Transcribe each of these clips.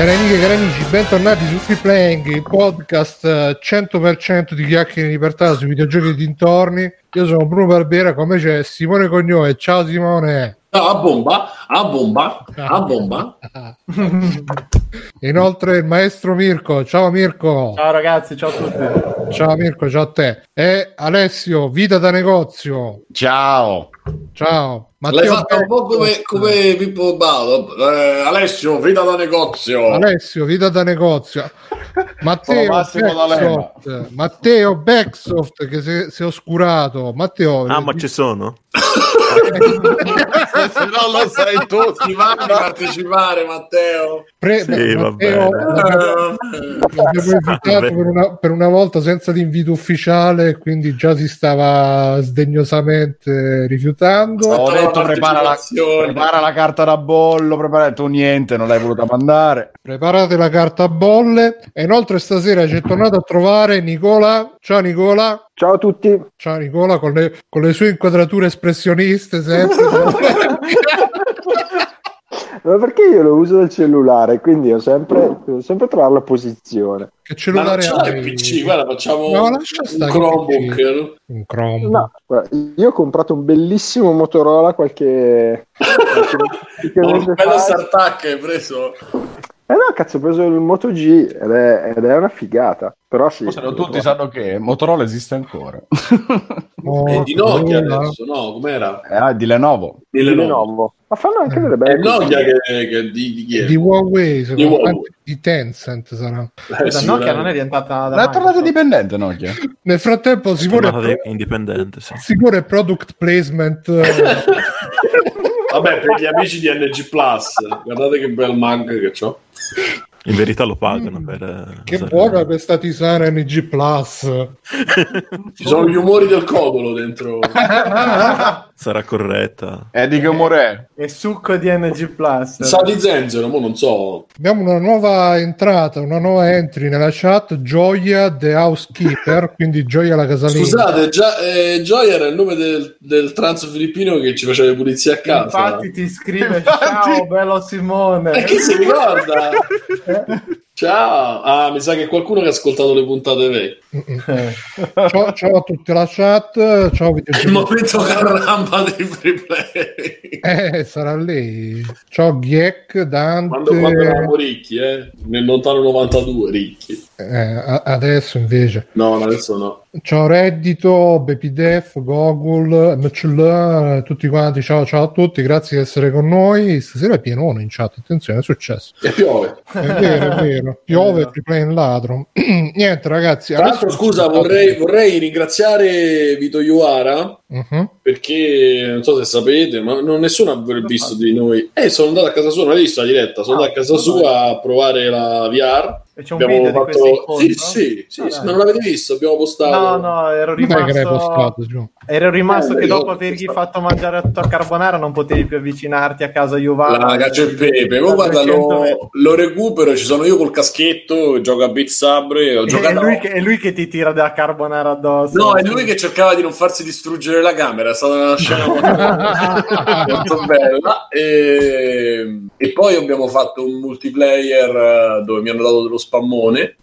Cari amiche e cari amici, bentornati su Free Playing, il podcast eh, 100% di chiacchiere in libertà sui videogiochi e dintorni. Io sono Bruno Barbera, come c'è Simone Cognome. Ciao Simone! No, a bomba, a bomba, a bomba. Inoltre il maestro Mirko. Ciao Mirko! Ciao ragazzi, ciao a tutti. Ciao Mirko, ciao a te. E Alessio, vita da negozio. Ciao. Ciao. L'hai fatto un po' come, come Pippo Baudo. Eh, Alessio, vita da negozio. Alessio, vita da negozio. Matteo Backsoft, Matteo Backsoft che si, si è oscurato. Matteo, ah, ma ci sono? Se non lo sai tu, ti va a partecipare, Matteo. Pre- sì, Matteo l'abbiamo, l'abbiamo invitato per una, per una, volta senza l'invito ufficiale, quindi già si stava sdegnosamente rifiutando. Ho detto prepara la, prepara la, carta da bollo, prepara tu niente, non l'hai voluta mandare. Preparate la carta a bolle. E inoltre stasera ci è tornato a trovare Nicola. Ciao Nicola. Ciao a tutti. Ciao Nicola, con le, con le sue inquadrature espressioniste sempre. Ma perché io lo uso del cellulare, quindi ho sempre, devo sempre trovare la posizione. Che cellulare Ma hai? il PC, guarda, facciamo no, un Chromebook. Un Chromebook. No, guarda, io ho comprato un bellissimo Motorola qualche... qualche un bello startup hai preso. Eh no, cazzo, ho preso il Moto G ed è, ed è una figata. Però sì. Forse non tutti sanno che Motorola esiste ancora. oh, è di Nokia adesso, no? Com'era? Eh, ah, di Lenovo. Di Lenovo. Di Lenovo. Ma fanno anche delle belle. È Nokia che, che di, di, chi è? di Huawei, di, Huawei. di Tencent sarà. Eh, sì, Nokia non è diventata. Da è tornata dipendente Nokia. Nel frattempo, Simone. È indipendente, sì. Sicuro product placement. Vabbè, per gli amici di NG Plus, guardate che bel manga che ho. In verità lo pagano per. Che buona questa tisana NG Plus. Ci sono gli umori del codolo dentro. Sarà corretta. E di che umore è? È succo di NG Plus. Sa di zenzero, ma non so. Abbiamo una nuova entrata, una nuova entry nella chat. Gioia The Housekeeper, quindi Gioia la casalina. Scusate, Gia- eh, Gioia era il nome del, del trans filippino che ci faceva le pulizie a casa. Infatti ti scrive: Ciao, bello Simone. E chi si ricorda? Ciao, ah, mi sa che qualcuno che ha ascoltato le puntate vecchie. ciao, ciao, a tutti la chat. Ciao, il momento caramba dei free play. Eh, sarà lei. Ciao, Giek, Dante. Quando, quando eravamo ricchi, eh? nel lontano 92, ricchi. Eh, adesso invece. No, adesso no. Ciao Reddito, BPDF, Gogol, MCL, tutti quanti, ciao ciao a tutti, grazie di essere con noi. Stasera è pienone in chat, attenzione, è successo. E piove. È vero, è vero. Piove e play in ladro. Niente ragazzi. Tra l'altro scusa, vorrei, vorrei, ringraziare Vito Iuara uh-huh. perché non so se sapete, ma non, nessuno ha visto di noi. Eh, sono andato a casa sua, non hai visto la diretta, sono ah, andato a casa sua a provare la VR c'è un abbiamo video fatto... di Sì, sì, sì, ah, sì non l'avete visto, abbiamo postato. No, no, ero rimasto... Postato, ero rimasto eh, che dopo avergli postato. fatto mangiare a carbonara non potevi più avvicinarti a casa Juvara. La cacio e pepe. Ma guarda, lo, lo, recupero, ci sono io col caschetto, gioco a Beat Sabre. Ho giocato... è, lui che, è lui che ti tira da carbonara addosso. No, è lui che cercava di non farsi distruggere la camera, è stata una scena molto bella. E... e poi abbiamo fatto un multiplayer eh, dove mi hanno dato dello spammone.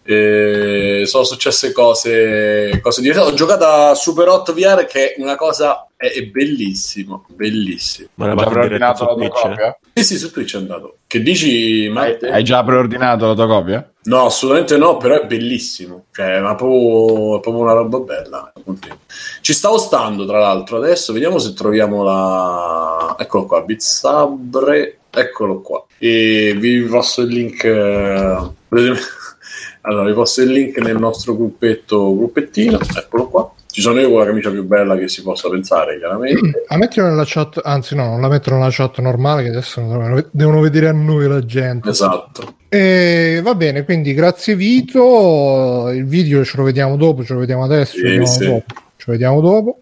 Sono successe cose, cose diverse. Ho giocato a Super Hot VR, che è una cosa. È, è bellissimo, bellissimo. Ma l'hai preordinato la tua copia? Sì, sì, su Twitch è andato. Che dici, Matte? Hai già preordinato la tua copia? No, assolutamente no, però è bellissimo. Cioè, ma proprio, è proprio una roba bella. Ci stavo stando, tra l'altro. Adesso vediamo se troviamo la. Eccolo qua, Bitsabre. Eccolo qua. E vi passo il link. Eh, allora, vi passo il link nel nostro gruppetto, gruppettino, eccolo qua. Ci sono io con la camicia più bella che si possa pensare, chiaramente. A metterlo nella chat, anzi no, non la mettono nella chat normale che adesso devono vedere a noi la gente. Esatto. E va bene, quindi grazie Vito, il video ce lo vediamo dopo, ce lo vediamo adesso, sì, ce, lo vediamo sì. dopo. ce lo vediamo dopo.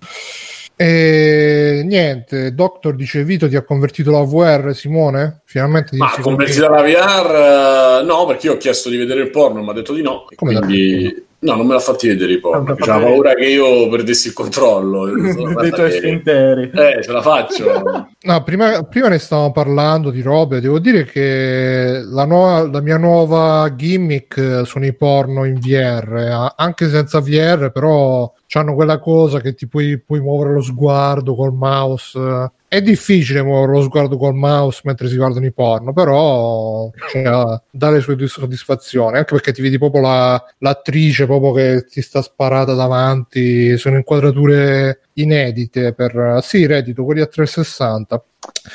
E niente, Doctor dice Vito ti ha convertito la VR Simone? Finalmente Ma convertita la VR? Uh, no, perché io ho chiesto di vedere il porno, mi ha detto di no. Come quindi No, non me l'ha fatti vedere i porno. C'era paura che io perdessi il controllo. Dei tuoi sfinteri. Eh, ce la faccio. no, prima, prima, ne stavamo parlando di robe. Devo dire che la, nuova, la mia nuova gimmick sono i porno in VR, anche senza VR, però hanno quella cosa che ti puoi, puoi muovere lo sguardo col mouse è difficile muovere lo sguardo col mouse mentre si guardano i porno, però cioè, dà le sue soddisfazioni, anche perché ti vedi proprio la, l'attrice proprio che ti sta sparata davanti, sono inquadrature inedite per sì, reddito, quelli a 360.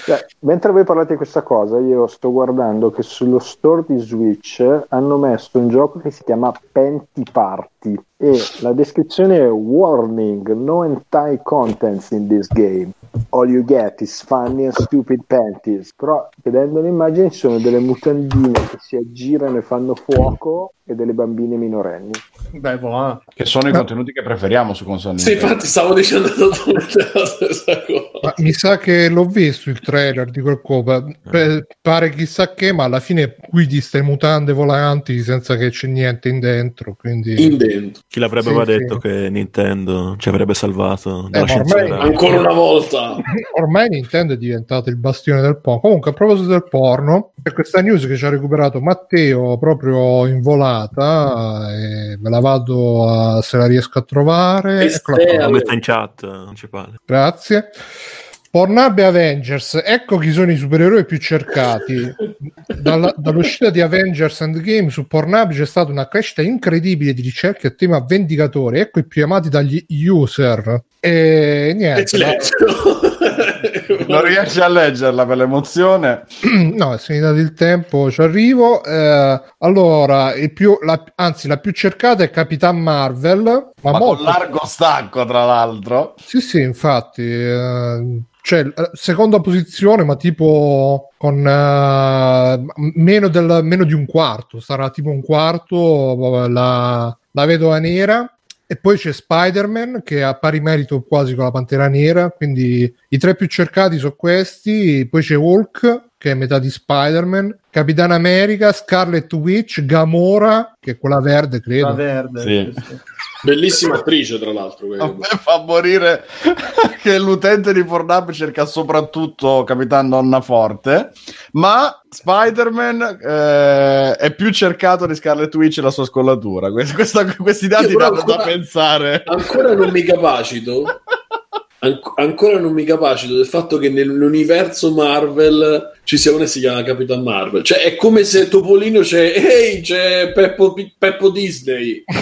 Cioè, mentre voi parlate di questa cosa, io sto guardando che sullo store di Switch hanno messo un gioco che si chiama Penti Party e la descrizione è Warning, no hentai contents in this game. All you get is funny and stupid panties. Però vedendo le immagini ci sono delle mutandine che si aggirano e fanno fuoco e delle bambine minorenni. Beh, buona. Che sono i contenuti che preferiamo su console. Sì, infatti stavo dicendo la stessa cosa. mi sa che l'ho visto il trailer di quel copa. pare chissà che, ma alla fine guidi ste mutande volanti senza che c'è niente in dentro. Quindi... In dentro. Chi l'avrebbe sì, detto sì. che Nintendo ci avrebbe salvato eh, ormai, ancora una volta. Ormai Nintendo è diventato il bastione del porno. Comunque, a proposito del porno, c'è questa news che ci ha recuperato Matteo proprio in volata. E me la vado a, se la riesco a trovare. Eccola qua. messa in chat principale. Grazie. Pornhub e Avengers, ecco chi sono i supereroi più cercati. Dalla, dall'uscita di Avengers Endgame su Pornhub c'è stata una crescita incredibile di ricerche a tema vendicatori, ecco i più amati dagli user. E niente. E non riesci a leggerla per l'emozione? no, è finito il tempo, ci arrivo. Eh, allora, più, la, anzi, la più cercata è Capitan Marvel. Ma, ma molto... con largo stacco, tra l'altro. Sì, sì, infatti. Eh, cioè seconda posizione ma tipo con uh, meno, del, meno, di un quarto sarà tipo un quarto la, la vedova nera e poi c'è Spider-Man che ha pari merito quasi con la Pantera Nera quindi i tre più cercati sono questi poi c'è Hulk che è metà di Spider-Man Capitan America, Scarlet Witch, Gamora che è quella verde credo la verde sì. Sì, sì. Bellissima attrice, tra l'altro. A me fa morire che l'utente di Pornhub cerca soprattutto Capitan Donna Forte, ma Spider-Man eh, è più cercato di Scarlet Witch e la sua scollatura. Questa, questi dati danno da pensare. Ancora non mi capacito An- ancora non mi capacito del fatto che nell'universo Marvel ci sia una che si chiama Capitan Marvel. Cioè, è come se Topolino c'è, ehi, c'è Peppo, Peppo Disney.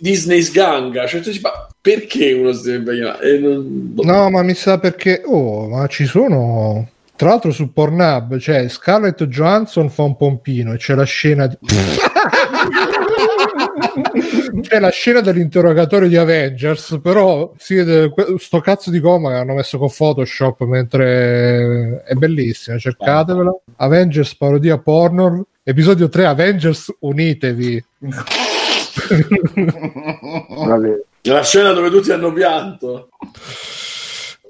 Disney sganga. Cioè, dici, ma perché uno si deve chiamare? Non... Boh. No, ma mi sa perché, oh, ma ci sono tra l'altro su Pornhub cioè Scarlett Johansson fa un pompino e c'è la scena di... c'è la scena dell'interrogatorio di Avengers però si vede sto cazzo di coma che hanno messo con Photoshop mentre è bellissima cercatevela. Avengers parodia porno episodio 3 Avengers unitevi. La scena dove tutti hanno pianto.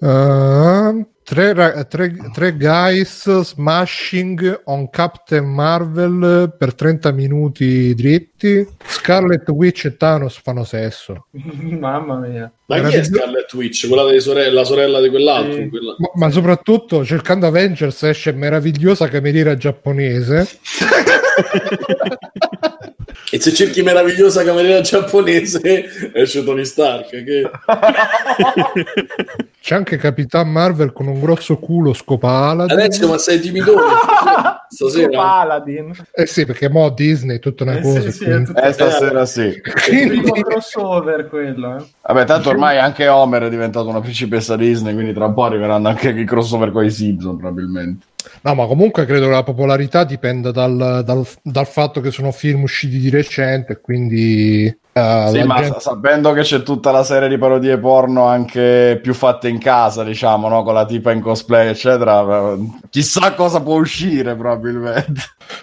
Uh, Tre, tre, tre, guys smashing on Captain Marvel per 30 minuti dritti. Scarlet Witch e Thanos fanno sesso. Mamma mia. Ma chi è Scarlet Witch? Quella di sorella, la sorella di quell'altro? Sì. Quella... Ma, ma, soprattutto cercando Avengers esce meravigliosa cameriera giapponese. E se cerchi meravigliosa cameriera giapponese, esce Tony Stark. Che... C'è anche Capitan Marvel con un grosso culo scopa Aladdin. Alessio, ma sei timidone stasera? Scopa Aladdin. Eh sì, perché mo Disney tutta una eh cosa. Sì, sì, quindi... eh, stasera sì. Quindi... Il crossover quello. Eh. Vabbè, tanto ormai anche Homer è diventato una principessa Disney, quindi tra un po' arriveranno anche i crossover con i Simpson probabilmente. No, ma comunque credo che la popolarità dipenda dal, dal, dal fatto che sono film usciti di recente, quindi Uh, sì, ma gente... sapendo che c'è tutta la serie di parodie porno anche più fatte in casa, diciamo, no? con la tipa in cosplay, eccetera, chissà cosa può uscire probabilmente.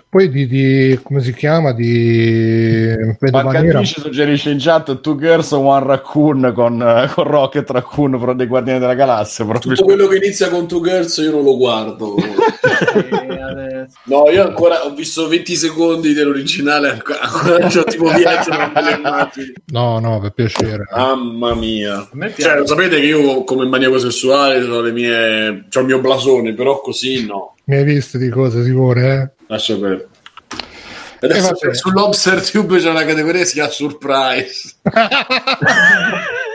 Poi di, di, come si chiama di Pancadici suggerisce in chat Two Girls One Raccoon con, con Rocket Raccoon però dei Guardiani della Galassia tutto quello che inizia con Two Girls io non lo guardo. No io ancora ho visto 20 secondi dell'originale ancora, cioè, tipo Vietnam no no per piacere. Mamma mia. Cioè lo sapete che io come maniaco sessuale ho le mie c'ho il mio blasone però così no mi hai visto di cose sicure eh lascia perdere Adesso eh, sull'Obser Tube c'è una categoria che si chiama Surprise.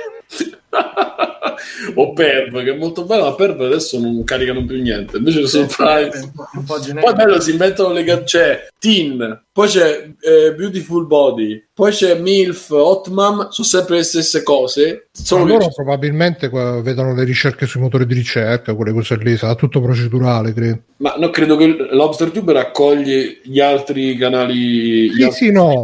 o Perv che è molto bello ma Perv adesso non caricano più niente invece sono Surprise poi bello si inventano le c'è cioè, Teen poi c'è eh, Beautiful Body poi c'è MILF Hot Mom sono sempre le stesse cose. Sono loro c- probabilmente vedono le ricerche sui motori di ricerca quelle cose lì sarà tutto procedurale credo. Ma no credo che l'Obster Tube raccoglie gli altri canali sì altri sì no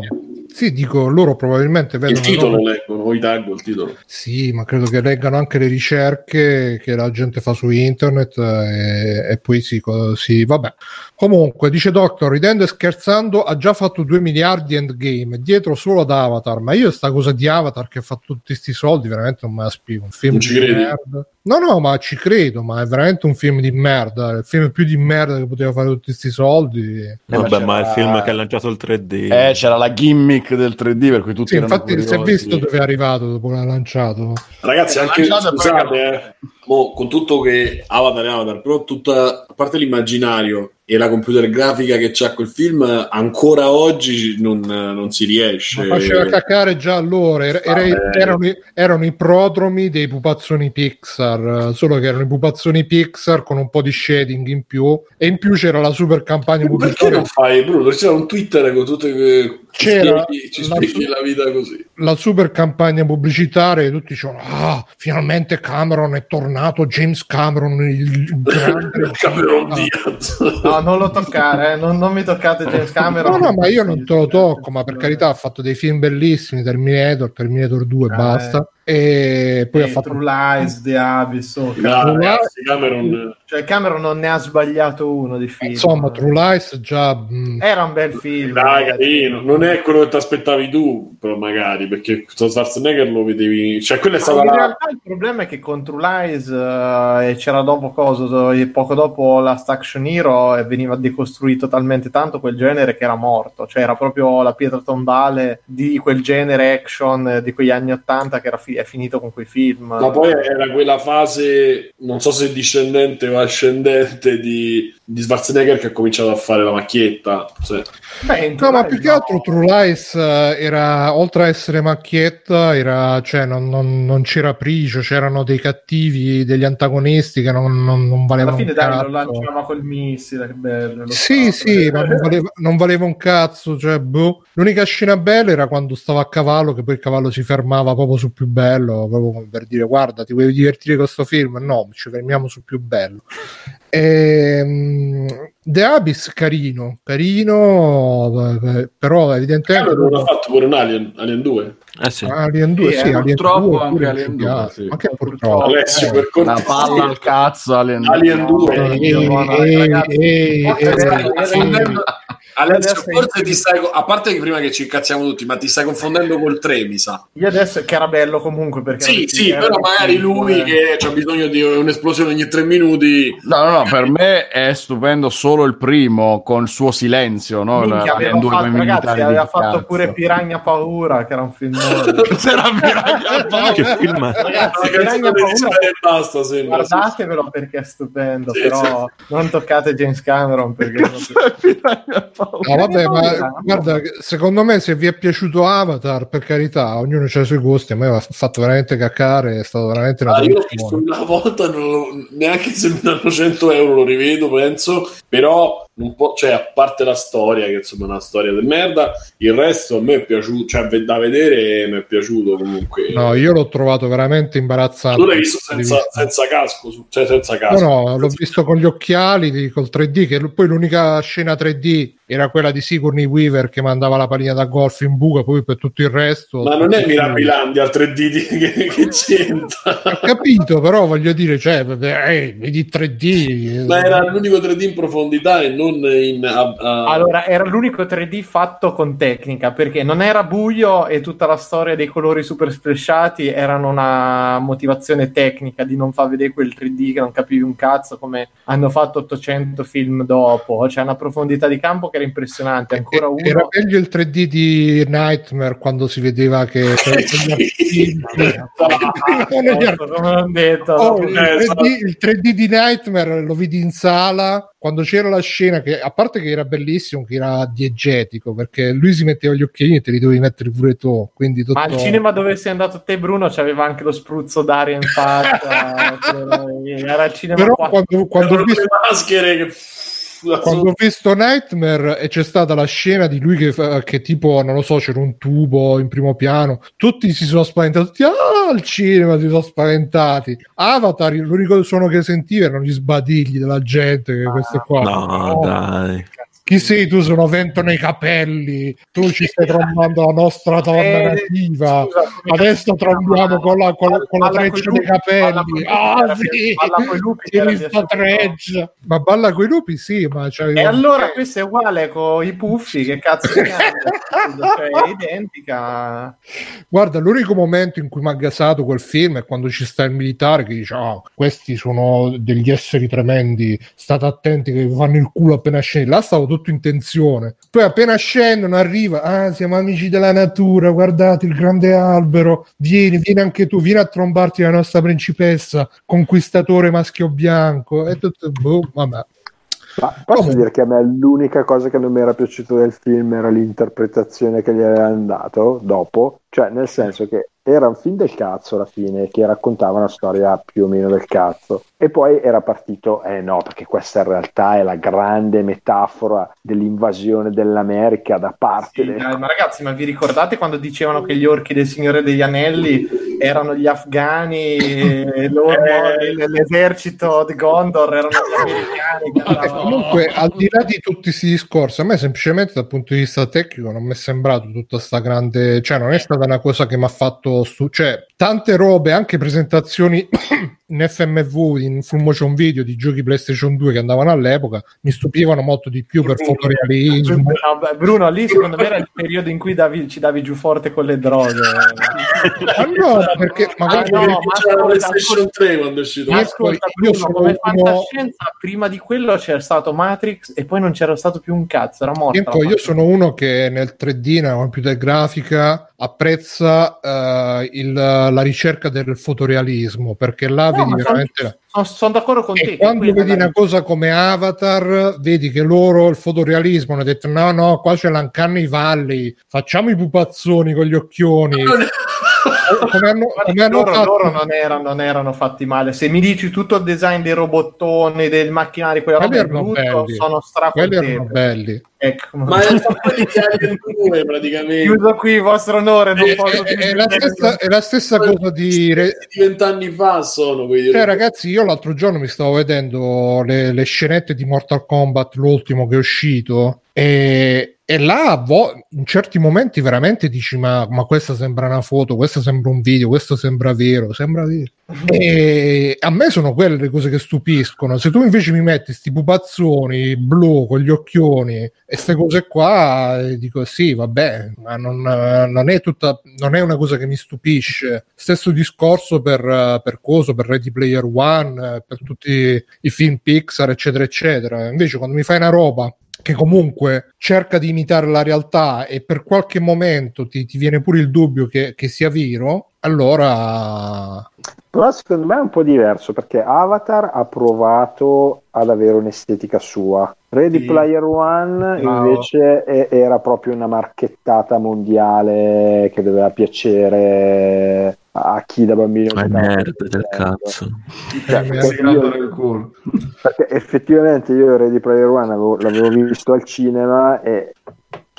sì, dico, loro probabilmente vedono... Il titolo no? leggono, i tag il titolo. Sì, ma credo che leggano anche le ricerche che la gente fa su internet e, e poi sì, sì, vabbè. Comunque, dice Doctor, ridendo e scherzando, ha già fatto 2 miliardi endgame, dietro solo ad Avatar, ma io sta cosa di Avatar che fa tutti questi soldi veramente non me la spiego. Un film non ci credi? Merda. No, no, ma ci credo, ma è veramente un film di merda, il film più di merda che poteva fare tutti questi soldi. Eh, Vabbè, ma è il film che ha lanciato il 3D. Eh, c'era la gimmick del 3D per cui tutti sì, infatti curiosi. si è visto dove è arrivato dopo che l'ha lanciato. Ragazzi, anche scusate, eh, mo, con tutto che Avatar è Avatar, però tutta a parte l'immaginario e la computer grafica che c'ha quel film ancora oggi non, non si riesce. Ma faceva cacare già allora, era, era, erano, erano, i prodromi dei pupazzoni Pixar, solo che erano i pupazzoni Pixar con un po' di shading in più e in più c'era la super campagna pubblicitaria. Perché non fai Bruno? C'era un Twitter con tutte c'era spieghi, ci spieghi la, la, vita così. La super campagna pubblicitaria e tutti dicevano ah, finalmente Cameron è tornato, James Cameron il grande Cameron Diaz. No, non lo toccare, eh. non, non, mi toccate James Cameron. No, no, ma io non te lo tocco, ma per carità ha fatto dei film bellissimi, Terminator, Terminator 2 e ah, basta. Eh e poi e ha fatto True Lies, The Abyss oh, no, ragazzi, Cameron... cioè Cameron non ne ha sbagliato uno di film. Insomma True Lies già mh... Mm, era un bel film. Dai carino non è quello che ti aspettavi tu però magari perché Schwarzenegger lo vedevi cioè quella è stata in realtà il problema è che con True Lies uh, e c'era dopo cosa poco dopo Last Action Hero e veniva decostruito talmente tanto quel genere che era morto. Cioè era proprio la pietra tombale di quel genere action di quegli anni 80 che era fi- è finito con quei film. Ma poi era quella fase, non so se discendente o ascendente di, di Schwarzenegger che ha cominciato a fare la macchietta. Cioè. Beh, no, ma più che altro True Lies eh, era, oltre a essere macchietta, era, cioè, non, non, non, c'era prigio, c'erano dei cattivi, degli antagonisti che non, non, non valevano Alla fine dai, lo lanciava col missile, che bello. Sì, stato, sì, ma non valeva, non valeva, un cazzo, cioè, boh. L'unica scena bella era quando stava a cavallo, che poi il cavallo si fermava proprio su più bello, proprio per dire guarda, ti vuoi divertire con questo film? No, ci fermiamo su più bello. E, ehm, The Abyss carino, carino, eh, però evidentemente... non ha fatto pure un Alien, Alien 2. Eh sì. Alien 2, sì, sì Alien purtroppo 2, anche Alien 2, sì. anche purtroppo. Alessio, eh, per palla al cazzo Alien, Alien 2. Ehi, ehi, Alessio, forse ti stai, a parte che prima che ci incazziamo tutti, ma ti stai confondendo col 3, mi sa. Io adesso, che era bello comunque, perché... Sì, sì, però magari lui che ha bisogno di un'esplosione ogni tre minuti... No, no, no, per me è stupendo solo il primo, con il suo silenzio, no? Minchia, aveva fatto, ragazzi, aveva fatto cazzo. pure Piranha Paura, che era un film... C'era Piranha Paura! che film Ragazzi, Piranha Paura... Basta, sembra, Guardatevelo sì. perché è stupendo, sì, però sì. non toccate James Cameron perché... No, vabbè, ma guarda, secondo me se vi è piaciuto Avatar, per carità, ognuno ha i suoi gusti, a me ha fatto veramente caccare, è stato veramente una ah, Io una volta, non, neanche se mi danno 100 euro lo rivedo, penso, però un po', cioè, a parte la storia, che insomma è una storia di merda, il resto a me è piaciuto, cioè da vedere mi è piaciuto comunque. No, io l'ho trovato veramente imbarazzante. Tu l'hai visto senza, senza casco, cioè senza casco. No, no, l'ho visto con gli occhiali, col 3D, che poi l'unica scena 3D era quella di Sigourney Weaver che mandava la pallina da golf in buca, poi per tutto il resto. Ma non è Mirabilandia al 3D di- che, che c'entra? Ho capito, però voglio dire, cioè, eh, vedi 3D. Ma era l'unico 3D in profondità e non in... a- a- Allora, era l'unico 3D fatto con tecnica perché non era buio e tutta la storia dei colori super splashati erano una motivazione tecnica di non far vedere quel 3D che non capivi un cazzo come hanno fatto 800 film dopo. C'è una profondità di campo che era impressionante. Ancora uno. Era meglio il 3D di Nightmare quando si vedeva che Ah, come ho detto, Oh, dopo- il, Eh, 3D, esatto. il 3D di Nightmare lo vidi in sala quando c'era la scena che a parte che era bellissimo che era diegetico perché lui si metteva gli occhialini e te li dovevi mettere pure tu quindi tutto... Ma al cinema dove sei andato te, Bruno, c'aveva anche lo spruzzo d'aria in faccia. era il cinema però qua. quando, quando ho visto le maschere che... quando ho visto Nightmare e c'è stata la scena di lui che, fa- che tipo, non lo so, c'era un tubo in primo piano, tutti si sono spaventati, tutti "Ah!" al cinema si sono spaventati. Avatar, l'unico suono che sentivo erano gli sbadigli della gente, che questo qua. No, Oh, dai. Chi sei tu? Sono vento nei capelli, tu ci stai trombando la nostra donna Eh, nativa. scusa, Adesso trombiamo con la, con con la treccia dei capelli. Ah, sì, balla treccia. Ma balla coi lupi, sì, ma c'aveva E allora questo è uguale con i puffi, che cazzo di cambia? cioè, è identica. Guarda, l'unico momento in cui mi ha gasato quel film è quando ci sta il militare che dice: "Ah, questi sono degli esseri tremendi, state attenti che vi fanno il culo appena scendi. Là stavo tutto in tensione. Poi appena scendono, arriva: Ah, siamo amici della natura, guardate il grande albero. Vieni, vieni anche tu, vieni a trombarti la nostra principessa, conquistatore maschio bianco. E tutto, boh, vabbè. Ma posso Come? dire che a me l'unica cosa che non mi era piaciuto del film era l'interpretazione che gli avevano dato dopo, cioè nel senso che era un film del cazzo alla fine che raccontava una storia più o meno del cazzo e poi era partito, eh no, perché questa in realtà è la grande metafora dell'invasione dell'America da parte Sì, del ma ragazzi, ma vi ricordate quando dicevano che gli orchi del Signore degli Anelli erano gli afghani e loro, Eh. l'esercito di Gondor erano gli americani? Eh, andavano- comunque, al di là di tutti questi discorsi, a me semplicemente dal punto di vista tecnico non mi è sembrato tutta sta grande, cioè non è stata una cosa che mi ha fatto, stu- cioè tante robe, anche presentazioni in FMV, in full motion video di giochi PlayStation 2 che andavano all'epoca, mi stupivano molto di più per fotorealismo. No, beh, Bruno, lì secondo me era il periodo in cui davi- ci davi giù forte con le droghe. Ma no, perché Ah, magari no, Perché ma PlayStation 3 quando è uscito. Ascolta, io Bruno, sono come uno- fantascienza, prima di quello c'era stato Matrix e poi non c'era stato più un cazzo, era morto. Io sono uno che nel 3D, nella computer grafica, apprezza eh, il- la ricerca del fotorealismo perché là vedi veramente. Sono, sono d'accordo con te. E che quando vedi una cosa come Avatar, vedi che loro il fotorealismo hanno detto: no, no, qua c'è l'Uncanny Valley, facciamo i pupazzoni con gli occhioni. Come hanno, come hanno loro, fatto? loro non, erano, non erano fatti male. Se mi dici tutto il design dei robottoni, del macchinario, quella Quelli roba brutto, belli. sono Quelli belli. Ecco. Ma erano quelli di Alien 2 praticamente. Chiuso qui, vostro onore. Non È, posso è- più è la stessa, è la stessa cosa di. Vent'anni fa sono quelli. Cioè, ragazzi, io l'altro giorno mi stavo vedendo le, le scenette di Mortal Kombat, l'ultimo che è uscito, e, e là vo- in certi momenti veramente dici: ma, ma questa sembra una foto, questa sembra un video, questo sembra vero, sembra vero. E a me sono quelle le cose che stupiscono. Se tu invece mi metti sti pupazzoni blu con gli occhioni e queste cose qua, eh, dico sì, vabbè, ma non, non è tutta, non è una cosa che mi stupisce. Stesso discorso per, per coso, per Ready Player One, per tutti i film Pixar, eccetera, eccetera. Invece, quando mi fai una roba che comunque cerca di imitare la realtà e per qualche momento ti, ti viene pure il dubbio che, che sia vero, allora Però secondo me è un po' diverso perché Avatar ha provato ad avere un'estetica sua. Ready Sì. Player One Bravo. invece è- era proprio una marchettata mondiale che doveva piacere a chi da bambino Ma è nerd del cazzo. Cioè, perché io- perché effettivamente io Ready Player One avevo- l'avevo visto al cinema e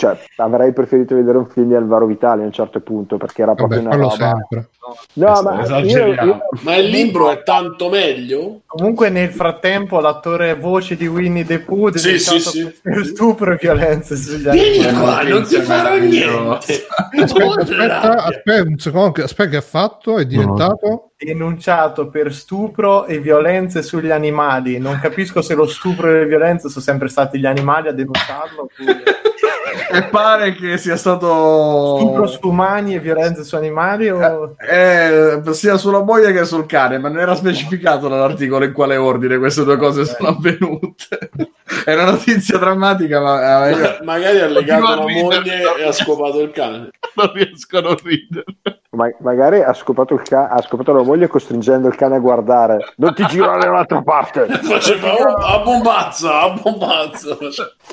cioè, avrei preferito vedere un film di Alvaro Vitali a un certo punto perché era proprio Vabbè, una roba. sempre. No, ma io, Esageriamo. io- Ma il libro è tanto meglio? Comunque nel frattempo l'attore voce di Winnie the Pooh Sì, sì, sì. per stupro e violenze sugli Vieni animali. qua, non ti farò niente. Aspetta, aspetta, aspetta un secondo, aspetta che ha fatto, è diventato... denunciato per stupro e violenze sugli animali. Non capisco se lo stupro e le violenze sono sempre stati gli animali a denunciarlo. oppure E pare che sia stato Stupro su umani e violenze su animali o... Eh, sia sulla moglie che sul cane, ma non era specificato nell'articolo in quale ordine queste due cose sono avvenute. È una notizia drammatica, ma eh, Magari ha legato la ridere. moglie e ha scopato il cane. non riesco a ridere. ma- magari ha scopato, il ca- ha scopato la moglie costringendo il cane a guardare. Non ti girare dall'altra parte. Faceva a bombazza, a bombazza.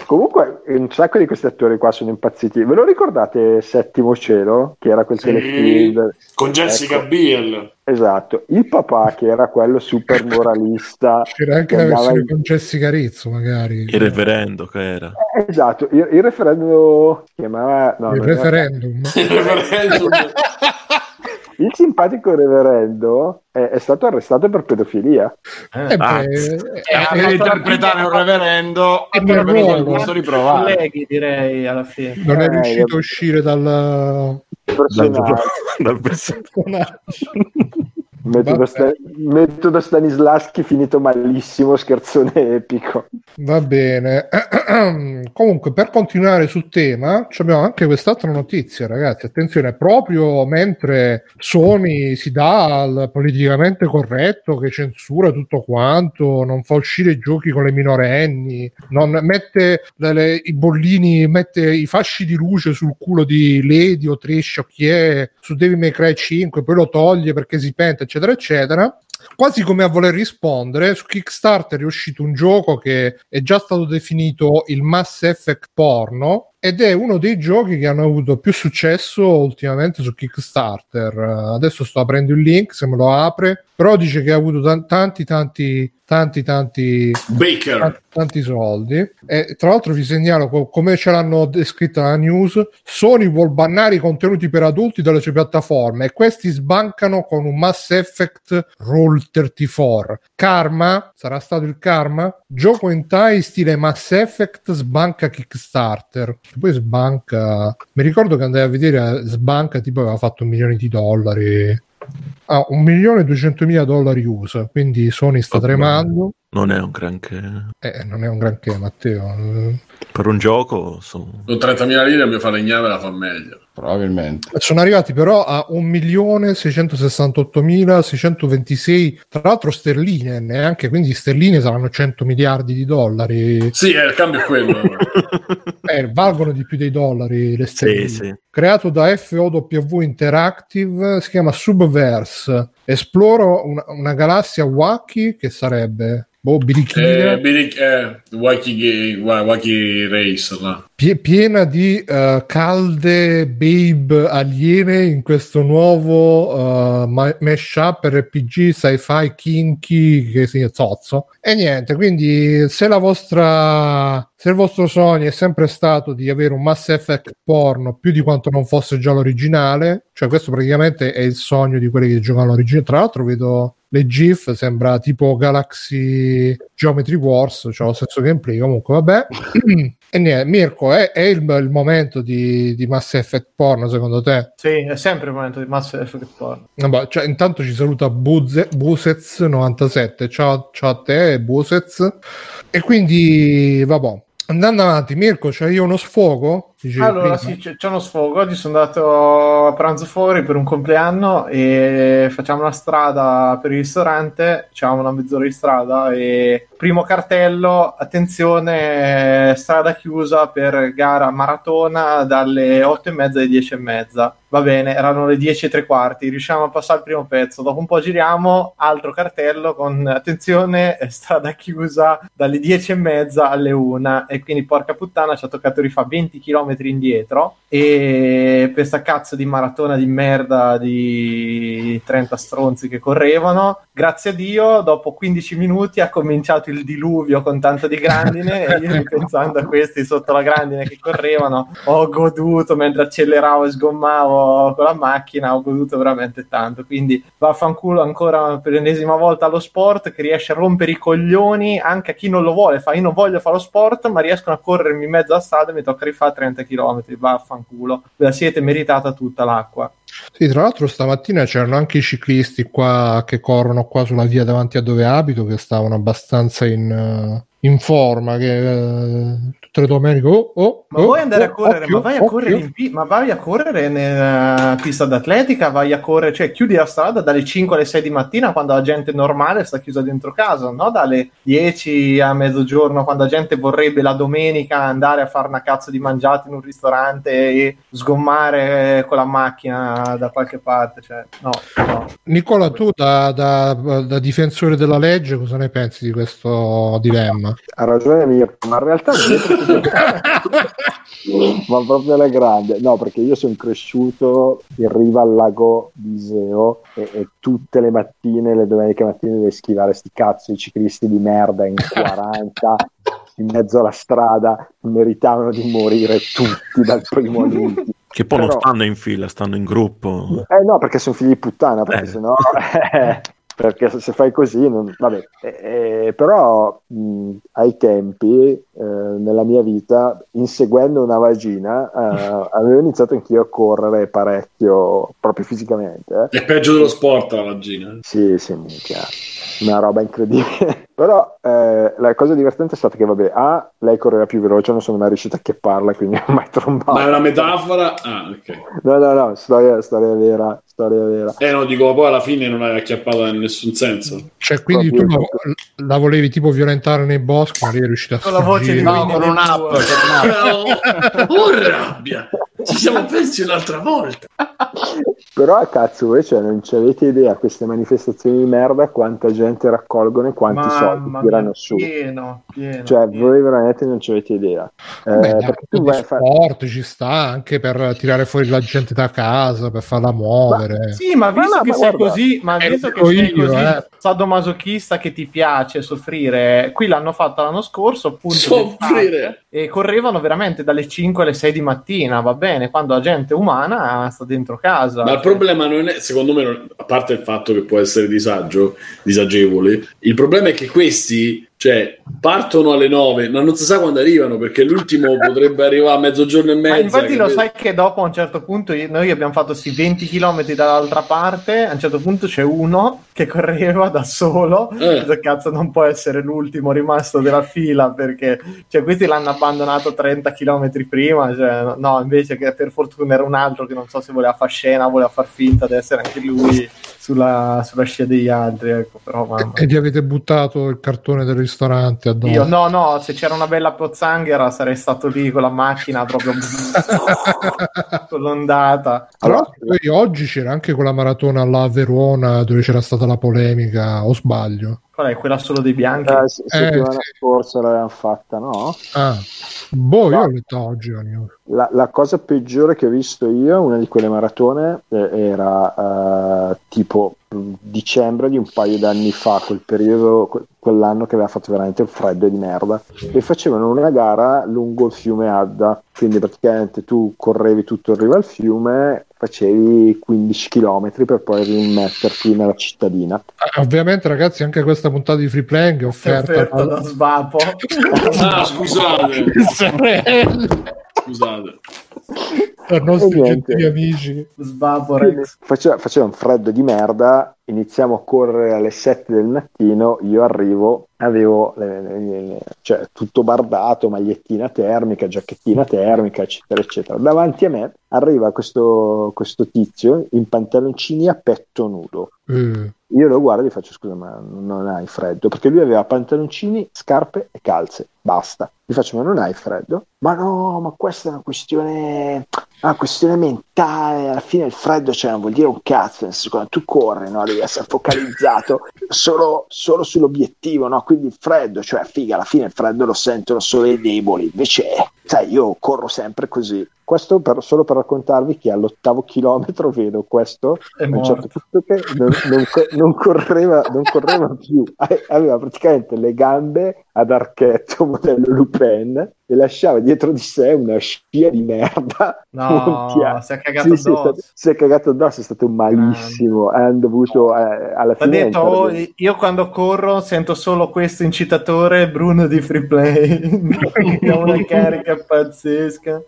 Comunque, un sacco di questi attori qua sono impazziti. Ve lo ricordate Settimo Cielo? Che era quel Sì. telefilm? Con Jessica Ecco. Biel. Esatto. Il papà, che era quello super moralista. C'era anche che la versione in- con Jessica Rizzo, magari. Il referendo che era. Esatto, il, il referendum si chiamava... no, il non era- referendum. Il referendum. Il simpatico reverendo è, è stato arrestato per pedofilia. Eh, Ah, beh, eh, eh, Per eh, interpretare un reverendo è per per il gusto di provare. colleghi direi alla fine. non è Eh, riuscito io- a uscire dal Dal, Personaggio. dal personaggio. Metodo, Vabbè. Sta- metodo Stanislaschi finito malissimo, scherzone epico. Va bene. Comunque, per continuare sul tema, abbiamo anche quest'altra notizia, ragazzi. Attenzione, proprio mentre Sony si dà al politicamente corretto, che censura tutto quanto, non fa uscire i giochi con le minorenni, non mette le- le- i bollini, mette i fasci di luce sul culo di Lady o Trish o chi è su Devil May Cry 5, poi lo toglie perché si penta, eccetera, eccetera quasi come a voler rispondere, su Kickstarter è uscito un gioco che è già stato definito il Mass Effect porno ed è uno dei giochi che hanno avuto più successo ultimamente su Kickstarter. Adesso sto aprendo il link, se me lo apre, però dice che ha avuto tan- tanti tanti tanti tanti Baker. tanti, soldi. E tra l'altro vi segnalo co- come ce l'hanno descritta la news Sony vuol bannare i contenuti per adulti dalle sue piattaforme e questi sbancano con un Mass Effect Roll 34 Karma? Sarà stato il Karma? Gioco in Thai stile Mass Effect sbanca Kickstarter poi sbanca mi ricordo che andai a vedere sbanca tipo aveva fatto un milione di dollari Ah, un milione e duecentomila dollari USA, quindi Sony sta Vabbè. tremando. Non è un granché. Eh, non è un granché, Matteo. Per un gioco sono... Con 30.000 lire mi fa legnare la fa meglio. Probabilmente. Sono arrivati però a 1.668.626, tra l'altro sterline, neanche, quindi sterline saranno 100 miliardi di dollari. Sì, eh, il cambio è quello. Eh, valgono di più dei dollari le sterline. Sì, sì. Creato da FOW Interactive, si chiama Subverse. Esploro una, una galassia wacky che sarebbe boh, birichina. eh, Billy- eh, Wacky, Wacky É direissä piena di eh, calde babe aliene in questo nuovo uh, ma- mashup RPG sci-fi kinky che si zozzo e niente quindi se la vostra se il vostro sogno è sempre stato di avere un Mass Effect porno più di quanto non fosse già l'originale cioè questo praticamente è il sogno di quelli che giocano l'originale tra l'altro vedo le GIF sembra tipo Galaxy Geometry Wars, cioè lo stesso gameplay. Comunque, vabbè. e niente, Mirko, è, è il, il momento di, di Mass Effect porno secondo te? Sì, è sempre il momento di Mass Effect porno. Vabbè, cioè, intanto ci saluta Buze, Busez97. Ciao, ciao a te, Busez. E quindi, vabbè. Andando avanti, Mirko, c'hai io uno sfogo? Dicevi Allora, prima. sì, c'è, c'è uno sfogo. Oggi sono andato a pranzo fuori per un compleanno e facciamo la strada per il ristorante. C'avevamo una mezz'ora di strada e primo cartello, attenzione, strada chiusa per gara maratona dalle 8 e mezza alle 10 e mezza. Va bene, erano le 10 e tre quarti, riusciamo a passare il primo pezzo. Dopo un po' giriamo, altro cartello con attenzione, strada chiusa dalle 10 e mezza alle 1. E quindi, porca puttana, ci ha toccato rifare 20 km km indietro e questa cazzo di maratona di merda di 30 stronzi che correvano grazie a Dio dopo 15 minuti ha cominciato il diluvio con tanto di grandine e io pensando a questi sotto la grandine che correvano ho goduto mentre acceleravo e sgommavo con la macchina ho goduto veramente tanto. Quindi vaffanculo ancora per l'ennesima volta allo sport che riesce a rompere i coglioni anche a chi non lo vuole fa io non voglio fare lo sport ma riescono a corrermi in mezzo alla strada e mi tocca rifare 30 km vaffanculo ve la siete meritata tutta l'acqua. Sì, tra l'altro stamattina c'erano anche i ciclisti qua che corrono qua sulla via davanti a dove abito che stavano abbastanza in, uh, in forma che uh, tutte le domeniche oh, oh, ma oh, vuoi andare a oh, correre occhio, ma vai a occhio. correre in ma vai a correre nella pista d'atletica vai a correre cioè chiudi la strada dalle 5 alle 6 di mattina quando la gente normale sta chiusa dentro casa no dalle 10 a mezzogiorno quando la gente vorrebbe la domenica andare a fare una cazzo di mangiata in un ristorante e sgommare con la macchina da qualche parte cioè no, no. Nicola tu da, da- da difensore della legge cosa ne pensi di questo dilemma? Ha ragione mia, ma in realtà non ma proprio alla grande. No, perché io sono cresciuto in riva al lago di Iseo e, e tutte le mattine, le domeniche mattine devi schivare sti cazzo di ciclisti di merda in 40 in mezzo alla strada, meritavano di morire tutti dal primo all'ultimo. Che poi non Però- stanno in fila, stanno in gruppo. Eh no, perché sono figli di puttana, perché Eh. sennò... eh, perché se, fai così, non- vabbè. Eh, eh, però mh, ai tempi, eh, nella mia vita, inseguendo una vagina, eh, avevo iniziato anch'io a correre parecchio, proprio fisicamente. eh. È peggio dello sport la vagina. Sì, sì, minchia. Una roba incredibile. Però eh, la cosa divertente è stata che, vabbè, A, lei correva più veloce, non sono mai riuscito a chepparla, quindi non ho mai trombato. Ma è una metafora? Ah, ok. No, no, no, storia, storia vera, storia vera. Eh no, dico, poi alla fine non hai acchiappata in nessun senso. Cioè, quindi tu Proprio- la, la volevi tipo violentare nei boschi, ma lei è riuscita a Con la voce di sfuggire. No, con un'app, con un'app. oh, rabbia! Ci siamo persi un'altra volta. Però cazzo voi cioè, non ci avete idea queste manifestazioni di merda quanta gente raccolgono e quanti soldi Mamma tirano mia, su. pieno, pieno, Cioè, pieno. voi veramente non ci avete idea. Eh, Beh, dai, perché tu di vai a fare... sport ci sta anche per tirare fuori la gente da casa, per farla muovere. Sì, ma Ma visto no, che ma sei guarda, così, ma visto che sei io, così eh. sadomasochista che ti piace soffrire, qui l'hanno fatto l'anno scorso, appunto, Soffrire. e correvano veramente dalle 5 alle 6 di mattina, va bene, quando la gente umana sta dentro casa. Ma il problema non è, secondo me, non- a parte il fatto che può essere disagio, disagevole, il problema è che questi, cioè, partono alle 9, ma non si sa quando arrivano, perché l'ultimo potrebbe arrivare a mezzogiorno e mezza. Ma infatti lo sai che dopo a un certo punto noi abbiamo fatto sì 20 km dall'altra parte, a un certo punto c'è uno che correva da solo, Eh. Cazzo non può essere l'ultimo rimasto della fila perché cioè, questi l'hanno abbandonato 30 km prima, cioè, no invece che per fortuna era un altro che non so se voleva far scena, voleva far finta di essere anche lui sulla, sulla scia degli altri, ecco, però mamma. E gli avete buttato il cartone del ristorante addosso. Io no, no, se c'era una bella pozzanghera sarei stato lì con la macchina proprio con l'ondata. L'altro, poi oggi c'era anche quella maratona là a Verona dove c'era stata la polemica, o sbaglio? Qual è quella solo dei bianchi? Eh, s- settimana sì. scorsa l'avevamo fatta, no? Ah, boh, io ho letto oggi la. La, cosa peggiore che ho visto io, una di quelle maratone, eh, era eh, tipo dicembre di un paio d'anni fa, quel periodo, quell'anno che aveva fatto veramente un freddo di merda, e facevano una gara lungo il fiume Adda, quindi praticamente tu correvi tutto in riva al fiume, facevi 15 km per poi rimetterti nella cittadina. Ah, ovviamente, ragazzi, anche questa puntata di free playing è offerta Offerta da Svapo. Ah, scusate, scusate. per nostri gentili amici. Svapo. Faceva, faceva un freddo di merda, iniziamo a correre alle 7 del mattino, io arrivo, avevo le- le- le- cioè, tutto bardato, magliettina termica, giacchettina termica, eccetera, eccetera. Davanti a me arriva questo, questo tizio in pantaloncini a petto nudo. Eh, Io lo guardo e gli faccio scusa, ma non hai freddo? Perché lui aveva pantaloncini, scarpe e calze, basta. Gli faccio, ma non hai freddo? Ma no, ma questa è una questione, una questione mentale. Alla fine il freddo cioè, non vuol dire un cazzo. nel senso, Quando tu corri, no, devi essere focalizzato solo, solo sull'obiettivo, no? Quindi il freddo, cioè, figa, alla fine il freddo lo sentono solo i deboli. Invece, sai, io corro sempre così. Questo per- solo per raccontarvi che all'ottavo chilometro vedo questo a un certo punto che non, non non correva, non correva più, A- aveva praticamente le gambe ad archetto modello Lupin e lasciava dietro di sé una scia di merda. No, si è cagato Sì, sì, addosso. si è cagato addosso, è stato malissimo. Hanno dovuto eh, alla fine. detto, oh, io quando corro sento solo questo incitatore Bruno di Free Play. ha una carica pazzesca.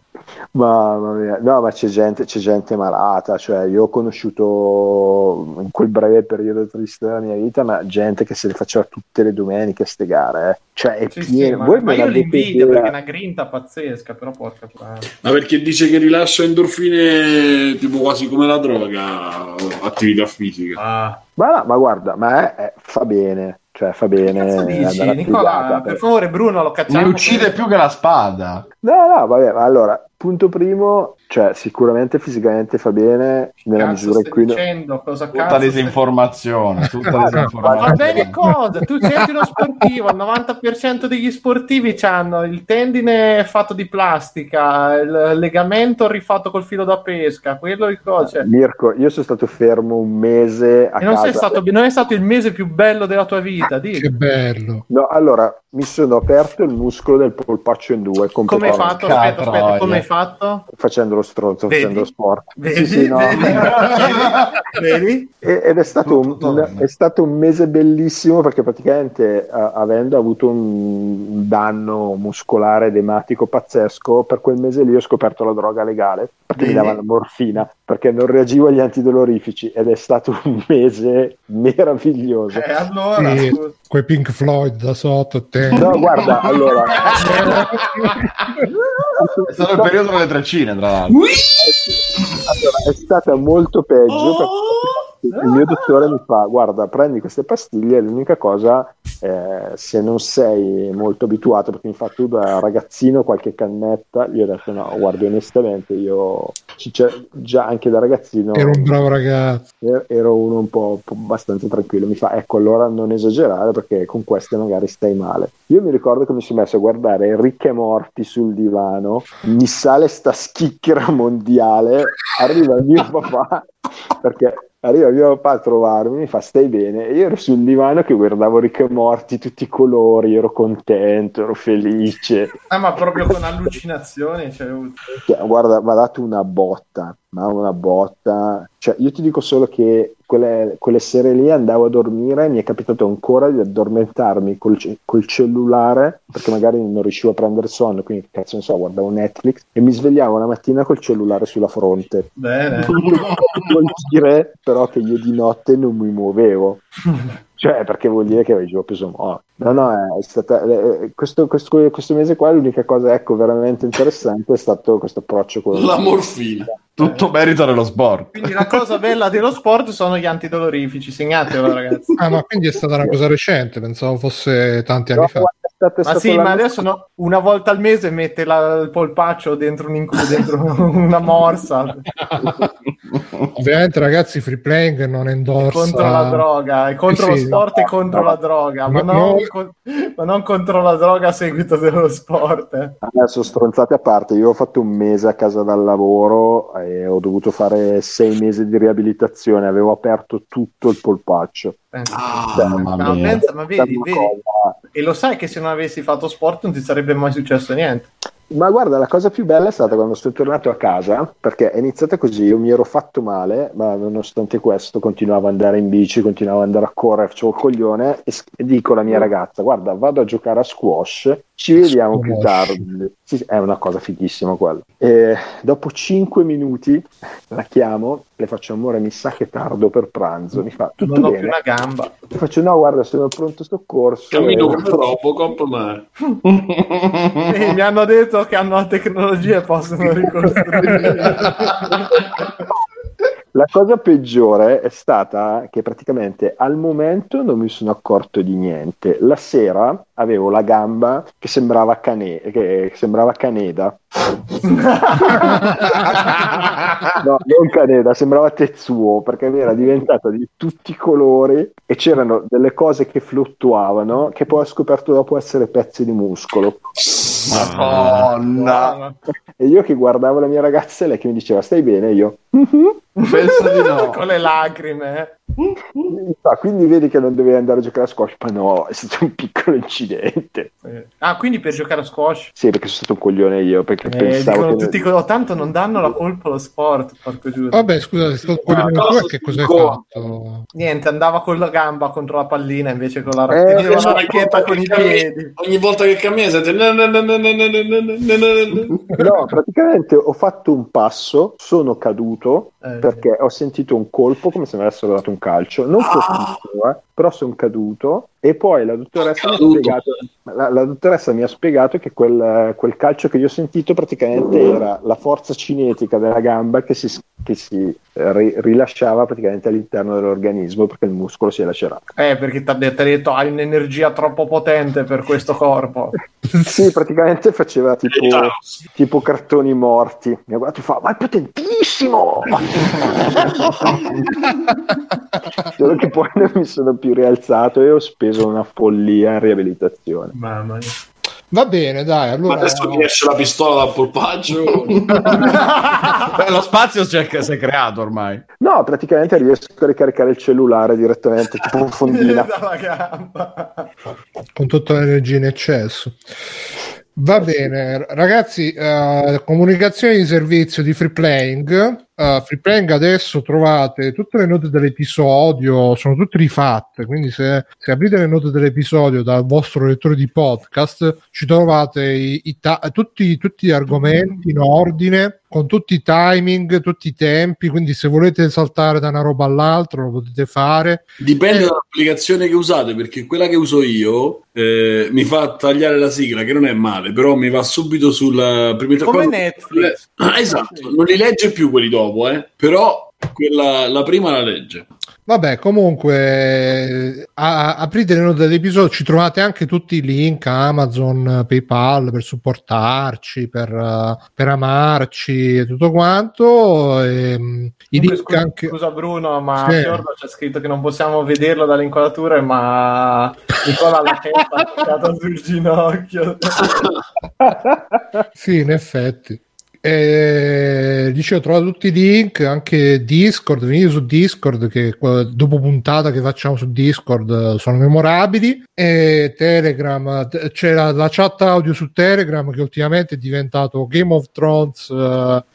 Mamma mia, no, ma c'è gente, c'è gente malata. Cioè, io ho conosciuto in quel breve periodo triste della mia vita, ma gente che se le faceva tutte le domeniche ste gare. eh. Cioè, è Sì, sì, pieno. ma, Voi ma non io l'invidio perché è una grinta pazzesca, però porca puttana. Ma perché dice che rilascia endorfine tipo quasi come la droga, attività fisica. Ah. Ma, no, ma guarda, ma è- è- fa bene. Cioè, fa bene. Che cazzo dici, Nicola? fregata, Per favore, Bruno, lo Mi cacciamo. uccide più che la spada. No, no, vabbè, ma allora, punto primo, cioè sicuramente fisicamente fa bene nella Cazzo misura in cui... dicendo? Cosa Tutta cazzo stai- disinformazione. Tutta Ma disinformazione. bene cosa? Tu senti uno sportivo, il 90% degli sportivi hanno il tendine fatto di plastica, il legamento rifatto col filo da pesca, quello il coce. Mirko, io sono stato fermo un mese a E non, casa. sei stato, non è stato il mese più bello della tua vita, di. Che bello. No, allora, mi sono aperto il muscolo del polpaccio in due, Come hai fatto? Aspetta, aspetta, come hai fatto? facendo lo stronzo, Vedi? facendo sport. Vedi? Sì, sì, no. Vedi? Vedi? Ed è stato, un, è stato un mese bellissimo perché praticamente a- avendo avuto un danno muscolare ed ematico pazzesco, per quel mese lì ho scoperto la droga legale perché mi Bene. davano morfina perché non reagivo agli antidolorifici ed è stato un mese meraviglioso. Eh, allora, Sì. Quei Pink Floyd da sotto. Te. No, guarda, allora, È stato il periodo delle treccine, tra l'altro. Allora, è stata molto peggio perché il mio dottore mi fa guarda prendi queste pastiglie l'unica cosa eh, se non sei molto abituato perché mi fa tu da ragazzino qualche cannetta gli ho detto no guarda onestamente io cioè, già anche da ragazzino Era un bravo ragazzo. er- ero uno un po', abbastanza tranquillo. Mi fa, ecco, allora non esagerare perché con queste magari stai male. Io mi ricordo che mi sono messo a guardare Ricche e Morti sul divano, mi sale sta schicchera mondiale, arriva mio papà, perché arriva mio papà a trovarmi, mi fa, stai bene? E io ero sul divano che guardavo Ricche e Morti, tutti i colori, ero contento, ero felice. Ah, ma proprio con allucinazioni. Cioè, Cioè, guarda, mi ha dato una botta, ma una botta. Cioè, io ti dico solo che quelle, quelle sere lì andavo a dormire, mi è capitato ancora di addormentarmi col, col cellulare, perché magari non riuscivo a prendere sonno, quindi cazzo ne so, guardavo Netflix e mi svegliavo la mattina col cellulare sulla fronte. bene. Vuol dire però che io di notte non mi muovevo. Cioè, perché vuol dire che avevo preso morto. No, no, è stata, eh, questo, questo, questo mese qua l'unica cosa, ecco, veramente interessante è stato questo approccio con La morfina. Tutto merito dello sport. Quindi la cosa bella dello sport sono gli antidolorifici, segnatelo ragazzi. Ah, ma quindi è stata una cosa recente, pensavo fosse tanti No, anni fa. stato- è Ma sì, ma adesso no, una volta al mese mette la- il polpaccio dentro, un incu- dentro una morsa Ovviamente, ragazzi, free playing non endorsa contro la droga, è contro Sì, lo sport no, e contro no. la droga, ma, No, non, no. con- ma non contro la droga a seguito dello sport. eh. Adesso stronzate a parte, io ho fatto un mese a casa dal lavoro e ho dovuto fare sei mesi di riabilitazione, avevo aperto tutto il polpaccio. Pensa. Ah, mamma Ma, mia. pensa, ma vedi, vedi, e lo sai che se non avessi fatto sport non ti sarebbe mai successo niente. Ma guarda, la cosa più bella è stata quando sono tornato a casa, perché è iniziata così, io mi ero fatto male, ma nonostante questo continuavo ad andare in bici, continuavo ad andare a correre, facevo il coglione e, dico alla mia ragazza, guarda, vado a giocare a squash, ci vediamo più Squash. tardi. Sì, sì, è una cosa fighissima quella. E dopo 5 minuti la chiamo, le faccio amore, mi sa che è tardo per pranzo, mi fa tutto Non ho più bene. una gamba. Io faccio no, guarda, sono al pronto soccorso. Cammino e- come Robocop, ma... E mi hanno detto che hanno la tecnologia e possono ricostruire. La cosa peggiore è stata che praticamente al momento non mi sono accorto di niente. La sera avevo la gamba che sembrava, cane- che sembrava Caneda. no, non Caneda, sembrava Tetsuo perché era diventata di tutti i colori e c'erano delle cose che fluttuavano che poi ho scoperto dopo essere pezzi di muscolo. Madonna. E io che guardavo la mia ragazza e lei che mi diceva stai bene, io Penso di no. Con le lacrime. Ah, quindi vedi che non dovevi andare a giocare a squash, ma no, è stato un piccolo incidente. Eh. Ah, quindi per giocare a squash? Sì, perché sono stato un coglione io, perché eh, pensavo... Dicono, tutti, non... Tanto non danno la colpa allo sport, porco giuro Vabbè, scusa, è stato un coglione tua, che cos'hai fatto? fatto? Niente, andava con la gamba contro la pallina invece con la, eh, racchetta con i piedi. Ogni volta che cammina siete... No, praticamente ho fatto un passo, sono caduto, perché ho sentito un colpo come se mi avessero dato un calcio, non fortissimo, eh, però sono caduto e poi la dottoressa, mi ha spiegato, la, la dottoressa mi ha spiegato che quel, quel calcio che io ho sentito praticamente era la forza cinetica della gamba che si, che si eh, ri- rilasciava praticamente all'interno dell'organismo perché il muscolo si è lacerato. Eh, perché ti ha detto, hai un'energia troppo potente per questo corpo. Sì, praticamente faceva tipo, tipo cartoni morti. Mi ha guardato e fa, ma è potentissimo! Solo che poi non mi sono più rialzato e ho speso una follia in riabilitazione. Mamma mia. Va bene, dai, Ma allora... adesso mi esce la pistola dal polpaggio. Beh, Lo spazio si è, si è creato ormai. No, praticamente riesco a ricaricare il cellulare direttamente, tipo un gamba. con tutta l'energia in eccesso. Va bene, ragazzi, eh, comunicazione di servizio di free playing. Eh, free playing adesso trovate tutte le note dell'episodio, sono tutte rifatte, quindi se, se aprite le note dell'episodio dal vostro lettore di podcast ci trovate i, i ta- tutti, tutti gli argomenti in ordine, con tutti i timing, tutti i tempi, quindi se volete saltare da una roba all'altra lo potete fare. Dipende dall'applicazione che usate, perché quella che uso io eh, mi fa tagliare la sigla, che non è male, però mi va subito sulla prima Come quando- Netflix. Ah, esatto, non li legge più quelli dopo, eh, però quella, la prima la legge. Vabbè, comunque, a- aprite le note dell'episodio, ci trovate anche tutti i link Amazon, PayPal per supportarci, per, per amarci e tutto quanto. E, mm, I link scusa, anche. scusa Bruno, ma Sì. a Fiordo c'è scritto che non possiamo vederlo dalle inquadrature, ma Nicola ha la testa sul ginocchio. Sì, in effetti. E, dicevo, trovate tutti i link, anche Discord, venite su Discord che dopo puntata che facciamo su Discord sono memorabili. E Telegram, c'è la, la chat audio su Telegram che ultimamente è diventato Game of Thrones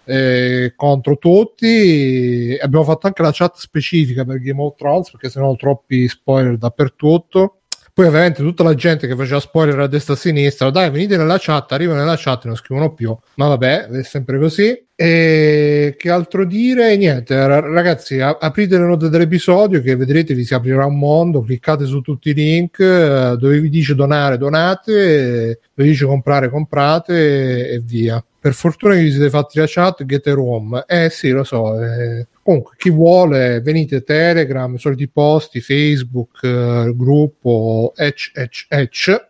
eh, contro tutti. Abbiamo fatto anche la chat specifica per Game of Thrones perché sennò troppi spoiler dappertutto poi ovviamente tutta la gente che faceva spoiler a destra e a sinistra, dai venite nella chat, arrivano nella chat e non scrivono più, ma vabbè, è sempre così. E che altro dire? Niente, ra- ragazzi, aprite le note dell'episodio che vedrete vi si aprirà un mondo, cliccate su tutti i link, eh, dove vi dice donare, donate, dove vi dice comprare, comprate e via. Per fortuna che vi siete fatti la chat, get a room. Eh sì, lo so. eh. Comunque, chi vuole, venite Telegram, soliti posti, Facebook, eh, gruppo, ec, ec, ec.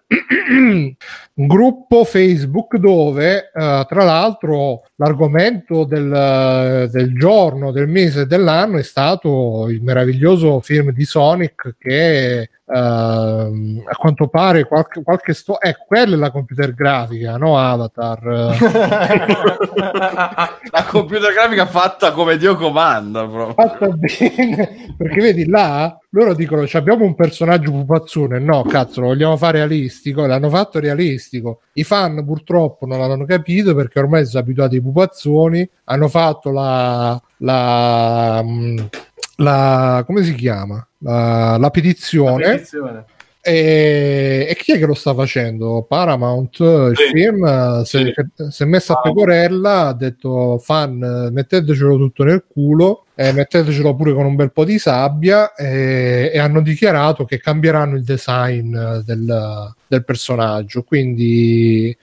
gruppo Facebook dove, eh, tra l'altro, l'argomento del, del giorno, del mese e dell'anno è stato il meraviglioso film di Sonic che ehm, a quanto pare qualche, qualche sto- eh, quella è la computer grafica, no Avatar. La computer grafica fatta come Dio comanda. Proprio. fatta bene perché vedi là loro dicono "Ci abbiamo un personaggio pupazzone. No cazzo lo vogliamo fare realistico? L'hanno fatto realistico. I fan purtroppo non l'hanno capito perché ormai sono abituati ai pupazzoni hanno fatto la la, mm, la come si chiama? La, la petizione. Attenzione. E, e chi è che lo sta facendo? Paramount, il Sì. film si è- Sì. si è messa a pecorella, ha detto fan, mettetecelo tutto nel culo eh, mettetecelo pure con un bel po' di sabbia eh, e hanno dichiarato che cambieranno il design del, del personaggio. Quindi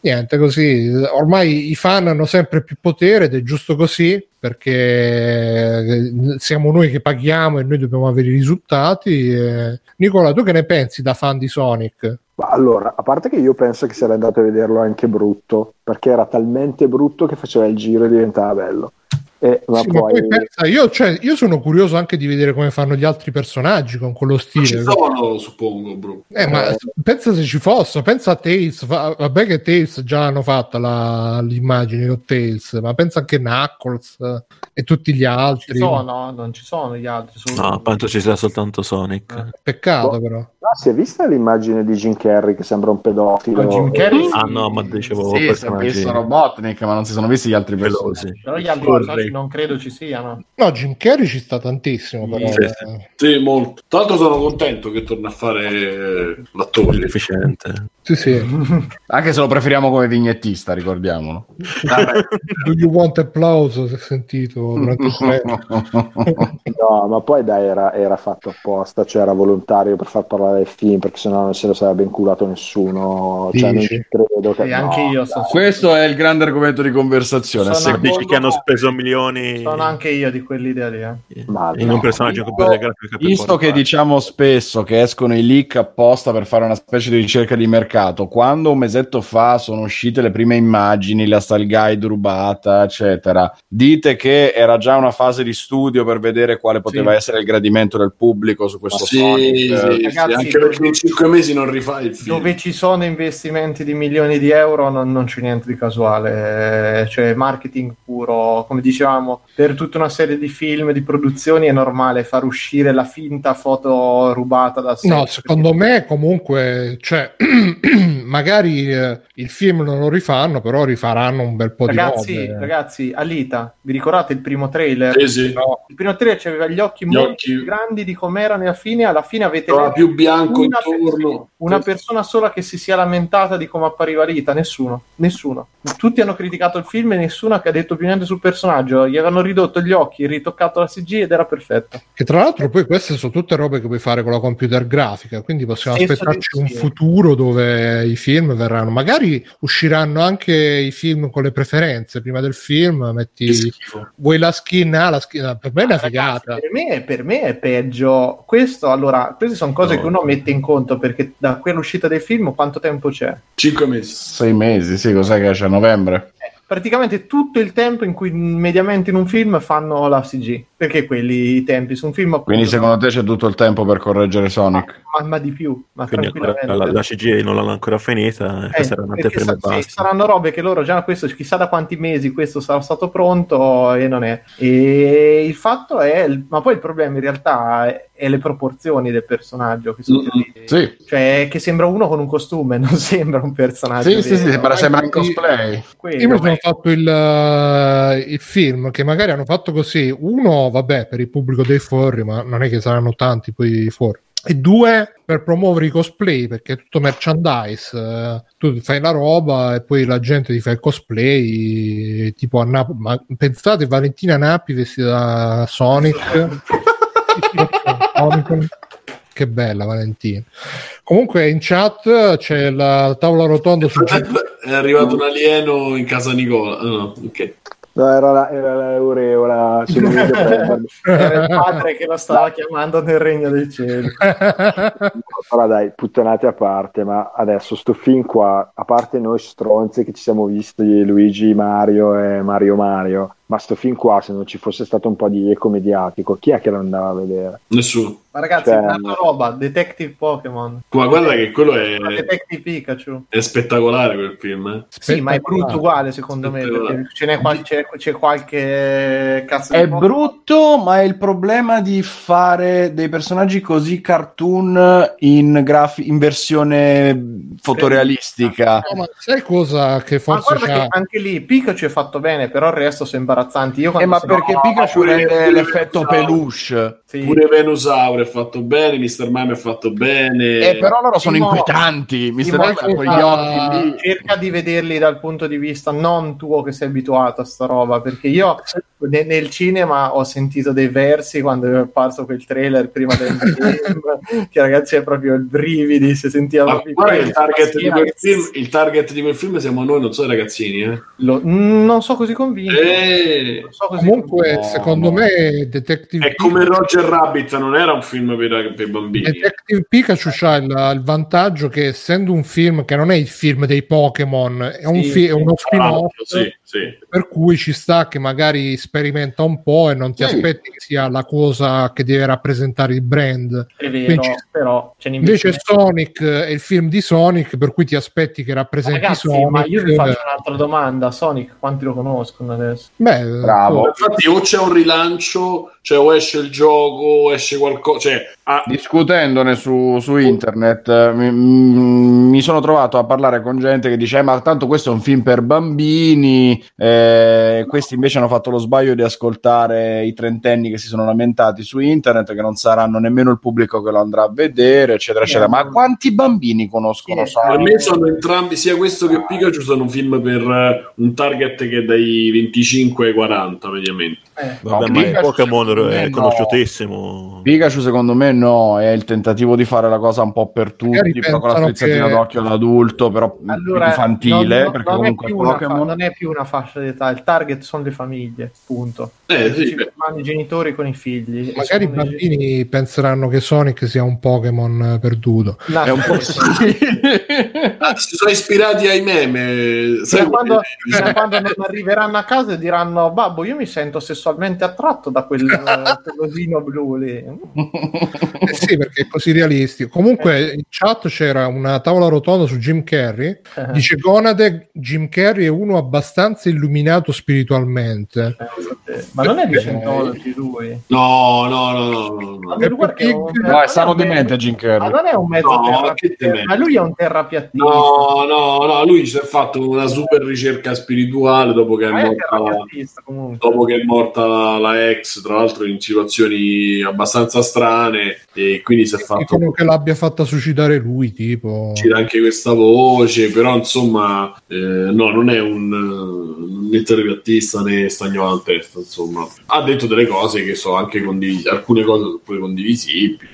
niente, così ormai i fan hanno sempre più potere ed è giusto così perché eh, siamo noi che paghiamo e noi dobbiamo avere i risultati. Eh, Nicola, tu che ne pensi da fan di Sonic? Allora, a parte che io penso che sarei andato a vederlo anche brutto, perché era talmente brutto che faceva il giro e diventava bello. Eh, ma, Sì, ma poi, pensa, io, cioè, io sono curioso anche di vedere come fanno gli altri personaggi con quello Ma ci stile. sono, suppongo, bro. Eh, ma pensa se ci fosse, pensa a Tails, vabbè che Tails già hanno fatto la- l'immagine con Tails, ma pensa anche Knuckles eh, e tutti gli Ci altri. sono, non ci sono gli altri. Sono... No, penso ci sia soltanto Sonic. Eh. Peccato Boh. però. Ah, si è vista l'immagine di Jim Carrey che sembra un pedofilo? Ma Jim Carrey Ah sì. no, ma dicevo Sì, si è visto Robotnik, ma non si sono visti gli altri veloci. Però gli altri personaggi non credo ci siano. No, Jim Carrey ci sta tantissimo però. Sì, eh. Sì, molto. Tra l'altro sono contento che torna a fare l'attore. Efficiente. Sì, sì. Anche se lo preferiamo come vignettista, ricordiamolo. Do you want applause? Si è sentito durante il treno. No, ma poi dai, era, era fatto apposta, cioè era volontario per far parlare il film, perché sennò non se lo sarebbe inculato nessuno. Cioè, non Dici? ci credo che... E anche no, io sono, Questo è il grande argomento di conversazione. Sono Se- dici che hanno speso milioni sono anche io di quell'idea lì. eh. Ma in no. un personaggio con quelle grafiche per Visto che qualità. diciamo spesso che escono i leak apposta per fare una specie di ricerca di mercato, quando un mesetto fa sono uscite le prime immagini, la style guide rubata, eccetera, dite che era già una fase di studio per vedere quale poteva Sì. essere il gradimento del pubblico su questo Sì, Sonic. sì, Eh, sì, Ragazzi, anche perché in cinque mesi non rifai il film. Dove ci sono investimenti di milioni di euro non, non c'è niente di casuale, eh, cioè marketing puro, come dicevamo, per tutta una serie di film, di produzioni è normale far uscire la finta foto rubata da set. No, secondo me comunque, cioè, magari eh, il film non lo rifanno, però rifaranno un bel po' Ragazzi, di robe. ragazzi, Alita, vi ricordate il primo trailer? Sì, sì. No, il primo trailer aveva gli occhi Gli molto occhi- grandi di com'era nella fine, alla fine avete Era letto più bianco una, intorno. una persona sola che si sia lamentata di come appariva Alita, nessuno, nessuno. Tutti hanno criticato il film e nessuno che ha detto più niente sul personaggio, gli avevano ridotto gli occhi, ritoccato la CG ed era perfetta. Che tra l'altro poi queste sono tutte robe che puoi fare con la computer grafica, quindi possiamo Penso aspettarci un futuro dove i film verranno, magari usciranno anche i film con le preferenze, prima del film metti, vuoi la skin, ah, la skin, per me è una figata. Per me, per me è peggio. Questo, allora, queste sono cose No. che uno mette in conto perché da quell'uscita del film quanto tempo c'è? Cinque mesi. Sei mesi, sì, cos'è che c'è a novembre? Eh, praticamente tutto il tempo in cui mediamente in un film fanno la CG perché quelli i tempi su un film appunto, Quindi secondo te c'è tutto il tempo per correggere Sonic? ma, ma di più ma Quindi tranquillamente la, la CGI non l'hanno ancora finita. Eh, questa era perché un'anteprima e sa- sì, saranno robe che loro già questo chissà da quanti mesi questo sarà stato pronto e non è e il fatto è ma poi il problema in realtà è, è le proporzioni del personaggio che sono Mm, terribili. Sì, cioè che sembra uno con un costume non sembra un personaggio sì, sì, sì, sembra, sembra Infatti- cosplay. Quello, Io mi sono fatto il, eh, il film che magari hanno fatto così. Uno, vabbè, per il pubblico dei forri, ma non è che saranno tanti poi i forri. E due, per promuovere i cosplay, perché è tutto merchandise. eh, tu fai la roba e poi la gente ti fa il cosplay, tipo a Napoli. Ma pensate, Valentina Nappi vestita da Sonic. Sonic. Che bella Valentina. Comunque in chat c'è la tavola rotonda su È arrivato un alieno in casa Nicola. Ah, no, ok. No, era la, era l'aureola. prendere. era il padre che lo stava chiamando nel regno dei cieli Però dai, puttanate a parte, ma adesso sto film qua, a parte noi stronzi che ci siamo visti Luigi Mario e Mario Mario, ma sto film qua, se non ci fosse stato un po' di eco mediatico, chi è che lo andava a vedere? Nessuno. ma ragazzi Cioè, un'altra roba Detective Pokémon Ma guarda che quello è, Detective Pikachu è spettacolare quel film. eh. sì ma è brutto uguale secondo me perché ce n'è qual- c'è, c'è qualche cazzo È Pokémon. brutto, ma è il problema di fare dei personaggi così cartoon in, graf- in versione fotorealistica. No, ma sai cosa che ma forse guarda c'ha? che anche lì Pikachu è fatto bene però il resto sembra imbarazzanti. Io Eh, ma sono- perché No, Pikachu pure- rende pure l'effetto peluche. sì. Pure Venusaur è fatto bene, Mr. Mime è fatto bene. Eh, però loro sono Timo- inquietanti. Mi Timo, stai con quegli cerca- occhi lì. cerca di vederli dal punto di vista non tuo che sei abituato a sta roba perché io ne- nel cinema ho sentito dei versi quando è apparso quel trailer prima del film che ragazzi è proprio il brividi si sentiva Ma proprio guarda che il target, di quel film, il target di quel film siamo noi, non so i ragazzini. Eh. Lo- non so così convinto Eh, So Comunque, No, secondo no. me, Detective è come Roger Rabbit, non era un film per, per bambini. Detective Pikachu ha il, il vantaggio che essendo un film che non è il film dei Pokémon, è, un Sì, fi- è uno spin-off, Sì, sì. per cui ci sta che magari sperimenta un po' e non ti Sì. aspetti che sia la cosa che deve rappresentare il brand. è vero Quindi- però Invece. Sonic è il film di Sonic, per cui ti aspetti che rappresenti Ragazzi, Sonic. ma io vi faccio un'altra domanda. Sonic, quanti lo conoscono adesso? Beh, Bravo. Infatti, o c'è un rilancio, cioè o esce il gioco, o esce qualcosa. Cioè, ah, Discutendone su, su internet, eh, mi, mm, mi sono trovato a parlare con gente che dice: "Eh, Ma tanto questo è un film per bambini. eh, questi invece hanno fatto lo sbaglio di ascoltare i trentenni che si sono lamentati su internet, che non saranno nemmeno il pubblico che lo andrà a vedere, eccetera, eccetera. Ma quanti bambini conoscono Sì, per me sono entrambi, sia questo che Pikachu, sono un film per eh, un target che è dai 25 ai 40, mediamente. Eh, Vabbè, No, ma il Pikachu Pokémon è no. conosciutissimo. Pikachu secondo me no, è il tentativo di fare la cosa un po' per tutti, però con la strizzatina che- d'occhio all'adulto, però allora, infantile, non, perché non è una fa- Pokémon... non è più una fascia d'età, il target sono le famiglie, punto. Eh, sì, i genitori con i figli. magari i bambini penseranno che Sonic sia un Pokémon eh, perduto. No, È un po'. Ah, si sono ispirati ai meme. Sai, quando, eh, a quando non arriveranno a casa e diranno babbo io mi sento sessualmente attratto da quel quell'osino blu lì Eh sì, perché è così realistico. Comunque in chat c'era una tavola rotonda su Jim Carrey. Eh, Dice Gonade, Jim Carrey è uno abbastanza illuminato spiritualmente. Ma non è di Scientology lui No, no, no, no, no. Ma è un- No, è sano non di un- mente Jim ma Carrey. non è un mezzo No, terra- ma lui è un terrapiattista No, no, no, lui si è fatto una super ricerca spirituale dopo che è ma morta la, dopo che è morta la, la ex, tra l'altro in situazioni abbastanza strane, e quindi si è fatto Dicono che l'abbia fatta suicidare lui, tipo. c'era anche questa voce, però insomma, eh, no, non è un eh, né terrapiattista né stagno alla testa, insomma. Ha detto delle cose che sono anche condivise, alcune cose sono pure condivisibili.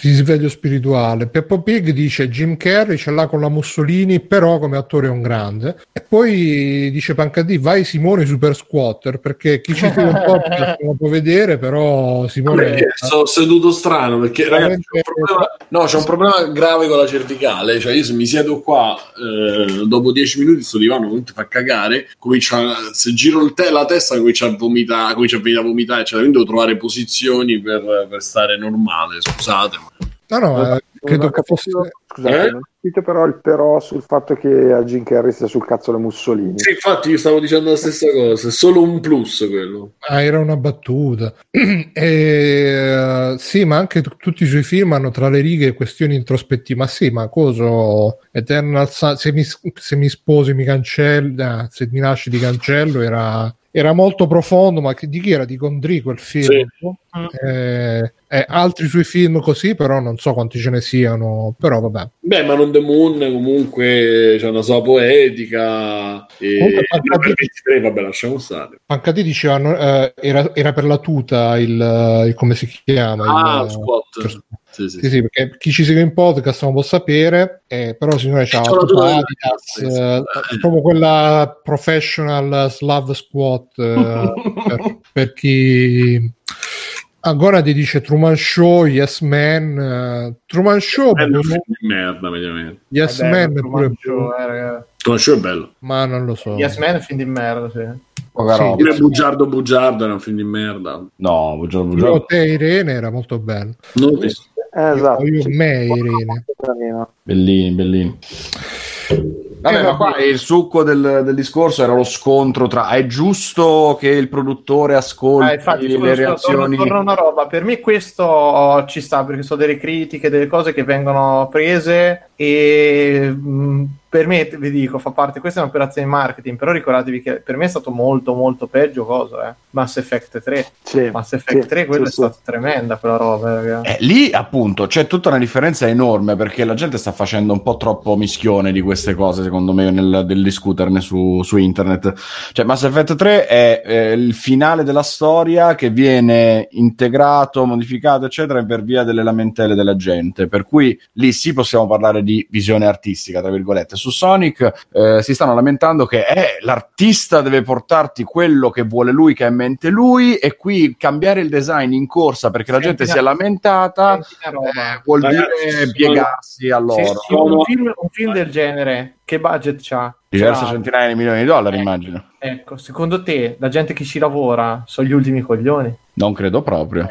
Risveglio spirituale. Peppo Pig dice Jim Carrey ce l'ha con la Mussolini, però come attore è un grande. E poi dice Pancadì, vai Simone Super Squatter, perché chi ci segue un po' non lo può vedere, però Simone... Perché sono seduto strano perché ragazzi c'è un, problema, no, c'è un problema grave con la cervicale cioè io se mi siedo qua eh, dopo dieci minuti sto divano non ti fa cagare comincia, se giro il te- la testa comincia a vomitare comincia a venire a vomitare eccetera. quindi devo trovare posizioni per, per stare normale scusate ma- No, no, eh, Non credo ho che fosse... capito, scusate, Eh? non ho capito però il però sul fatto che a Jim Carrey stia sul cazzo le Mussolini. sì, infatti io stavo dicendo la stessa cosa è solo un plus quello Ah, era una battuta. e, eh, sì, ma anche t- tutti i suoi film hanno tra le righe questioni introspettive. Ma sì, ma coso Eternal Sun- se, mi, se mi sposi mi cancelli, ah, se mi lasci di cancello era, era molto profondo, ma di chi era? Di Gondry quel film? Sì. Eh, eh, altri suoi film così, però non so quanti ce ne siano, però vabbè. beh ma non the Moon comunque c'è una sua poetica e Comunque, per 23 vabbè lasciamo stare Pancati diceva eh, era, era per la tuta il, il- come si chiama? ah il, squat sì, sì. Sì, sì, perché chi ci segue in podcast non può sapere, eh, però signore c'ha la eh, proprio quella professional Slav squat eh, per, per chi ancora ti dice Truman Show, Yes Man, eh, Truman Show, È un film di merda mediamente Yes Vabbè, Man, Truman pure, Show, eh. Truman Show è bello ma non lo so. Yes Man è un film di merda sì. Poca Sì. Pure Bugiardo Bugiardo era un film di merda. No, Io, buongiorno. te Irene era molto bello. Non l'ho visto. Esatto. Io, sì. me Irene. Bellini, bellini. Vabbè, Eh, ma qua il succo del, del discorso era lo scontro tra è giusto che il produttore ascolti Ah, infatti, le reazioni torno, una roba. Per me questo ci sta perché sono delle critiche, delle cose che vengono prese e mh, per me, vi dico, fa parte, questa è un'operazione di marketing, però ricordatevi che per me è stato molto molto peggio cosa, eh? Mass Effect 3. Sì, Mass Effect sì, 3, quella sì, è stata tremenda quella roba, ragazzi. Eh, lì appunto c'è tutta una differenza enorme perché la gente sta facendo un po' troppo mischione di queste cose, secondo me, nel, del discuterne su, su internet. Cioè, Mass Effect 3 è eh, il finale della storia che viene integrato, modificato, eccetera, per via delle lamentele della gente. Per cui lì sì possiamo parlare di visione artistica, tra virgolette. Su Sonic eh, si stanno lamentando che eh, l'artista deve portarti quello che vuole lui, che ha in mente lui, e qui cambiare il design in corsa perché la gente si è lamentata eh, vuol Ragazzi, dire piegarsi a loro. un, film, un film del genere, che budget c'ha? Diverse C'ha- centinaia di milioni di dollari, Eh. immagino. Ecco, secondo te la gente che ci lavora sono gli ultimi coglioni? Non credo proprio.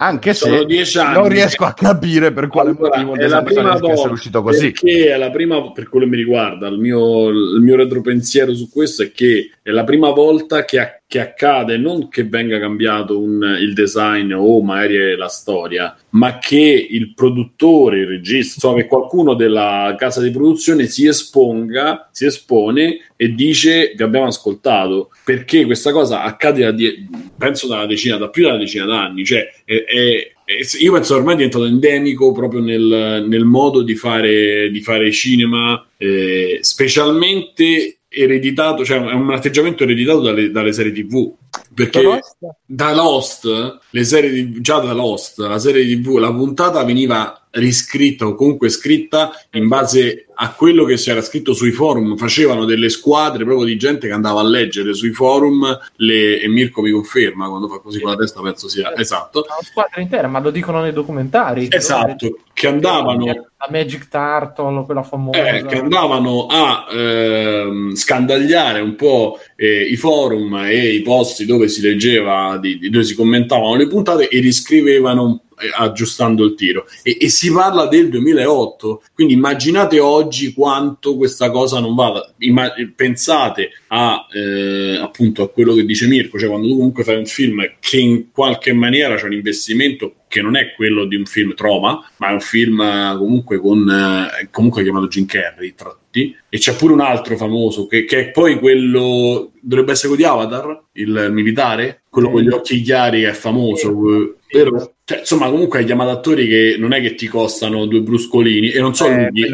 Anche Sono se non riesco a capire per quale Allora, motivo è la prima volta uscito così. perché è la prima per quello che mi riguarda il mio, il mio retropensiero su questo è che è la prima volta che, a- che accade non che venga cambiato un- il design o magari la storia ma che il produttore il regista insomma che qualcuno della casa di produzione si esponga si espone e dice vi abbiamo ascoltato perché questa cosa accade da die- penso da decina da più di una decina d'anni cioè è- è- io penso ormai è diventato endemico proprio nel, nel modo di fare, di fare cinema, eh, specialmente ereditato, cioè è un atteggiamento ereditato dalle, dalle serie TV. Perché da Lost, le serie di, già da Lost, la serie TV, la puntata veniva riscritta o comunque scritta in base a quello che si era scritto sui forum. Facevano delle squadre proprio di gente che andava a leggere sui forum le, e Mirko mi conferma quando fa così con la testa, penso sia esatto. Una squadra intera, ma lo dicono nei documentari. Esatto, che andavano La Magic Turtle, quella famosa. eh, che andavano a ehm, scandagliare un po' eh, i forum e i posti dove si leggeva, di, di- dove si commentavano le puntate e riscrivevano eh, aggiustando il tiro. E, e si parla del 2008, quindi immaginate oggi quanto questa cosa non vada. Imma- pensate a eh, appunto a quello che dice Mirko, cioè quando tu comunque fai un film che in qualche maniera c'è un investimento che non è quello di un film Troma, ma è un film eh, comunque con eh, comunque chiamato Jim Carrey tratti e c'è pure un altro famoso che, che è poi quello dovrebbe essere quello di Avatar, il militare, quello con gli occhi chiari che è famoso, eh, vero? Cioè, insomma, comunque hai chiamato attori che non è che ti costano due bruscolini e non so Eh, lui,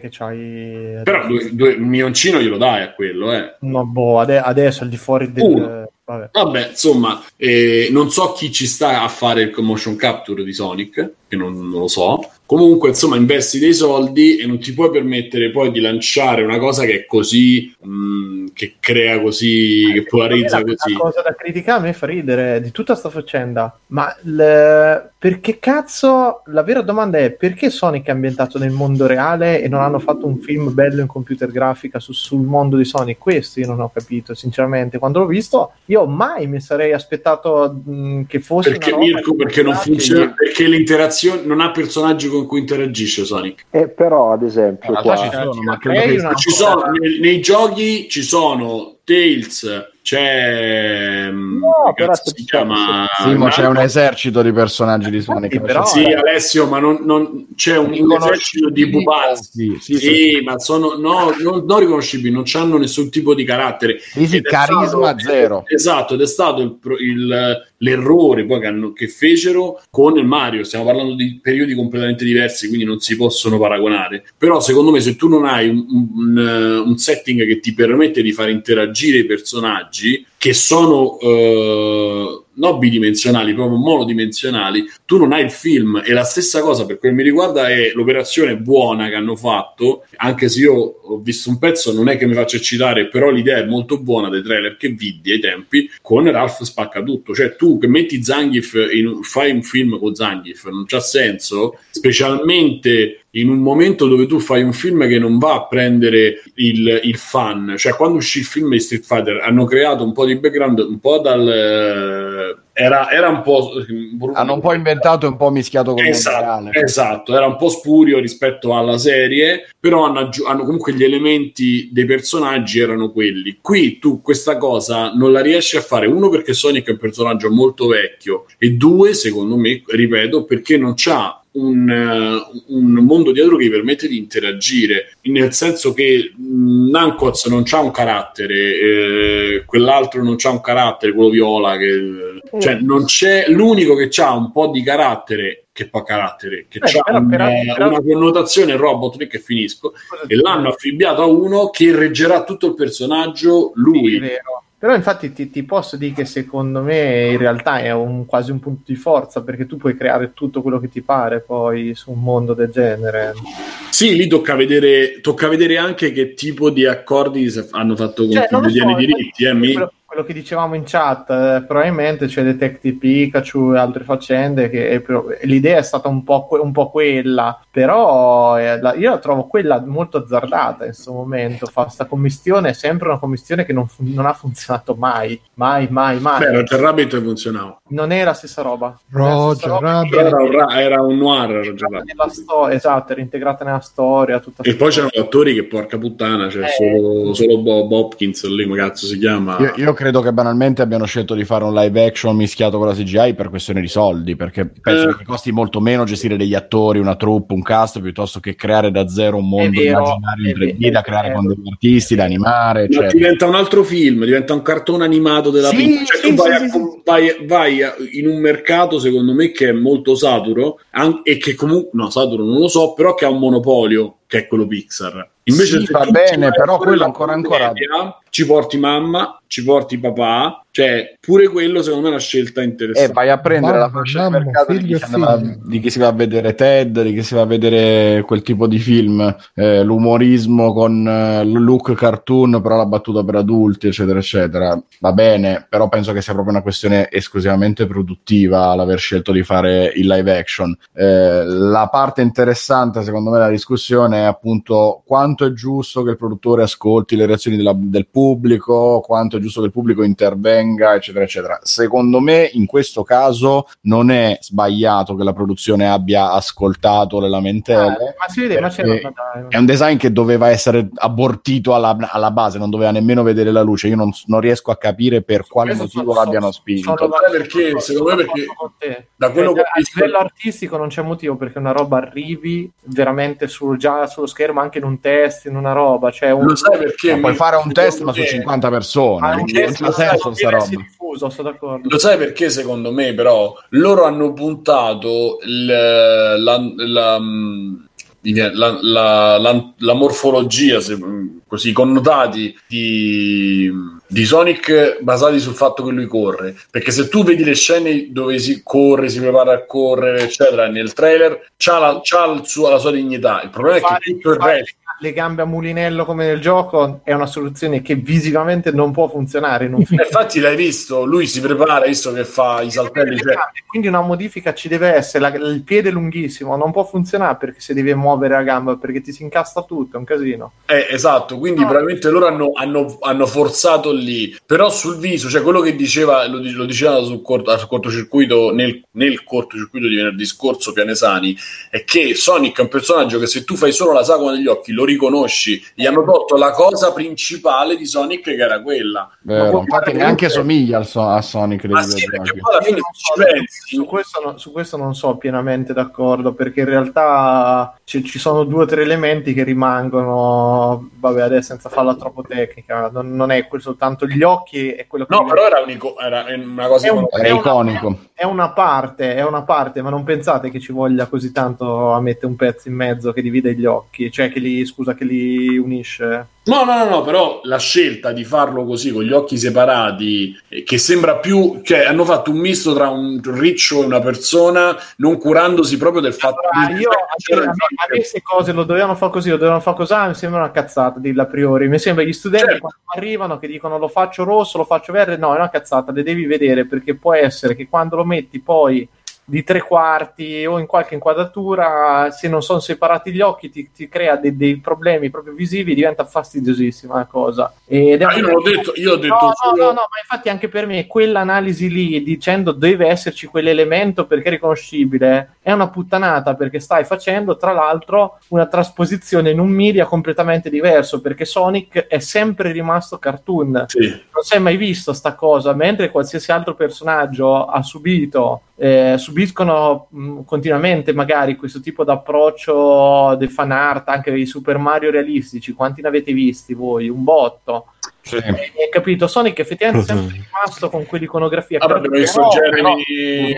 che c'hai. però due, due, un milioncino glielo dai a quello, eh. No, boh, ade- adesso al di fuori del. Uno. Vabbè. Vabbè, insomma, eh, non so chi ci sta a fare il motion capture di Sonic, che non, non lo so. Comunque, insomma, investi dei soldi e non ti puoi permettere poi di lanciare una cosa che è così, mh, che crea così, che polarizza la, così. La cosa da criticare a me fa ridere di tutta sta faccenda, ma le- perché cazzo la vera domanda è perché Sonic è ambientato nel mondo reale e non hanno fatto un film bello in computer grafica su- sul mondo di Sonic? Questo io non ho capito, sinceramente. Quando l'ho visto, io mai mi sarei aspettato mh, che fosse Perché Mirko, perché non funziona, perché l'interazione non ha personaggi con cui interagisce Sonic. Eh, però, ad esempio, In qua, ci sono, ma credo che Ci sono, nei, nei giochi ci sono Tails, c'è mm, No, cazzo si chiama Simo, c'è un esercito di personaggi di Sonic. Sì, però- Sì, Alessio, ma non, non- c'è un, un esercito di pupazzi. Sì, sì, Sì, sì. ma sono no, non, non riconoscibili, non hanno nessun tipo di carattere. Sì, carisma stato- zero. Esatto, ed è stato il il- l'errore poi che, hanno- che fecero con il Mario. Stiamo parlando di periodi completamente diversi, quindi non si possono paragonare. Però, secondo me, se tu non hai un, un- un setting che ti permette di far interagire i personaggi, che sono eh, non bidimensionali, proprio monodimensionali, tu non hai il film. E la stessa cosa per quel che mi riguarda è l'operazione buona che hanno fatto, anche se io ho visto un pezzo, non è che mi faccia eccitare, però l'idea è molto buona dei trailer che vidi ai tempi, con Ralph spacca tutto. Cioè tu che metti Zangief, in fai un film con Zangief, non c'ha senso, specialmente in un momento dove tu fai un film che non va a prendere il, il fan, cioè quando uscì il film di Street Fighter hanno creato un po' di background, un po' dal... eh, era, era un po'... Hanno un po' inventato e un po' mischiato con il Esatto, reale. esatto, era un po' spurio rispetto alla serie, però hanno, hanno comunque gli elementi dei personaggi erano quelli. Qui tu questa cosa non la riesci a fare, uno perché Sonic è un personaggio molto vecchio e due, secondo me, ripeto, perché non c'ha un, eh, un mondo dietro che gli permette di interagire, nel senso che Nankoz non ha un carattere, eh, quell'altro non ha un carattere, quello viola, che, cioè non c'è l'unico che ha un po' di carattere che poi carattere, che Eh, ha un- una connotazione robot lì che finisco e l'hanno affibbiato a uno che reggerà tutto il personaggio Sì, lui vero. Però infatti ti, ti posso dire che secondo me in realtà è un, quasi un punto di forza perché tu puoi creare tutto quello che ti pare poi su un mondo del genere. sì lì tocca vedere tocca vedere anche che tipo di accordi hanno fatto con Cioè, lo detiene so, i diritti eh, mi- quello, che dicevamo in chat, eh, probabilmente c'è Detective Pikachu e altre faccende che è pro- l'idea è stata un po', que- un po' quella, però eh, la- io la trovo quella molto azzardata in questo momento, fa sta commistione, è sempre una commistione che non, fun- non ha funzionato mai, mai, mai, mai. beh Roger Rabbit funzionava non è la stessa roba. Non è la stessa Roger roba Rabbit. era un, ra- era un noir Roger Rabbit. sto- esatto, era integrata nella storia. Tutta e poi c'erano attori che porca puttana c'è Eh. solo, solo Bob Hopkins lì come cazzo si chiama Io, io credo che banalmente abbiano scelto di fare un live action mischiato con la CGI per questione di soldi, perché penso Eh. che costi molto meno gestire degli attori, una troupe, un cast, piuttosto che creare da zero un mondo vero, immaginario in è 3D vero, da creare con degli artisti, da animare, Ma eccetera. diventa un altro film, diventa un cartone animato della Sì, Pixar. Cioè, sì, tu vai, sì, a- vai- vai a- in un mercato, secondo me, che è molto saturo an- e che comunque, no, saturo non lo so, però che ha un monopolio, che è quello Pixar. Invece, Sì, va bene, però quello ancora- ancora- commedia, Ci porti mamma, ci porti papà, cioè pure quello, secondo me, è una scelta E interessante. vai a prendere la Mamma, fascia di mamma, mercato di chi, va- di chi si va a vedere Ted, di chi si va a vedere quel tipo di film, eh, l'umorismo con eh, il look cartoon, però la battuta per adulti, eccetera, eccetera. Va bene, però penso che sia proprio una questione esclusivamente produttiva l'aver scelto di fare il live action. Eh, la parte interessante, secondo me, della discussione è appunto quanto è giusto che il produttore ascolti le reazioni della- del pubblico, quanto è giusto che il pubblico intervenga, eccetera, eccetera. Secondo me, in questo caso, non è sbagliato che la produzione abbia ascoltato le Ah, lamentele. ma si vede, ma dai. È un design che doveva essere abortito alla, alla base, non doveva nemmeno vedere la luce. Io non, non riesco a capire per quale Questo motivo sono- l'abbiano sono- spinto. Sai perché? Secondo me perché- da quello che ho a livello artistico non c'è motivo perché una roba arrivi veramente sul- già sullo schermo anche in un test, in una roba. Cioè un, Lo sai perché? Ma puoi fare un test, ma su secondo me- 50 persone. Ah, non non senso sta roba. essere diffuso, sono d'accordo. Lo sai perché secondo me però loro hanno puntato il- la, la- la- la- la- la morfologia, se- così, i connotati di, di Sonic basati sul fatto che lui corre. Perché se tu vedi le scene dove si corre, si prepara a correre, eccetera, nel trailer c'ha la, c'ha il suo- la sua dignità. Il problema è che tutto il resto le gambe a mulinello come nel gioco è una soluzione che visivamente non può funzionare in un film. Infatti l'hai visto, lui si prepara, visto che fa i saltelli. cioè- Quindi una modifica ci deve essere, la- il piede lunghissimo, non può funzionare perché se devi muovere la gamba, perché ti si incasta tutto, è un casino. Eh, esatto, quindi No. probabilmente loro hanno, hanno- hanno forzato lì, però sul viso, cioè quello che diceva, lo, lo diceva sul, corto, al cortocircuito, nel, nel cortocircuito di venerdì scorso Pianesani, è che Sonic è un personaggio che se tu fai solo la sagoma degli occhi lo riconosci, gli hanno tolto la cosa principale di Sonic che era quella. Vero, infatti neanche somiglia so- a Sonic Ma sì, perché poi alla fine ci pensi... su, questo no- su questo non so pienamente d'accordo perché in realtà ci, ci sono due o tre elementi che rimangono, vabbè adesso senza farla troppo tecnica, non, non è quel soltanto gli occhi, è quello che No, però era, unico- era una cosa È un-. Era è una- iconico. è una parte, è una parte, ma non pensate che ci voglia così tanto a mettere un pezzo in mezzo che divide gli occhi, cioè che li, scusa, che li unisce. No, no, no, no, però la scelta di farlo così con gli occhi separati, eh, che sembra più, cioè hanno fatto un misto tra un riccio e una persona, non curandosi proprio del fatto Allora, di- io, me- a me queste cose lo dovevano fare così, lo dovevano fare così, mi sembra una cazzata dirla a priori. Mi sembra gli studenti Certo. quando arrivano che dicono lo faccio rosso, lo faccio verde, no, è una cazzata, le devi vedere perché può essere che quando lo metti poi di tre quarti o in qualche inquadratura, se non sono separati gli occhi, ti, ti crea dei, dei problemi proprio visivi, diventa fastidiosissima la cosa. Ed Ah, io non l'ho detto, io ho detto No, no, solo- no, no, ma infatti anche per me quell'analisi lì dicendo deve esserci quell'elemento perché è riconoscibile è una puttanata perché stai facendo tra l'altro una trasposizione in un media completamente diverso perché Sonic è sempre rimasto cartoon Sì. non si è mai visto sta cosa mentre qualsiasi altro personaggio ha subito eh, subiscono mh, continuamente magari questo tipo di approccio del fan art, anche dei Super Mario realistici. Quanti ne avete visti voi? Un botto. Sì. Eh, capito? Sonic effettivamente è sempre rimasto con quell'iconografia. Vabbè, però- però-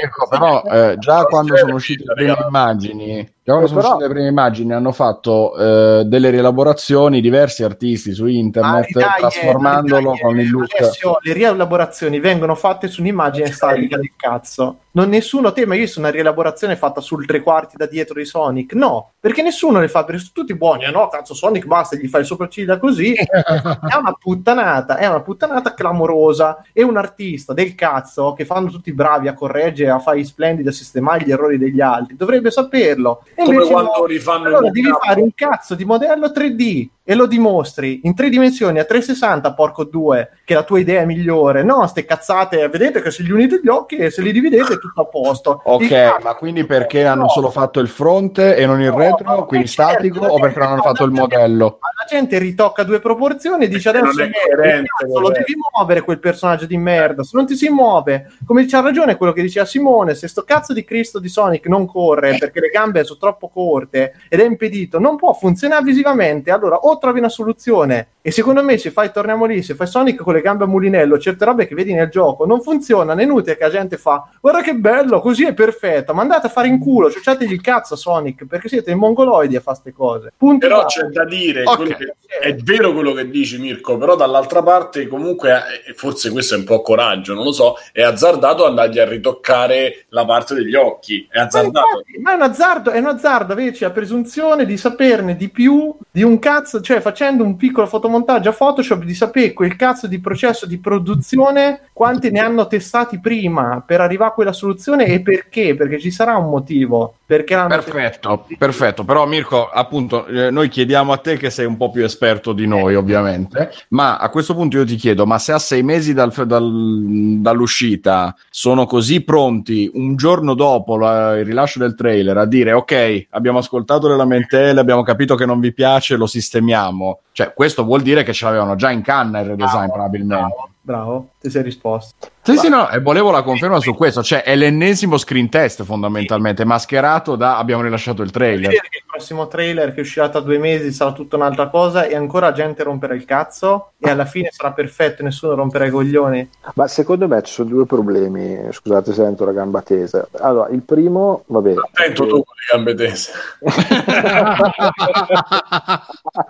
Ecco, però eh, già quando sono uscite le prime immagini, già quando Eh, sono però- uscite le prime immagini hanno fatto eh, delle rielaborazioni diversi artisti su Ah, internet dai, trasformandolo dai, con il look. Alessio, le rielaborazioni vengono fatte su un'immagine statica del cazzo. Non nessuno teme, io su una rielaborazione fatta sul tre quarti da dietro di Sonic. No, perché nessuno le fa, perché sono tutti buoni. Eh no, cazzo, Sonic basta, gli fai il sopracciglia così. è una puttanata, è una puttanata clamorosa. E un artista del cazzo che fanno tutti bravi a correggere, a fare i splendidi, a sistemare gli errori degli altri. Dovrebbe saperlo. E come quando no. rifanno Allora devi mock-up. fare un cazzo di modello 3D e lo dimostri in tre dimensioni a 360, porco due, che la tua idea è migliore. No, ste cazzate, vedete che se gli unite gli occhi e se li dividete è tutto a posto. Ok, Il cazzo- ma quindi perché hanno No. solo fatto il fronte e non il No, retro, quindi certo, statico, o perché non hanno fatto il modello? Ma la gente ritocca due proporzioni e dice Perché adesso non è coerente, cazzo, lo devi muovere quel personaggio di merda se non ti si muove come c'ha ragione quello che diceva Simone se sto cazzo di Cristo di Sonic non corre perché le gambe sono troppo corte ed è impedito non può funzionare visivamente allora o trovi una soluzione e secondo me se fai torniamo lì se fai Sonic con le gambe a mulinello certe robe che vedi nel gioco non funzionano è inutile che la gente fa guarda che bello così è perfetto ma andate a fare in culo ciucciatevi il cazzo a Sonic perché siete i mongoloidi a fare queste cose punto Però c'è da dire, Ok. quello che- è vero quello che dici Mirko, però dall'altra parte comunque, eh, forse questo è un po' coraggio, non lo so, è azzardato andargli a ritoccare la parte degli occhi, è Ma, azzardato. infatti, ma è un azzardo, è un azzardo averci la presunzione di saperne di più di un cazzo, cioè facendo un piccolo fotomontaggio a Photoshop, di sapere quel cazzo di processo di produzione, quanti ne hanno testati prima per arrivare a quella soluzione e perché? Perché ci sarà un motivo. Perché l'hanno Perfetto, perfetto. Però Mirko, appunto, eh, noi chiediamo a te che sei un po' più esperto di noi, ovviamente, ma a questo punto io ti chiedo, ma se a sei mesi dal- dal- dall'uscita sono così pronti un giorno dopo la- il rilascio del trailer a dire ok, abbiamo ascoltato le lamentele, abbiamo capito che non vi piace, lo sistemiamo, cioè questo vuol dire che ce l'avevano già in canna il redesign probabilmente. Bravo, bravo, ti sei risposto. Sì, sì, no, e volevo la conferma su questo, cioè è l'ennesimo screen test fondamentalmente, mascherato da abbiamo rilasciato il trailer. Il prossimo trailer che uscirà tra due mesi sarà tutta un'altra cosa e ancora gente romperà il cazzo e alla fine sarà perfetto e nessuno romperà i coglioni. Ma secondo me ci sono due problemi. Scusate se sento la gamba tesa. Allora, il primo, vabbè. Attento tu con le gambe tese.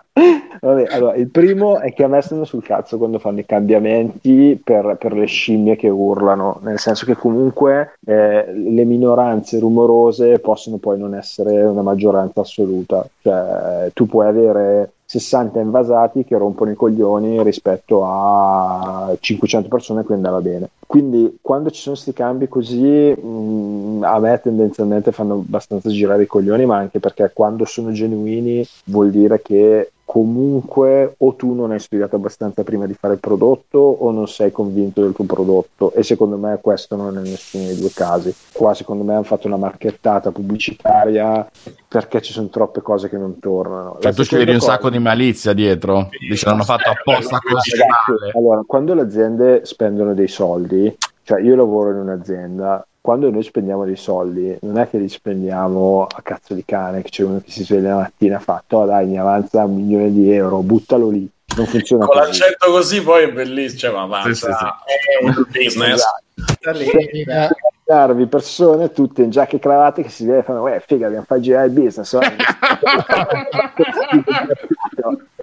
Vabbè, allora, il primo è che a me stanno sul cazzo quando fanno i cambiamenti per, per le scimmie che urlano, nel senso che comunque eh, le minoranze rumorose possono poi non essere una maggioranza assoluta, cioè tu puoi avere 60 invasati che rompono i coglioni rispetto a 500 persone che andava bene. Quindi quando ci sono questi cambi così, mh, a me tendenzialmente fanno abbastanza girare i coglioni, ma anche perché quando sono genuini vuol dire che comunque o tu non hai studiato abbastanza prima di fare il prodotto o non sei convinto del tuo prodotto e secondo me questo non è nessuno dei due casi. Qua secondo me hanno fatto una marchettata pubblicitaria perché ci sono troppe cose che non tornano. Cioè, tu ci vedi un cosa- sacco di malizia dietro. Dici, l'hanno fatto apposta così allora, quando le aziende spendono dei soldi, cioè io lavoro in un'azienda, quando noi spendiamo dei soldi, non è che li spendiamo a cazzo di cane, che c'è uno che si sveglia la mattina e ha fatto, "Oh, dai, mi avanza un milione di euro, buttalo lì. Non funziona Con così. l'accento così poi è bellissimo, cioè, ma va, Sì, sì, sì. è un business. Devi darvi persone tutte in giacche e cravatte che si vede e fanno, eh, figa, abbiamo fatto girare il business.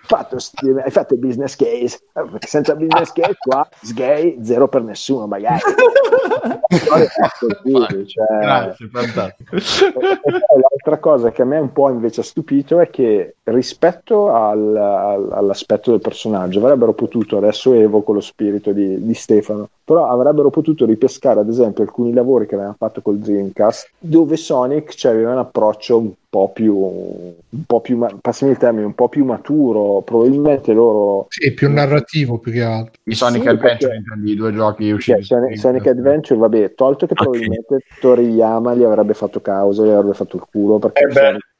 oh." Hai fatto, hai fatto il business case perché senza business case qua sgay zero per nessuno magari cioè, Grazie, fantastico. l'altra cosa che a me un po' invece ha stupito è che rispetto al- al- all'aspetto del personaggio avrebbero potuto, adesso evoco lo spirito di, di Stefano, però avrebbero potuto ripescare ad esempio alcuni lavori che avevano fatto col Dreamcast dove Sonic cioè, aveva un approccio un po' più, un po' più ma- passami il termine, un po' più maturo, probabilmente loro Sì, più narrativo più che altro. I Sonic Sì, Adventure, perché- i due giochi usciti. Sonic, Sonic Adventure, vabbè, tolto che Ok. probabilmente Toriyama gli avrebbe fatto causa, gli avrebbe fatto il culo perché Eh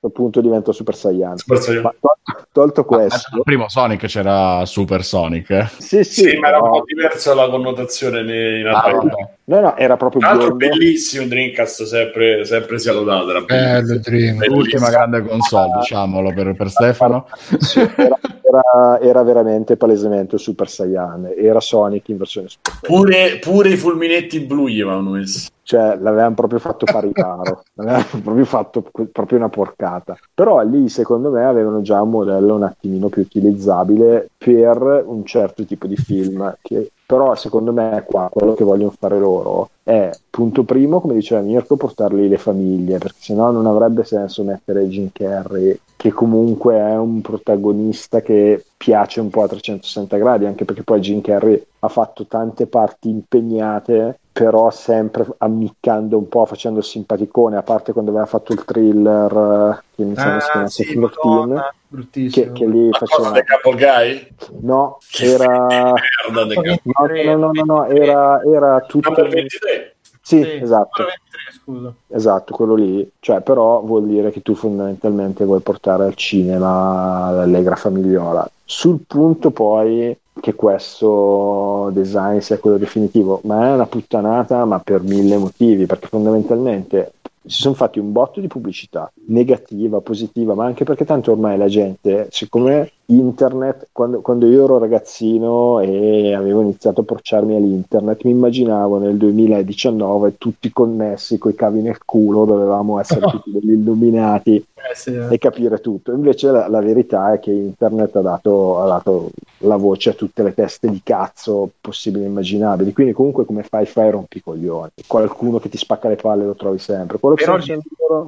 beh. Sonic, questo punto diventa Super Saiyan. Super Saiyan. Ma tol- tolto Ah, questo, il primo Sonic c'era Super Sonic. eh. sì, sì, Sì, ma era un po' diversa la connotazione nei in Ah, vabbè. no, no, era proprio Tra l'altro bellissimo Dreamcast, sempre, sempre sia lodato. Era Bello Dream. L'ultima grande console, diciamolo per, per Stefano. Sì, era, era- era veramente palesemente Super Saiyan. Era Sonic in versione Super Saiyan. Pure, pure i fulminetti blu gli avevano messo. Cioè, l'avevano proprio fatto pari paro, l'avevano proprio fatto proprio una porcata. Però lì, secondo me, avevano già un modello un attimino più utilizzabile per un certo tipo di film. Che, però, secondo me, qua quello che vogliono fare loro è, punto primo, come diceva Mirko, portarli le famiglie, perché sennò non avrebbe senso mettere Jim Carrey, che comunque è un protagonista che piace un po' a 360 gradi, anche perché poi Jim Carrey ha fatto tante parti impegnate però sempre ammiccando un po', facendo il simpaticone, a parte quando aveva fatto il thriller che mi sembra si Ah, chiamasse sì, 13, Madonna, che, bruttissimo. che lì Ma cosa faceva... dei Couple Guy? No, era... no, no, no, no, era, era tutto... Number 23. Sì, Sì, esatto, quello 23, scusa. esatto, quello lì. Cioè, però vuol dire che tu fondamentalmente vuoi portare al cinema l'allegra famigliola. Sul punto poi che questo design sia quello definitivo, ma è una puttanata, ma per mille motivi, perché fondamentalmente si sono fatti un botto di pubblicità negativa, positiva, ma anche perché tanto ormai la gente, siccome internet, quando, quando io ero ragazzino e avevo iniziato a approcciarmi all'internet, mi immaginavo nel 2019 tutti connessi coi cavi nel culo, dovevamo essere tutti degli illuminati Eh, sì, eh. e capire tutto. Invece la, la verità è che internet ha dato, ha dato la voce a tutte le teste di cazzo possibili e immaginabili. Quindi, comunque, come fai, fai rompicoglioni. Qualcuno che ti spacca le palle lo trovi sempre. Quello Però il-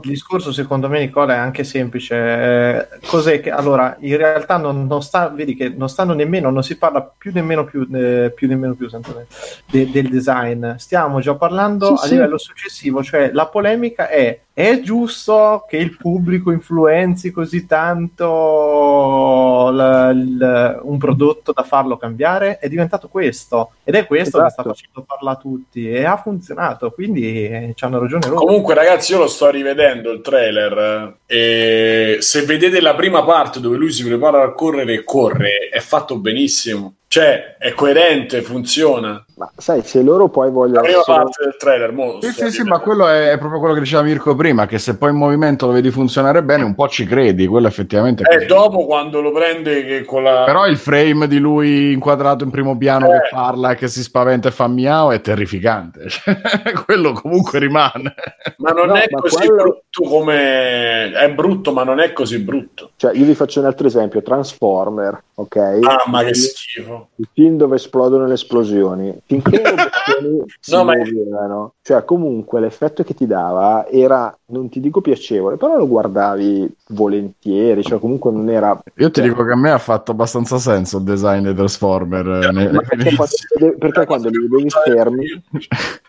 Il discorso, secondo me, Nicola, è anche semplice. Eh, cos'è che allora in realtà non, non sta, vedi che non stanno nemmeno, non si parla più nemmeno più, eh, più nemmeno più sempre, de- del design. Stiamo già parlando Sì, a sì. livello successivo, cioè la polemica è: è giusto che il pubblico influenzi così tanto la- il- un prodotto da farlo cambiare? È diventato questo ed è questo che sta Esatto. facendo parlare a tutti e ha funzionato. Quindi eh, c'hanno ragione loro. Comunque, ragazzi, io lo sto rivedendo il trailer. eh, E se vedete la prima parte dove lui si prepara a correre e corre, è fatto benissimo. Cioè, è coerente, funziona. Ma sai, se loro poi La vogliono prima essere- parte del trailer, mo Sì, sì, sì, ma quello è, è proprio quello che diceva Mirko prima, che se poi in movimento lo vedi funzionare bene, un po' ci credi, quello effettivamente è Eh, dopo quando lo prende che con la... Però il frame di lui inquadrato in primo piano Eh. che parla e che si spaventa e fa miau è terrificante. Cioè, quello comunque rimane. Ma non No, è ma così quello- brutto come... È brutto, ma non è così brutto. Cioè, io vi faccio un altro esempio: Transformer, ok? Mamma che schifo. Il film dove esplodono le esplosioni finché le si No, ma- muovevano cioè comunque l'effetto che ti dava era non ti dico piacevole però lo guardavi volentieri cioè comunque non era Io ti dico che a me ha fatto abbastanza senso il design dei Transformer. eh, Ma perché, quando, perché quando li vedevi fermi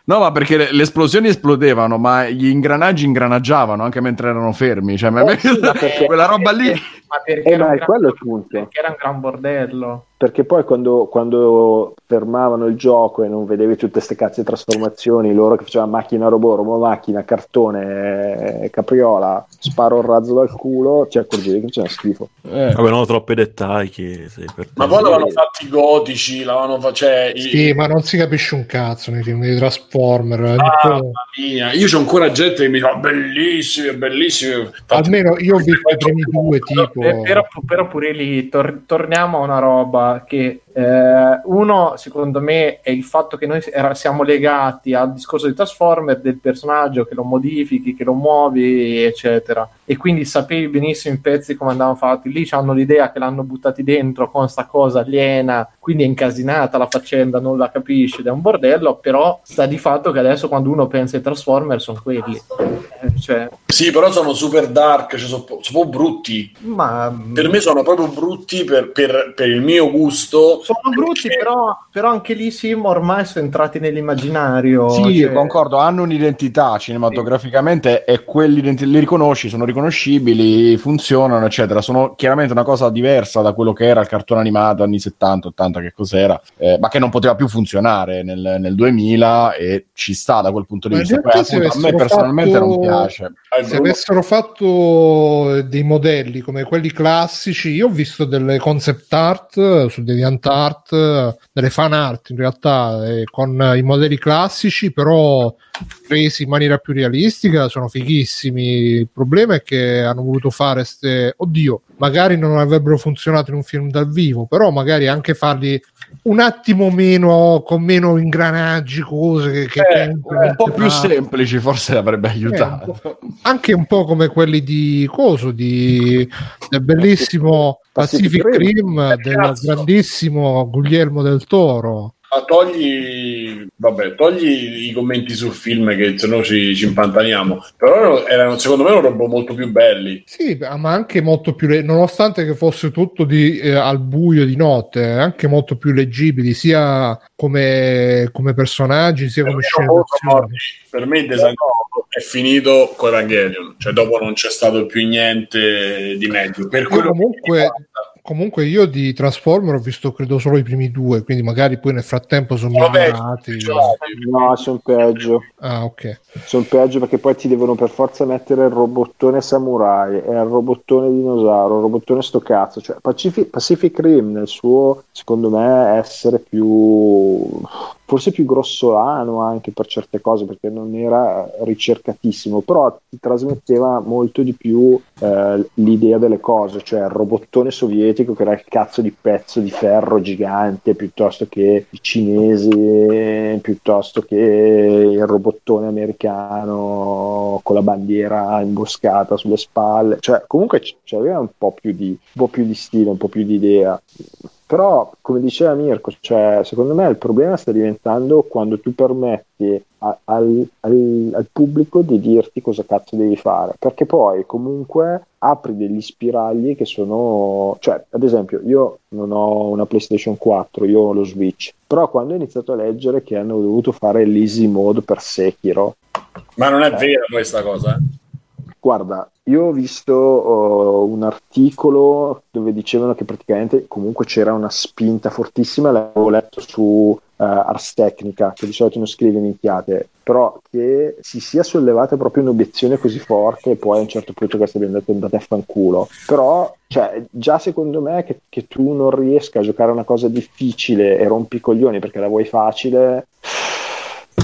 No, ma perché le, le esplosioni esplodevano, ma gli ingranaggi ingranaggiavano anche mentre erano fermi. Cioè, ma- Eh sì, ma perché- quella roba lì. Ma perché, Eh, era ma è gran- quello il punto. perché era un gran bordello. Perché poi quando, quando fermavano il gioco e non vedevi tutte queste cazzo di trasformazioni loro che facevano macchina robot, robot macchina, cartone, eh, capriola sparo il razzo dal culo ti accorgevi che c'era schifo Eh. Avevano troppi dettagli. Che, sì. Ma poi l'avevano fatti gotici, l'avevano fa- cioè, i- Sì, ma non si capisce un cazzo nei film di Transformer. Ah, Niccolo. mamma mia, io c'ho ancora gente che mi fa bellissimi, bellissimi. Almeno io ho visto i primi due tipo. Eh, Però, però pure lì tor- torniamo a una roba che eh, uno secondo me è il fatto che noi era- siamo legati al discorso di Transformer del personaggio che lo modifichi, che lo muovi eccetera e quindi sapevi benissimo i pezzi come andavano fatti lì hanno l'idea che l'hanno buttati dentro con sta cosa aliena quindi è incasinata la faccenda non la capisci ed è un bordello però sta di fatto che adesso quando uno pensa ai Transformer sono quelli Eh, cioè, Sì, però sono super dark, cioè sono, sono proprio brutti. ma Per me sono proprio brutti per, per- per il mio gusto. Sono brutti, però, però anche lì sim ormai sono entrati nell'immaginario. Sì, cioè- concordo, hanno un'identità cinematograficamente e quell'identità li riconosci, sono riconoscibili, funzionano, eccetera. Sono chiaramente una cosa diversa da quello che era il cartone animato anni 70, 80, 90 che cos'era, eh, ma che non poteva più funzionare nel, nel 2000 e ci sta da quel punto di Ma vista. Poi, appunto, a me personalmente fatto- non piace. Se avessero fatto dei modelli come quelli classici, io ho visto delle concept art su DeviantArt, eh, delle fan art in realtà, eh, con i modelli classici, però resi in maniera più realistica, sono fighissimi. Il problema è che hanno voluto fare ste... Oddio, magari non avrebbero funzionato in un film dal vivo, però magari anche farli un attimo meno, con meno ingranaggi, cose che... che Eh, che Un po' più semplici forse avrebbe aiutato. anche un po' come quelli di Coso, di, del bellissimo Pacific Rim. Del grandissimo Guglielmo del Toro. Ma togli, vabbè, togli i commenti sul film che se no ci, ci impantaniamo. Però erano, secondo me, erano molto più belli. Sì, ma anche molto più, le- nonostante che fosse tutto di, eh, al buio di notte, eh, anche molto più leggibili, sia come, come personaggi, sia come scene d'azione. Per me il design è finito con Evangelion, cioè dopo non c'è stato più niente di meglio. Per quello che comunque, riguarda. Comunque io di Transformer ho visto credo solo i primi due, quindi magari poi nel frattempo sono migliorati. No, sono peggio. Ah, ok. Sono peggio perché poi ti devono per forza mettere il robottone samurai e il robottone dinosauro, il robottone sto cazzo. Cioè, Pacific, Pacific Rim nel suo, secondo me, essere più forse più grossolano anche per certe cose perché non era ricercatissimo, però ti trasmetteva molto di più eh, l'idea delle cose, cioè il robottone sovietico che era il cazzo di pezzo di ferro gigante piuttosto che i cinesi, piuttosto che il robottone americano con la bandiera imboscata sulle spalle, cioè comunque c'aveva un po' più di, un po' più di stile, un po' più di idea. Però, come diceva Mirko, cioè, secondo me il problema sta diventando quando tu permetti a- al, al- al pubblico di dirti cosa cazzo devi fare, perché poi comunque apri degli spiragli che sono, cioè, ad esempio, io non ho una PlayStation 4, io ho lo Switch, però quando ho iniziato a leggere che hanno dovuto fare l'easy mode per Sekiro, Ma non è vera questa cosa. eh. Guarda, io ho visto oh, un articolo dove dicevano che praticamente comunque c'era una spinta fortissima, l'avevo letto su eh, Ars Technica, che di solito non scrive minchiate, però che si sia sollevata proprio un'obiezione così forte e poi a un certo punto questa abbiamo detto andate a fanculo. Però, cioè, già secondo me che, che tu non riesca a giocare una cosa difficile e rompi i coglioni perché la vuoi facile,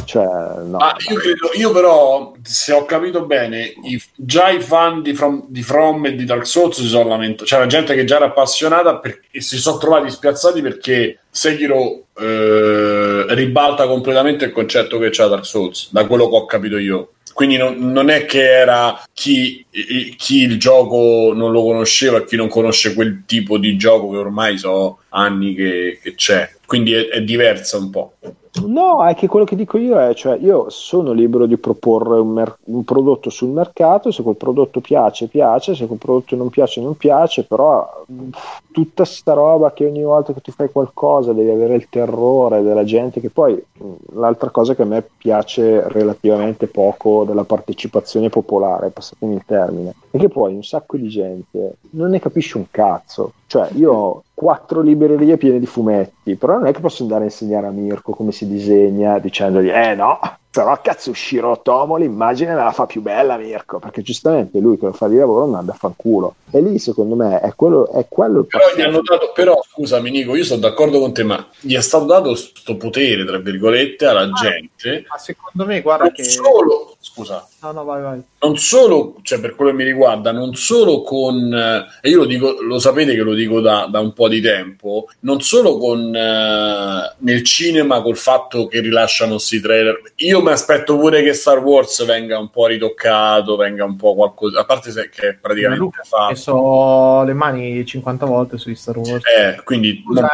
cioè, no. Ma io credo, io però, se ho capito bene, i- già i fan di From, di From e di Dark Souls si sono lamentati. C'era gente che già era appassionata per- e si sono trovati spiazzati perché Sekiro eh, ribalta completamente il concetto che c'ha Dark Souls, da quello che ho capito io. Quindi non, non è che era chi, chi il gioco non lo conosceva e chi non conosce quel tipo di gioco che ormai so anni che, che c'è. Quindi è, è diversa un po'. No, è che quello che dico io è, cioè, io sono libero di proporre un, mer- un prodotto sul mercato, se quel prodotto piace, piace, se quel prodotto non piace, non piace, però tutta sta roba che ogni volta che tu fai qualcosa devi avere il terrore della gente, che poi l'altra cosa che a me piace relativamente poco della partecipazione popolare, passatemi il termine, è che poi un sacco di gente non ne capisce un cazzo. Cioè, io ho quattro librerie piene di fumetti, però non è che posso andare a insegnare a Mirko come si disegna dicendogli, eh no, però cazzo Shiro Tomo l'immagine me la fa più bella Mirko, perché giustamente lui che lo fa di lavoro manda a fanculo. E lì secondo me è quello, è quello il Però, gli hanno dato, però scusami Nico, io sono d'accordo con te, ma gli è stato dato questo potere, tra virgolette, alla gente. Ma secondo me, guarda Non che... solo, scusa, No, no, vai, vai. non solo, cioè per quello che mi riguarda, non solo con, eh, e io lo dico, lo sapete che lo dico da, da un po' di tempo, non solo con eh, nel cinema col fatto che rilasciano questi trailer, io mi aspetto pure che Star Wars venga un po' ritoccato, venga un po' qualcosa, a parte se che praticamente Luca ha fatto. messo le mani 50 volte su Star Wars. Eh, quindi Usai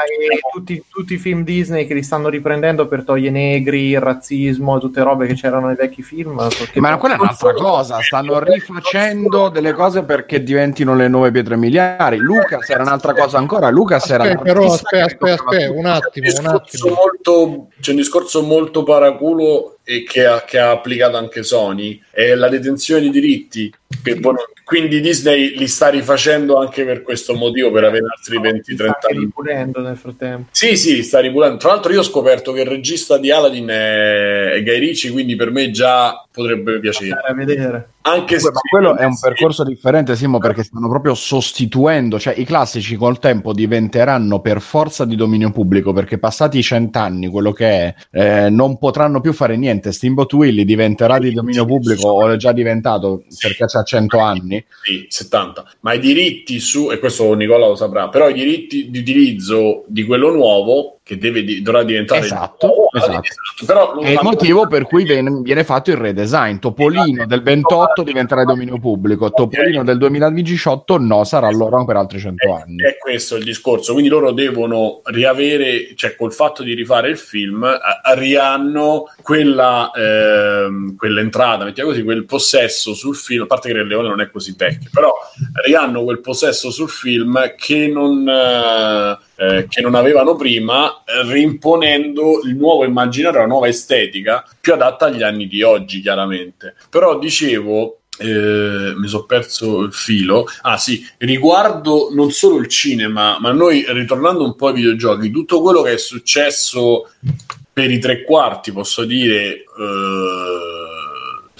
tutti, tutti i film Disney che li stanno riprendendo per togliere i negri, il razzismo, tutte robe che c'erano nei vecchi film. Ma quella è un'altra cosa, stanno rifacendo delle cose perché diventino le nuove pietre miliari. Lucas era un'altra cosa ancora, Lucas era Aspetta, però, l'artista aspetta, aspetta, aspetta, un attimo, un attimo. molto, c'è un discorso molto paraculo che ha, che ha applicato anche Sony è la detenzione di diritti. Che poi- quindi Disney li sta rifacendo anche per questo motivo, per avere altri 20-30 Sta anche anni. ripulendo nel frattempo. Sì, sì, sta ripulendo. Tra l'altro, io ho scoperto che il regista di Aladdin è, Guy Ritchie, quindi per me già potrebbe piacere. A vedere. Anche se Ma quello è un percorso differente, Simo, perché stanno proprio sostituendo, cioè i classici col tempo diventeranno per forza di dominio pubblico, perché passati i cent'anni, quello che è, eh, non potranno più fare niente. Steamboat Willie diventerà di dominio pubblico o è già diventato perché ha 100 anni. Sì, 70. Ma i diritti su, e questo Nicola lo saprà, però i diritti di utilizzo di quello nuovo, che deve dovrà diventare Esatto, nuovo, esatto. Però lo È il motivo per cui viene, viene fatto il redesign. Topolino del 28 diventerà di dominio pubblico, Topolino del 2018 no, sarà loro per altri 100 anni. È questo il discorso, quindi loro devono riavere, cioè col fatto di rifare il film, rihanno quella, ehm, quell'entrata, mettiamo così, quel possesso sul film, a parte che il Leone non è così vecchio, però rihanno quel possesso sul film che non, eh, eh, che non avevano prima, eh, rimponendo il nuovo immaginario, la nuova estetica più adatta agli anni di oggi, chiaramente. Però dicevo, eh, mi sono perso il filo. Ah sì, riguardo non solo il cinema, ma noi ritornando un po' ai videogiochi, tutto quello che è successo per i tre quarti, posso dire, eh,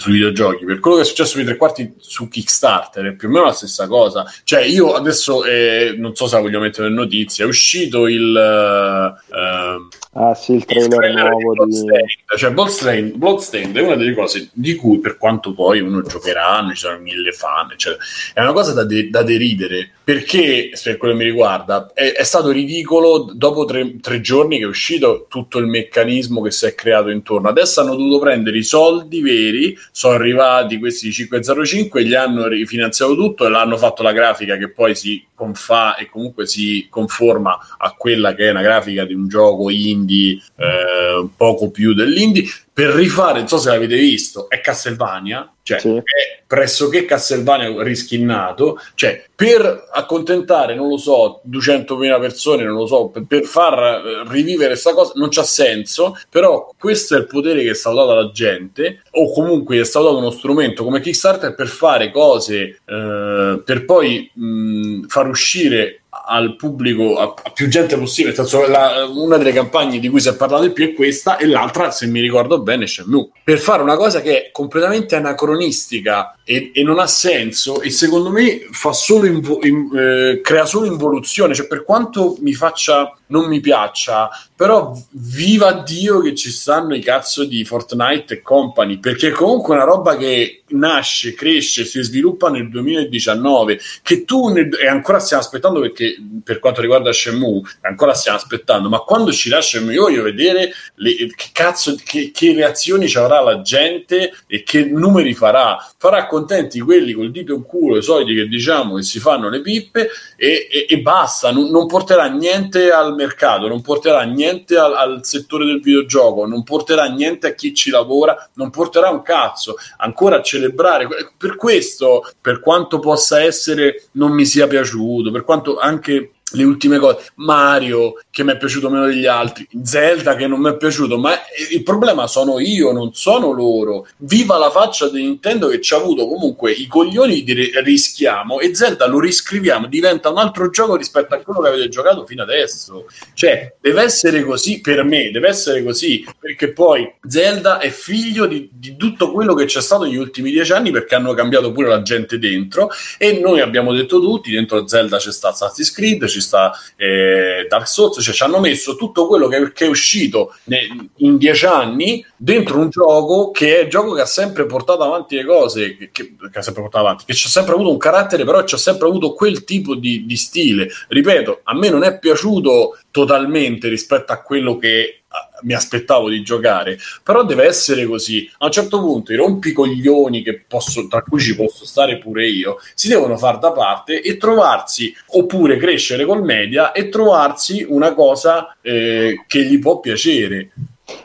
sui videogiochi, per quello che è successo per i tre quarti su Kickstarter, è più o meno la stessa cosa. Cioè, io adesso eh, non so se la voglio mettere in notizie, è uscito il. eh, ehm, Ah sì, il il trailer trailer nuovo di di... Bloodstained. Cioè, Bloodstained, Bloodstained è una delle cose di cui, per quanto poi uno giocherà, ci sono mille fan, eccetera, è una cosa da, de- da deridere perché, per quello che mi riguarda, è, è stato ridicolo dopo tre, tre giorni che è uscito tutto il meccanismo che si è creato intorno. Adesso hanno dovuto prendere i soldi veri, sono arrivati questi 505, gli hanno rifinanziato tutto e l'hanno fatto la grafica che poi si confà e comunque si conforma a quella che è una grafica di un gioco indie, eh, poco più dell'indie, per rifare, non so se l'avete visto, è Castlevania, cioè Sì. è pressoché Castlevania riskinnato, cioè per accontentare, non lo so, 200.000 persone, non lo so, per, per far eh, rivivere questa cosa non c'ha senso, però questo è il potere che è stato dato alla gente, o comunque è stato dato uno strumento come Kickstarter per fare cose, eh, per poi mh, far uscire al pubblico, a, a più gente possibile. Senso, la- una delle campagne di cui si è parlato di più è questa, e l'altra, se mi ricordo bene, è Shenmue. Per fare una cosa che è completamente anacronistica e, e non ha senso, e secondo me solo invo- in- eh, crea solo involuzione. Cioè, per quanto mi faccia non mi piaccia, però viva Dio che ci stanno i cazzo di Fortnite e company, perché comunque è una roba che nasce, cresce, si sviluppa nel 2019, che tu nel- e ancora stiamo aspettando perché per quanto riguarda Shenmue ancora stiamo aspettando, ma quando ci lascia Shenmue io voglio vedere le- che cazzo, che, che reazioni ci avrà la gente e che numeri farà, farà contenti quelli col dito in culo, i soliti che diciamo che si fanno le pippe e, e- e basta, non, non porterà niente al mercato, non porterà niente al, al settore del videogioco, non porterà niente a chi ci lavora, non porterà un cazzo, ancora a celebrare. Per questo, per quanto possa essere, non mi sia piaciuto, per quanto anche le ultime cose, Mario che mi è piaciuto meno degli altri, Zelda che non mi è piaciuto, ma il problema sono io, non sono loro. Viva la faccia di Nintendo che ci ha avuto comunque i coglioni di rischiamo e Zelda lo riscriviamo, diventa un altro gioco rispetto a quello che avete giocato fino adesso. Cioè, deve essere così per me, deve essere così, perché poi Zelda è figlio di, di tutto quello che c'è stato negli ultimi dieci anni perché hanno cambiato pure la gente dentro e noi abbiamo detto tutti, dentro Zelda c'è sta Assassin's Creed, ci sta eh, Dark Souls, cioè ci hanno messo tutto quello che, che è uscito ne- in dieci anni dentro un gioco che è il gioco che ha sempre portato avanti le cose, che, che- ha sempre portato avanti, che ci ha sempre avuto un carattere, però ci ha sempre avuto quel tipo di, di stile. Ripeto, a me non è piaciuto totalmente rispetto a quello che mi aspettavo di giocare, però deve essere così. A un certo punto i rompicoglioni che posso, tra cui ci posso stare pure io, si devono far da parte e trovarsi, oppure crescere col media e trovarsi una cosa eh, che gli può piacere.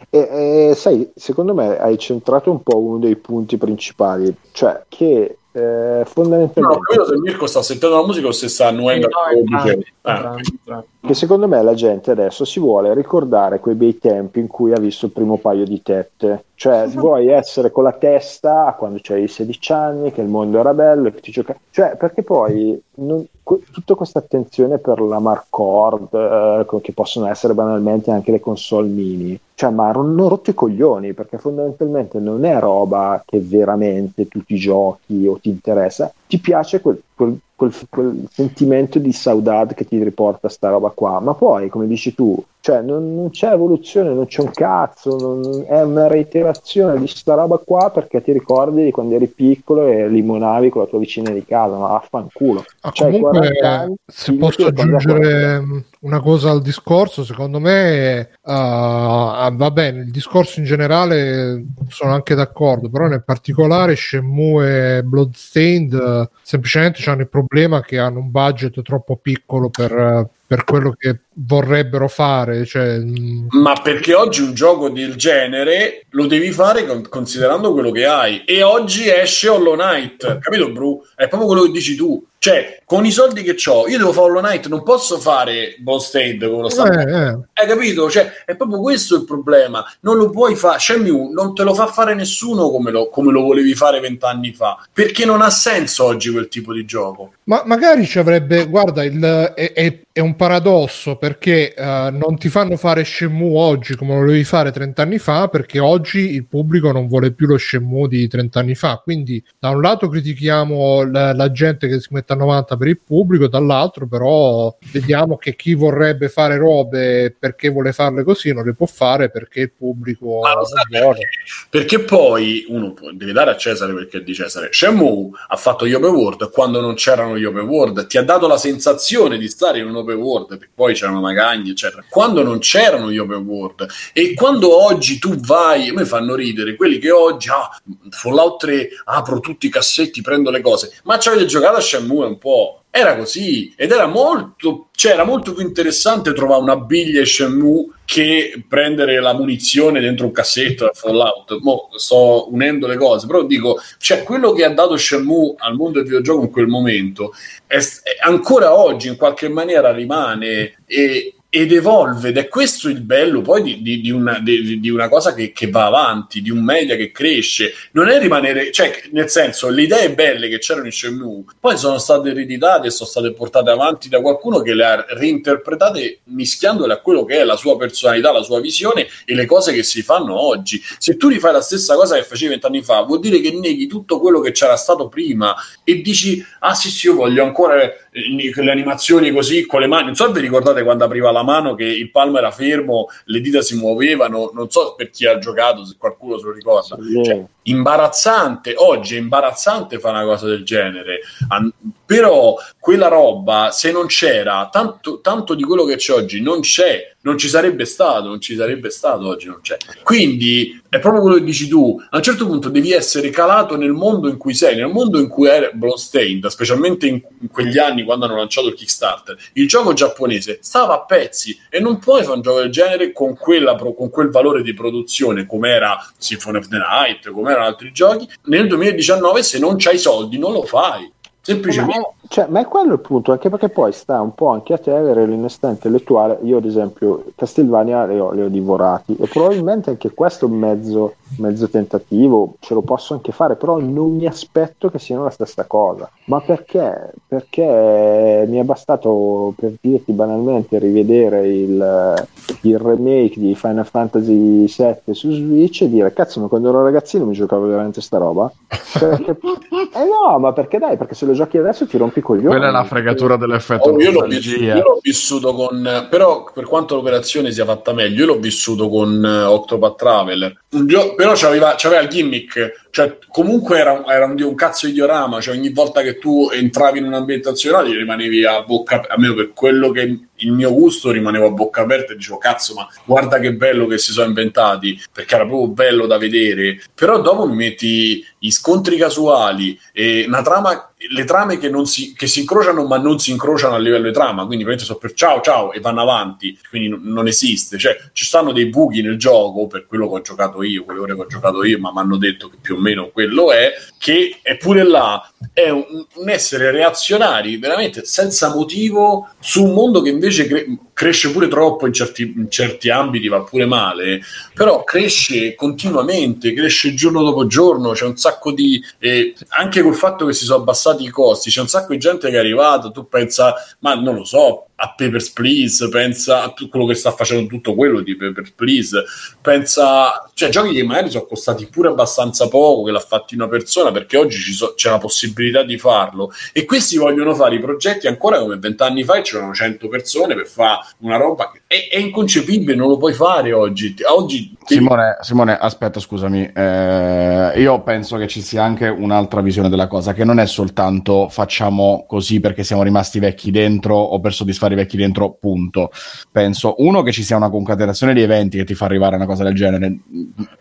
E, e, sai, secondo me hai centrato un po' uno dei punti principali, cioè che eh, No, no, fondamentalmente capito se Mirko sta sentendo la musica o se sta annuendo. Sì, no, entrambi, Ah, entrambi, entrambi. Che secondo me la gente adesso si vuole ricordare quei bei tempi in cui ha visto il primo paio di tette. Cioè, vuoi essere con la testa quando c'hai 16 anni, che il mondo era bello, che ti gioca... Cioè, perché poi non, que- tutta questa attenzione per la Marcord, eh, che possono essere banalmente anche le console mini, cioè, ma hanno rotto i coglioni, perché fondamentalmente non è roba che veramente tu ti giochi o ti interessa, ti piace quel, quel Quel, quel, sentimento di saudade che ti riporta sta roba qua. Ma poi, come dici tu, cioè, non, non, c'è evoluzione, non c'è un cazzo, non, è una reiterazione di sta roba qua perché ti ricordi di quando eri piccolo e limonavi con la tua vicina di casa, ma vaffanculo. Ah, cioè, comunque, anni, se posso aggiungere una cosa al discorso, secondo me uh, va bene, il discorso in generale sono anche d'accordo, però nel particolare Shenmue e Bloodstained uh, semplicemente hanno il problema che hanno un budget troppo piccolo per, uh, per quello che vorrebbero fare. Cioè... Mm. Ma perché oggi un gioco del genere lo devi fare con, considerando quello che hai. E oggi esce Hollow Knight, capito, Bru? È proprio quello che dici tu. Cioè, con i soldi che ho, io devo fare Hollow Knight, non posso fare Bloodstained come lo sta. Eh, eh. Hai capito? Cioè, è proprio questo il problema. Non lo puoi fare. Shenmue non te lo fa fare nessuno come lo, come lo volevi fare vent'anni fa. Perché non ha senso oggi quel tipo di gioco. Ma magari ci avrebbe, guarda, il, è, è, è un paradosso perché uh, non ti fanno fare Shenmue oggi come lo volevi fare 30 anni fa perché oggi il pubblico non vuole più lo Shenmue di 30 anni fa. Quindi da un lato critichiamo la, la gente che si mette a 90 per il pubblico, dall'altro però vediamo che chi vorrebbe fare robe perché vuole farle così non le può fare perché il pubblico Ma lo sa perché? perché poi uno deve dare a Cesare perché è di Cesare. Shenmue ha fatto gli open world quando non c'erano gli open world, ti ha dato la sensazione di stare in un open world, perché poi c'erano magagni, eccetera, quando non c'erano gli open world. E quando oggi tu vai, a me fanno ridere quelli che oggi, ah, Fallout 3, apro tutti i cassetti, prendo le cose, ma ci avete giocato a Shenmue un po'? Era così ed era molto, cioè era molto più interessante trovare una biglia e Shenmue che prendere la munizione dentro un cassetto da Fallout. Mo sto unendo le cose, però dico, cioè quello che ha dato Shenmue al mondo del videogioco in quel momento è, è ancora oggi in qualche maniera rimane e, ed evolve ed è questo il bello poi di, di, di, una, di una, cosa che, che, va avanti, di un media che cresce. Non è rimanere, cioè, nel senso, le idee belle che c'erano in Shenmue poi sono state ereditate sono state portate avanti da qualcuno che le ha reinterpretate mischiandole a quello che è la sua personalità, la sua visione e le cose che si fanno oggi. Se tu rifai la stessa cosa che facevi vent'anni fa, vuol dire che neghi tutto quello che c'era stato prima e dici, ah sì sì, io voglio ancora le animazioni così con le mani. Non so se vi ricordate quando apriva la mano che il palmo era fermo, le dita si muovevano. Non so per chi ha giocato, se qualcuno se lo ricorda. Cioè, imbarazzante. Oggi è imbarazzante fare una cosa del genere. An- però quella roba, se non c'era, tanto, tanto di quello che c'è oggi non c'è non ci sarebbe stato, non ci sarebbe stato oggi, non c'è. Quindi è proprio quello che dici tu, a un certo punto devi essere calato nel mondo in cui sei, nel mondo in cui era Bloodstained, specialmente in, in, quegli anni quando hanno lanciato il Kickstarter, il gioco giapponese stava a pezzi e non puoi fare un gioco del genere con, quella, con quel valore di produzione come era Symphony of the Night, come erano altri giochi, nel 2019 se non c'hai soldi non lo fai. Semplicemente. Ma, cioè, ma è quello il punto, anche perché poi sta un po' anche a te avere l'onestà intellettuale. Io, ad esempio, Castelvania li ho, li ho divorati e probabilmente anche questo mezzo, mezzo tentativo ce lo posso anche fare, però non mi aspetto che siano la stessa cosa. Ma perché? Perché mi è bastato, per dirti banalmente, rivedere il, il remake di Final Fantasy VII su Switch e dire, cazzo, ma quando ero ragazzino mi giocavo veramente sta roba? Perché, eh no, ma perché dai? Perché se lo giochi adesso ti rompi i coglioni. Quella è la fregatura dell'effetto. Oh, io, l'ho vissuto, io, l'ho vissuto, con. Però, per quanto l'operazione sia fatta meglio, io l'ho vissuto con uh, Octopath Traveler. Gio- però c'aveva, c'aveva, il gimmick. Cioè, comunque era, era un, un, cazzo di diorama. Cioè, ogni volta che tu entravi in un'ambientazione, rimanevi a bocca. Almeno per quello che il mio gusto rimanevo a bocca aperta e dicevo cazzo ma guarda che bello che si sono inventati perché era proprio bello da vedere. Però dopo mi metti i scontri casuali e una trama le trame che, si, che si incrociano ma non si incrociano a livello di trama. Quindi praticamente so per ciao ciao e vanno avanti. Quindi n- non esiste. Cioè ci stanno dei buchi nel gioco per quello che ho giocato io quelle ore che ho giocato io ma mi hanno detto che più o meno quello è che eppure là è un, un essere reazionari veramente senza motivo su un mondo che invece cre- cresce pure troppo in certi, in certi ambiti, va pure male, però cresce continuamente, cresce giorno dopo giorno, c'è un sacco di... Eh, anche col fatto che si sono abbassati i costi, c'è un sacco di gente che è arrivata, tu pensa, ma non lo so, a Papers, Please, pensa a tutto quello che sta facendo tutto quello di Papers, Please, pensa, cioè giochi che magari sono costati pure abbastanza poco, che l'ha fatti una persona, perché oggi so, c'è la possibilità di farlo, e questi vogliono fare i progetti ancora come vent'anni fa e c'erano 100 persone per fare una roba, che è, è inconcepibile, non lo puoi fare oggi. oggi Simone, Simone, aspetta, scusami, eh, io penso che ci sia anche un'altra visione della cosa, che non è soltanto facciamo così perché siamo rimasti vecchi dentro o per soddisfare i vecchi dentro, punto. Penso, uno, che ci sia una concatenazione di eventi che ti fa arrivare a una cosa del genere.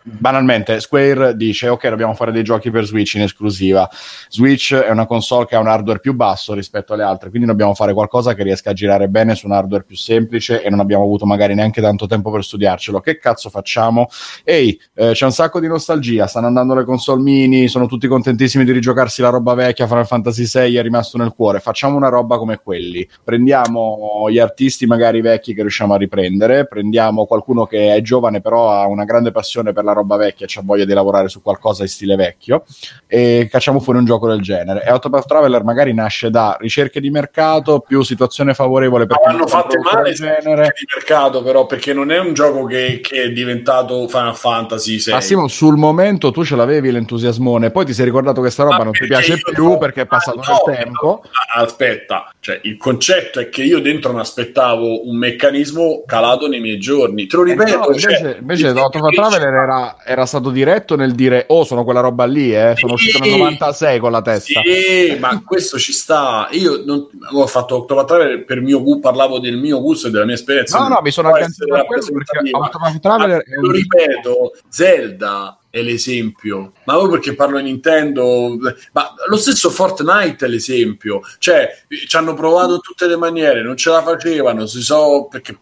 Banalmente, Square dice, ok, dobbiamo fare dei giochi per Switch in esclusiva. Switch è una console che ha un hardware più basso rispetto alle altre, quindi dobbiamo fare qualcosa che riesca a girare bene su un hardware più semplice e non abbiamo avuto magari neanche tanto tempo per studiarcelo. Che cazzo facciamo? Ehi, eh, c'è un sacco di nostalgia, stanno andando le console mini, sono tutti contentissimi di rigiocarsi la roba vecchia, Final Fantasy VI è rimasto nel cuore, facciamo una roba come quelli, prendiamo gli artisti magari vecchi che riusciamo a riprendere, prendiamo qualcuno che è giovane però ha una grande passione per la roba vecchia, ha voglia di lavorare su qualcosa in stile vecchio e cacciamo fuori un gioco del genere. E Autopath Traveler magari nasce da ricerche di mercato più situazione favorevole per no, hanno fatto male genere di mercato però perché non è un gioco che, che è diventato Final Fantasy 6. Ah, Simo, sul momento tu ce l'avevi l'entusiasmone, poi ti sei ricordato che sta roba Ma non ti piace più no, perché è passato no, nel tempo. Aspetta, cioè, il concetto è che io dentro mi aspettavo un meccanismo calato nei miei giorni. Te lo ripeto. Eh no, invece, cioè, invece Octopath Traveler era, era, stato diretto nel dire: Oh, sono quella roba lì, eh. sono uscito nel 96 con la testa. Sì, ma questo ci sta. Io non, ho fatto Octopath Traveler per mio gusto, parlavo del mio gusto e della mia esperienza. No, no, mi sono agganciato a quello perché Octopath Traveler. Lo ripeto, Zelda è l'esempio, ma proprio perché parlo di Nintendo, ma lo stesso Fortnite è l'esempio, cioè ci hanno provato in tutte le maniere, non ce la facevano, si so perché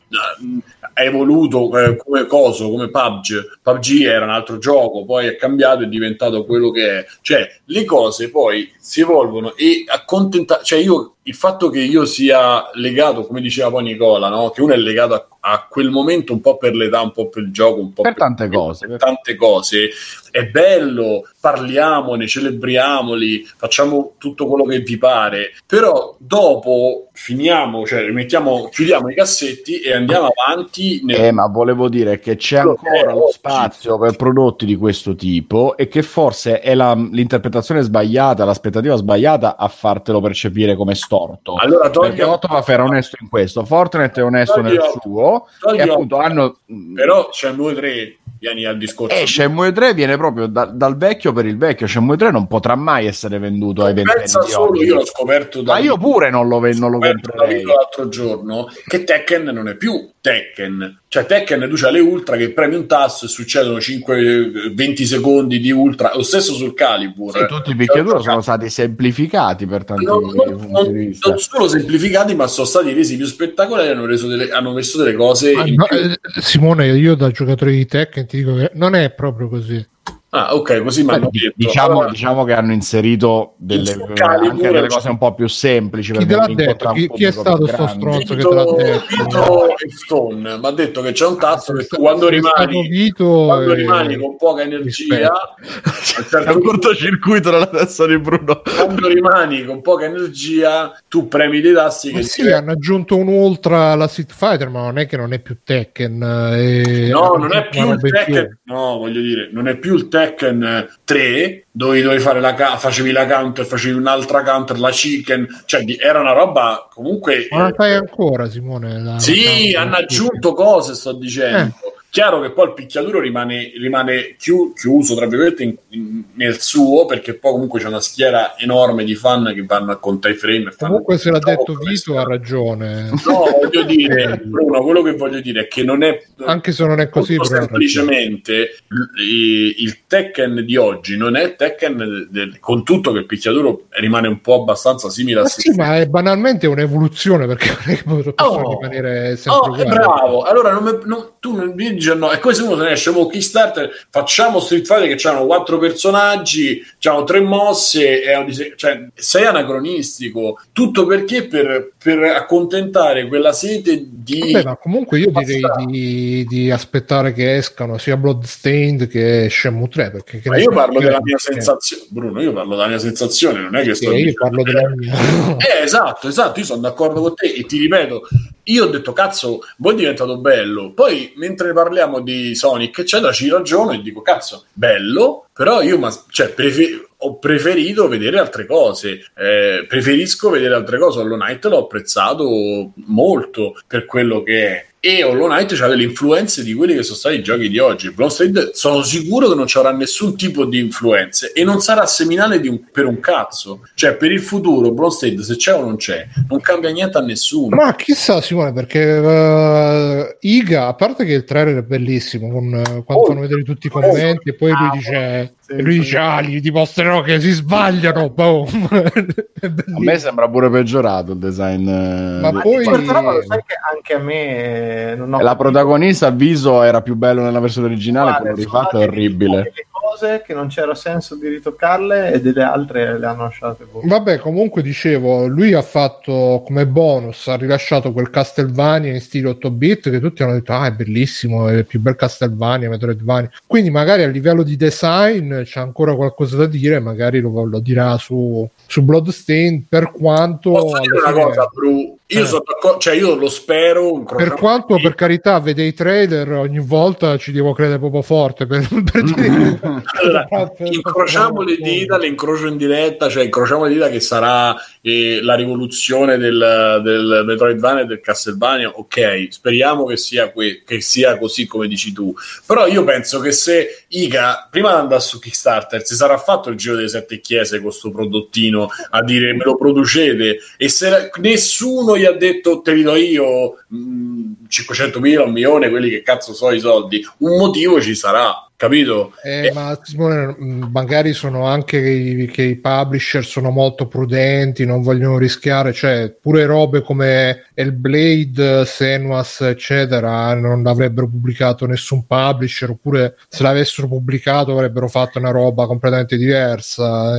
è evoluto eh, come coso, come PUBG. PUBG era un altro gioco, poi è cambiato e è diventato quello che è. Cioè, le cose poi si evolvono e accontentare, cioè io il fatto che io sia legato, come diceva poi Nicola, no? che uno è legato a, a, quel momento un po' per l'età, un po' per il gioco, un po' per, per tante cose. Per tante cose. È bello, parliamone, celebriamoli, facciamo tutto quello che vi pare, però dopo finiamo, cioè rimettiamo, chiudiamo i cassetti e andiamo avanti. Nel... Eh, ma volevo dire che c'è ancora lo spazio per prodotti di questo tipo e che forse è la, l'interpretazione sbagliata, l'aspettativa sbagliata a fartelo percepire come storto. Allora, togli... Perché Octopath era onesto in questo, Fortnite è onesto togli... nel suo togli... e appunto hanno... Però c'è 2-3 vieni al discorso. Eh, Shenmue 3 viene proprio da, dal vecchio per il vecchio. Shenmue 3 non potrà mai essere venduto ai ventenni solo io l'ho scoperto da Ma io pure non lo, non lo comprerei. l'altro giorno che Tekken non è più Tekken. Cioè Tekken tu c'hai le ultra che premi un tasto e succedono 5 20 secondi di ultra, lo stesso sul Calibur. Sì, tutti i picchiaduro sono stati semplificati per tanti non, non, non, non solo semplificati, ma sono stati resi più spettacolari hanno, reso delle, hanno messo delle cose ah, no, eh, Simone, io da giocatore di Tekken ti dico che non è proprio così. Ah, ok, così mi hanno detto. Diciamo, allora, diciamo, che hanno inserito delle, anche delle cose un po' più semplici. Chi te l'ha detto? Chi, chi, è stato sto stronzo Vito, che te l'ha detto? Vito Stone mi ha detto che c'è un tasto che tu quando rimani, Vito quando e... rimani con poca energia, certo è un cortocircuito nella testa di Bruno. Quando rimani con poca energia, tu premi dei tasti. Ma che sì, hanno aggiunto un ultra alla Street Fighter, ma non è che non è più Tekken. E... No, non è più il Tekken. No, voglio dire, non è più il Tekken Tekken 3 dove dovevi fare la ca- facevi la counter, facevi un'altra counter, la chicken, cioè era una roba comunque. Ma la fai ancora, Simone? La, sì, la hanno aggiunto cose, sto dicendo. Eh. Chiaro che poi il picchiaduro rimane, rimane chiu- chiuso, tra virgolette, in, in, nel suo, perché poi comunque c'è una schiera enorme di fan che vanno a contare i frame. Comunque se l'ha detto Vito ha ragione. No, voglio dire, Bruno, quello che voglio dire è che non è... Anche se non è così, semplicemente il, il Tekken di oggi non è Tekken del, con tutto che il picchiaduro rimane un po' abbastanza simile ma a sì, ma è banalmente un'evoluzione perché non è che possono oh, rimanere sempre oh, bravo allora non me, non, tu non 2019 è come se uno se ne esce con Kickstarter. Facciamo Street Fighter che hanno quattro personaggi hanno tre mosse un dise- cioè, sei anacronistico. Tutto perché? Per, per accontentare quella sete di Vabbè, ma comunque io direi di, di aspettare che escano sia Bloodstained che Shenmue 3 perché che ma io parlo della mia perché- sensazione Bruno io parlo della mia sensazione non è che sto io parlo della mia. Eh, esatto, esatto, io sono d'accordo con te e ti ripeto, io ho detto cazzo, voi è diventato bello, poi mentre parliamo di Sonic eccetera ci ragiono e dico cazzo, bello, però io ma, cioè, prefe- ho preferito vedere altre cose, eh, preferisco vedere altre cose, Hollow Knight l'ho apprezzato molto per quello che è e Hollow Knight ha delle influenze di quelli che sono stati i giochi di oggi. Bloodstained sono sicuro che non ci avrà nessun tipo di influenze e non sarà seminale un- per un cazzo. Cioè, per il futuro, Bloodstained se c'è o non c'è, non cambia niente a nessuno. Ma chissà Simone perché eh, Iga, a parte che il trailer è bellissimo, con, eh, quando Oh, fanno vedere tutti i commenti e poi lui dice, Okay. Sì, lui sì. dice ah, gli dimostrerò che si sbagliano, boom. A me sembra pure peggiorato il design. eh, Ma di- poi- Questa roba lo sai che anche a me eh, non ho la protagonista a viso era più bello nella versione originale, quale, quello rifatto è orribile. delle cose che non c'era senso di ritoccarle e delle altre le hanno lasciate boh. Vabbè, comunque dicevo, lui ha fatto come bonus, ha rilasciato quel Castlevania in stile 8 bit che tutti hanno detto, ah, è bellissimo, è il più bel Castlevania, Metroidvania. Quindi magari a livello di design c'è ancora qualcosa da dire, magari lo, lo dirà su, su Bloodstained, per quanto... Posso dire una fine- cosa, Bru? Io Eh. cioè io lo spero. Per quanto, per carità, vede i trailer, ogni volta ci devo credere proprio forte. Per, per dire- Allora, incrociamo le dita, le incrocio in diretta, cioè incrociamo le dita che sarà eh, la rivoluzione del, del Metroidvania e del Castlevania. Ok, speriamo che sia, que- che sia così come dici tu. Però io penso che se Iga, prima di andare su Kickstarter, si sarà fatto il giro delle sette chiese con questo prodottino a dire me lo producete e se nessuno gli ha detto te li do io mh, 500.000, un milione, quelli che cazzo so i soldi, un motivo ci sarà. Capito? Eh, ma Simone, magari sono anche i- che i publisher sono molto prudenti, non vogliono rischiare, cioè pure robe come Hellblade, Senuas, eccetera, non l'avrebbero pubblicato nessun publisher, oppure se l'avessero pubblicato avrebbero fatto una roba completamente diversa.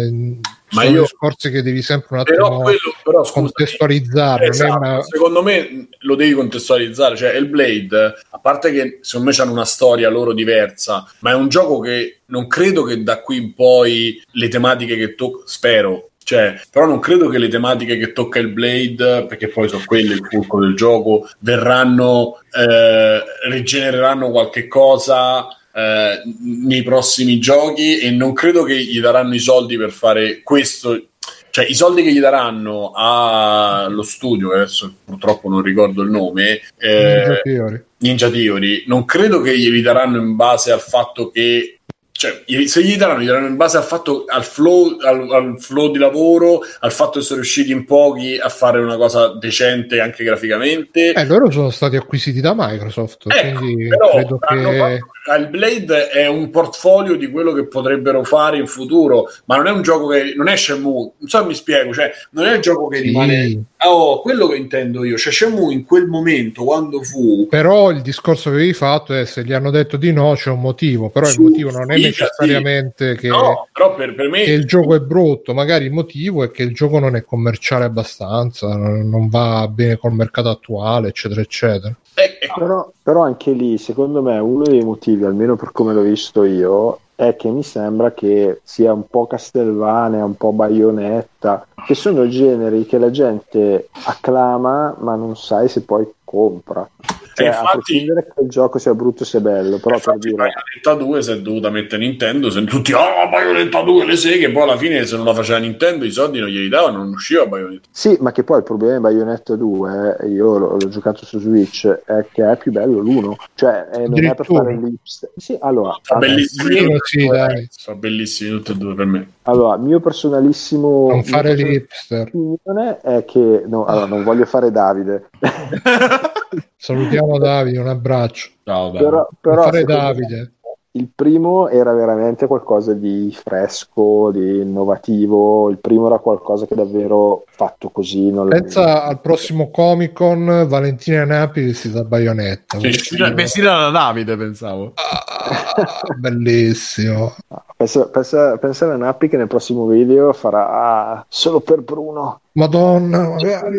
Ma sono io- discorsi che devi sempre un Però attimo quello, però scusa, contestualizzare. Esatto, una- secondo me lo devi contestualizzare. Cioè, Hellblade, a parte che secondo me hanno una storia loro diversa, ma è un gioco che non credo che da qui in poi le tematiche che tocca, spero. Cioè, però non credo che le tematiche che tocca il Blade, perché poi sono quelle il fulcro del gioco, verranno, eh, rigenereranno qualche cosa eh, nei prossimi giochi e non credo che gli daranno i soldi per fare questo cioè i soldi che gli daranno allo studio, che adesso purtroppo non ricordo il nome, eh, Ninja Theory. Ninja Theory, non credo che glieli daranno in base al fatto che cioè, se gli daranno, gli daranno in base al fatto al flow, al, al flow di lavoro, al fatto che sono riusciti in pochi a fare una cosa decente anche graficamente. Eh, loro sono stati acquisiti da Microsoft, Ecco, quindi però credo che... il Blade è un portfolio di quello che potrebbero fare in futuro, ma non è un gioco che non è Shenmue, non so mi spiego, cioè non è il gioco che Sì. rimane Oh, quello che intendo io, cioè Shenmue in quel momento quando fu Però il discorso che avevi fatto è se gli hanno detto di no c'è un motivo, però Su- il motivo non è necessariamente che, No, però per, per me che il gioco è brutto, magari il motivo è che il gioco non è commerciale abbastanza, non va bene col mercato attuale, eccetera, eccetera. eh, eh, Però, però anche lì, secondo me, uno dei motivi, almeno per come l'ho visto io, è che mi sembra che sia un po' Castelvania, un po' Bayonetta, che sono generi che la gente acclama, ma non sai se poi compra. Cioè, E a infatti- prescindere che il gioco sia brutto sia bello, però per dire... Bayonetta 2 si è dovuta mettere Nintendo, se tutti ah Bayonetta 2 le seghe, poi alla fine se non la faceva Nintendo i soldi non glieli davano, non usciva Bayonetta. Sì, ma che poi il problema di Bayonetta 2, eh, io l'ho, l'ho giocato su Switch, è che è più bello l'uno. Cioè, eh, non è per fare l'hipster. Sì, allora, Sono bellissimi, sì, sono bellissimi tutti e due per me. Allora, mio personalissimo... Non fare l'hipster. opinione è che no, allora, non voglio fare Davide, Salutiamo Davide, un abbraccio. Ciao, dai. però, Non però fare Davide. me, il primo era veramente qualcosa di fresco, di innovativo. Il primo era qualcosa che davvero fatto così. Non Pensa al prossimo Comic Con Valentina Napoli vestita da baionetta. Vestita, vestita da Davide, pensavo. Ah, bellissimo. Pensa, pensa, pensa alla Nappi che nel prossimo video farà ah, solo per Bruno. Madonna, magari.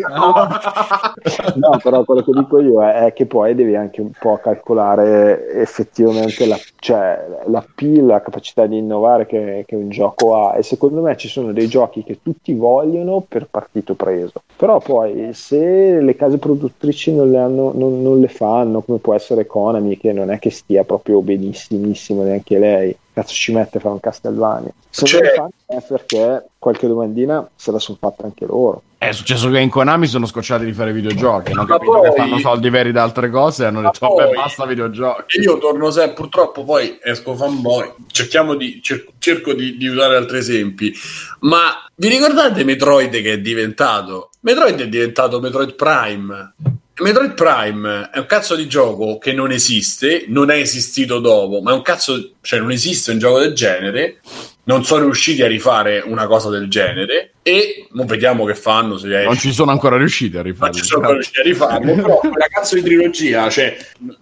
no, però quello che dico io è, è, che poi devi anche un po' calcolare effettivamente la, cioè, la PIL, la capacità di innovare che, che, un gioco ha. E secondo me ci sono dei giochi che tutti vogliono per partito preso. Però poi se le case produttrici non le, hanno, non, non le fanno, come può essere Konami, che non è che stia proprio benissimissimo neanche lei cazzo ci mette a fare un Castlevania? Se cioè... non lo fanno è perché qualche domandina se la sono fatta anche loro. È successo che in Konami sono scocciati di fare videogiochi, hanno capito poi... che fanno soldi veri da altre cose e hanno detto poi... vabbè basta videogiochi. Io torno sempre, purtroppo poi esco fanboy, cerchiamo di, cer- cerco di, di usare altri esempi, ma vi ricordate Metroid che è diventato? Metroid è diventato Metroid Prime Metroid Prime è un cazzo di gioco che non esiste, non è esistito dopo, ma è un cazzo, cioè non esiste un gioco del genere. Non sono riusciti a rifare una cosa del genere e non vediamo che fanno. Se non ci sono ancora riusciti a rifarlo. Non ci sono ancora riusciti a rifarlo, però quella cazzo di trilogia, cioè,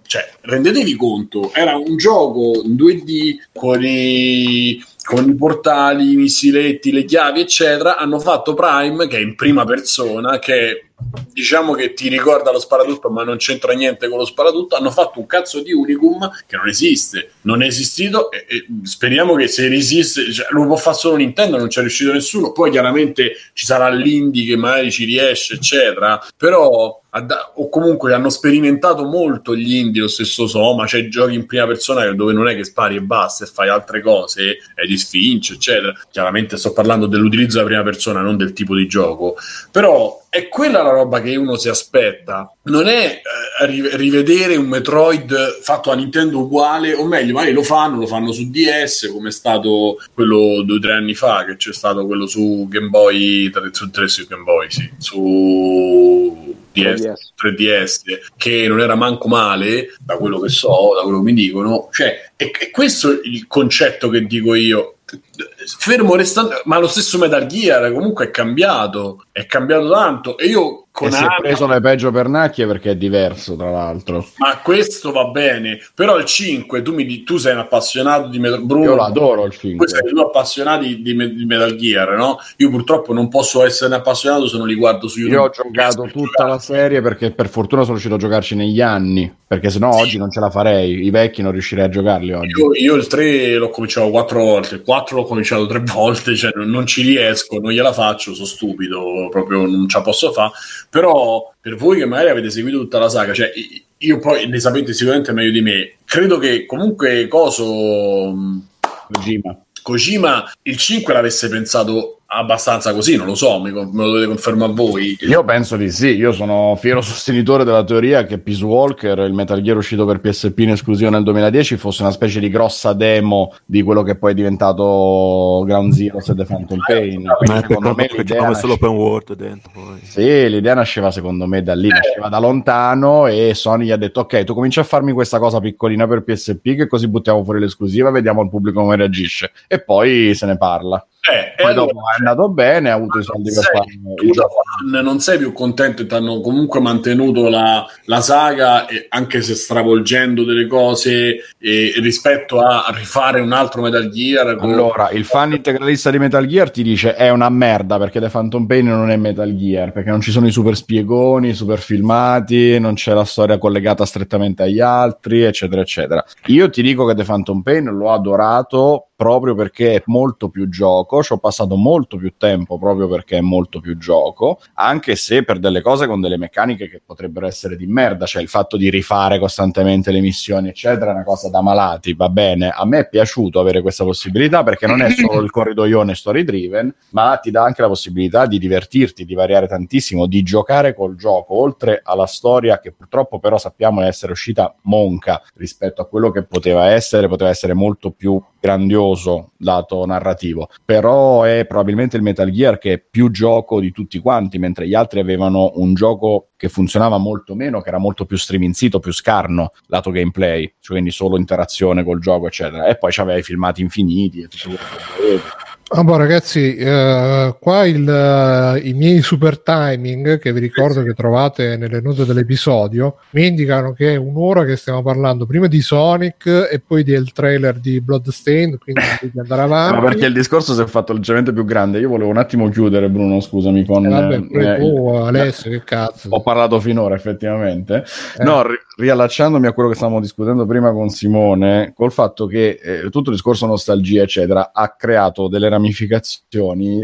cioè, rendetevi conto, era un gioco in 2D con i con i portali, i missiletti, le chiavi, eccetera, hanno fatto Prime, che è in prima persona, che diciamo che ti ricorda lo sparatutto, ma non c'entra niente con lo sparatutto. Hanno fatto un cazzo di unicum che non esiste, non è esistito. E, e speriamo che se esiste, cioè, lo può fare solo Nintendo, non c'è riuscito nessuno. Poi chiaramente ci sarà l'indie che magari ci riesce, eccetera. Però o comunque hanno sperimentato molto gli indie, lo stesso Soma, c'è giochi in prima persona dove non è che spari e basta e fai altre cose, è di Finch, eccetera. Chiaramente sto parlando dell'utilizzo della prima persona, non del tipo di gioco. Però è quella la roba che uno si aspetta. Non è eh, rivedere un Metroid fatto a Nintendo uguale, o meglio, magari lo fanno, lo fanno su DS, come è stato quello due o tre anni fa, che c'è stato quello su Game Boy, su, su Game Boy, sì, su DS, 3DS, che non era manco male, da quello che so, da quello che mi dicono. Cioè, è, è questo il concetto che dico io fermo restando, ma lo stesso Metal Gear comunque è cambiato, è cambiato tanto. E io con e si è preso le peggio pernacchie perché è diverso tra l'altro. Ma questo va bene però il 5 tu, mi, tu sei un appassionato di Metal Bruno io l'adoro il 5 sei due appassionati di, di, Metal Gear no? io purtroppo non posso essere appassionato se non li guardo su YouTube io ho giocato tutta la serie perché per fortuna sono riuscito a giocarci negli anni perché sennò sì. oggi non ce la farei i vecchi non riuscirei a giocarli oggi. Io, io il 3 l'ho cominciato quattro volte il 4 l'ho cominciato tre volte cioè non, non ci riesco non gliela faccio sono stupido proprio non ce la posso fare però per voi che magari avete seguito tutta la saga, cioè io poi ne sapete sicuramente meglio di me, credo che comunque Coso Kojima. Kojima il 5 l'avesse pensato abbastanza così, non lo so, me lo dovete confermare voi. Io penso di sì, io sono fiero sostenitore della teoria che Peace Walker, il Metal Gear uscito per PSP in esclusiva nel 2010, fosse una specie di grossa demo di quello che poi è diventato Ground Zero e The Phantom Pain. Ma secondo me l'idea nasce... solo open world dentro. Poi. Sì, l'idea nasceva secondo me da lì, nasceva da lontano e Sony gli ha detto ok, tu cominci a farmi questa cosa piccolina per PSP che così buttiamo fuori l'esclusiva, vediamo il pubblico come reagisce e poi se ne parla. Eh, Poi allora, dopo è andato bene, ha avuto i soldi per farlo. Tu da fan non sei più contento e ti hanno comunque mantenuto la, la saga, e anche se stravolgendo delle cose e, rispetto a rifare un altro Metal Gear. Con... Allora, il fan integralista di Metal Gear ti dice è una merda perché The Phantom Pain non è Metal Gear, perché non ci sono i super spiegoni, i super filmati, non c'è la storia collegata strettamente agli altri, eccetera, eccetera. Io ti dico che The Phantom Pain l'ho adorato proprio perché è molto più gioco, ci ho passato molto più tempo proprio perché è molto più gioco, anche se per delle cose con delle meccaniche che potrebbero essere di merda, cioè il fatto di rifare costantemente le missioni, eccetera, è una cosa da malati, va bene. A me è piaciuto avere questa possibilità perché non è solo il corridoione story driven, ma ti dà anche la possibilità di divertirti, di variare tantissimo, di giocare col gioco, oltre alla storia che purtroppo però sappiamo essere uscita monca rispetto a quello che poteva essere, poteva essere molto più grandioso lato narrativo. Per però è probabilmente il Metal Gear che è più gioco di tutti quanti, mentre gli altri avevano un gioco che funzionava molto meno, che era molto più streaming più scarno lato gameplay, cioè quindi solo interazione col gioco, eccetera. E poi c'aveva i filmati infiniti e tutto quello che. Allora, ragazzi, eh, qua il, eh, i miei super timing che vi ricordo che trovate nelle note dell'episodio mi indicano che è un'ora che stiamo parlando prima di Sonic e poi del trailer di Bloodstained, quindi di andare avanti. Ma perché il discorso si è fatto leggermente più grande. Io volevo un attimo chiudere, Bruno, scusami, con... Eh, vabbè, eh, tu, Alessio, che cazzo. Ho parlato finora, effettivamente. Eh. No, ri- riallacciandomi a quello che stavamo discutendo prima con Simone, col fatto che tutto il discorso nostalgia, eccetera, ha creato delle ramificazioni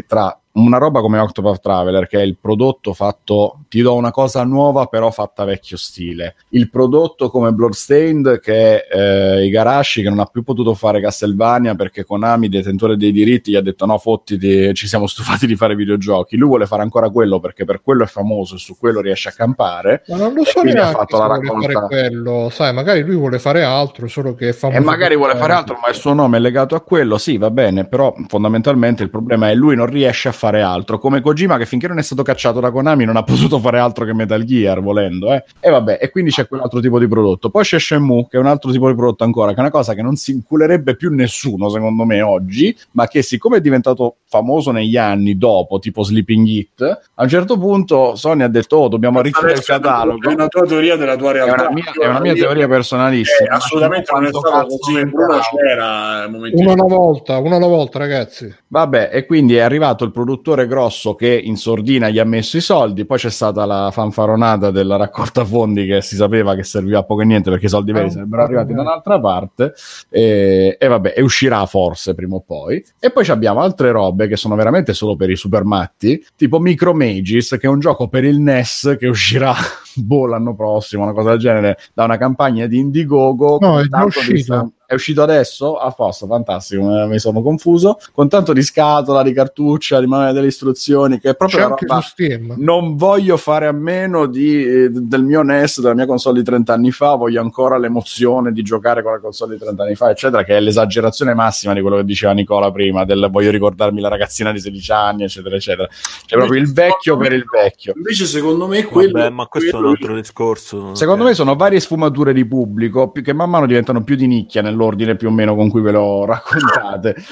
tra una roba come Octopath Traveler, che è il prodotto fatto, ti do una cosa nuova però fatta vecchio stile. Il prodotto come Bloodstained, che è eh, Igarashi, che non ha più potuto fare Castlevania perché Konami, detentore dei diritti, gli ha detto no, fottiti, ci siamo stufati di fare videogiochi. Lui vuole fare ancora quello perché per quello è famoso e su quello riesce a campare. Ma non lo so quindi ha neanche fatto la vuole raccolta. fare quello, sai, magari lui vuole fare altro, solo che è famoso. E magari vuole fare altro, ma il suo nome è legato a quello, sì, va bene, però fondamentalmente il problema è lui non riesce a fare altro, come Kojima che finché non è stato cacciato da Konami non ha potuto fare altro che Metal Gear volendo, eh. E vabbè, e quindi c'è quell'altro tipo di prodotto. Poi c'è Shenmue, che è un altro tipo di prodotto ancora, che è una cosa che non si inculerebbe più nessuno, secondo me, oggi, ma che siccome è diventato famoso negli anni dopo, tipo Sleeping Hit, a un certo punto Sony ha detto, oh, dobbiamo arricchire il è una- catalogo. È una tua teoria della tua È realtà. una mia, è una mia teoria personalissima. Eh, assolutamente non è stato così. Bruno c'era al momento. Uno alla volta, uno alla volta, ragazzi. Vabbè, e quindi è arrivato il produttore grosso che in sordina gli ha messo i soldi, poi c'è stata la fanfaronata della raccolta fondi che si sapeva che serviva a poco e niente perché i soldi veri Ah, sarebbero arrivati da un'altra parte e, e vabbè, e uscirà forse prima o poi. E poi ci abbiamo altre robe che sono veramente solo per i super matti, tipo Micro Mages, che è un gioco per il NES che uscirà boh, l'anno prossimo, una cosa del genere, da una campagna di Indiegogo. No, è già uscito. è uscito adesso? A posto, fantastico, mi sono confuso. Con tanto di scatola, di cartuccia, di manuale delle istruzioni, che è proprio C'è la anche roba-. Non voglio fare a meno di, eh, del mio NES, della mia console di 30 anni fa, voglio ancora l'emozione di giocare con la console di 30 anni fa, eccetera, che è l'esagerazione massima di quello che diceva Nicola prima, del voglio ricordarmi la ragazzina di 16 anni, eccetera, eccetera. Cioè proprio il vecchio per il vecchio. Invece, secondo me, quello. Vabbè, ma questo quello- altro discorso. Secondo Eh, me sono varie sfumature di pubblico più che man mano diventano più di nicchia nell'ordine più o meno con cui ve lo raccontate.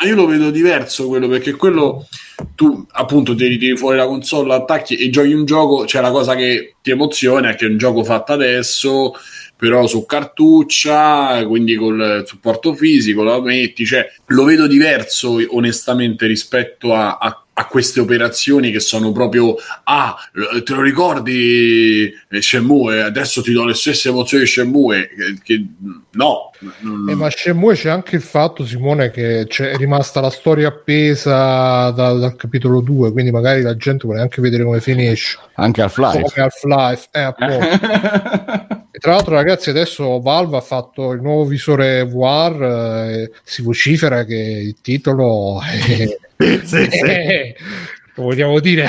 Ma io lo vedo diverso quello perché quello tu appunto ti tiri fuori la console, attacchi e giochi un gioco. C'è la cosa che ti emoziona, è che è un gioco fatto adesso, però su cartuccia, quindi col supporto fisico, lo metti. Cioè, lo vedo diverso onestamente rispetto a, a- a queste operazioni che sono proprio ah, te lo ricordi eh, Shenmue? Adesso ti do le stesse emozioni di Shenmue. Che, che- no, Eh, ma Shenmue c'è anche il fatto, Simone, che c'è- è rimasta la storia appesa da- dal capitolo 2, quindi magari la gente vuole anche vedere come finisce. Anche Half-Life. Come Half-Life, eh, appunto. E tra l'altro, ragazzi, adesso Valve ha fatto il nuovo visore VR. eh, si vocifera che il titolo è. è- vogliamo dire,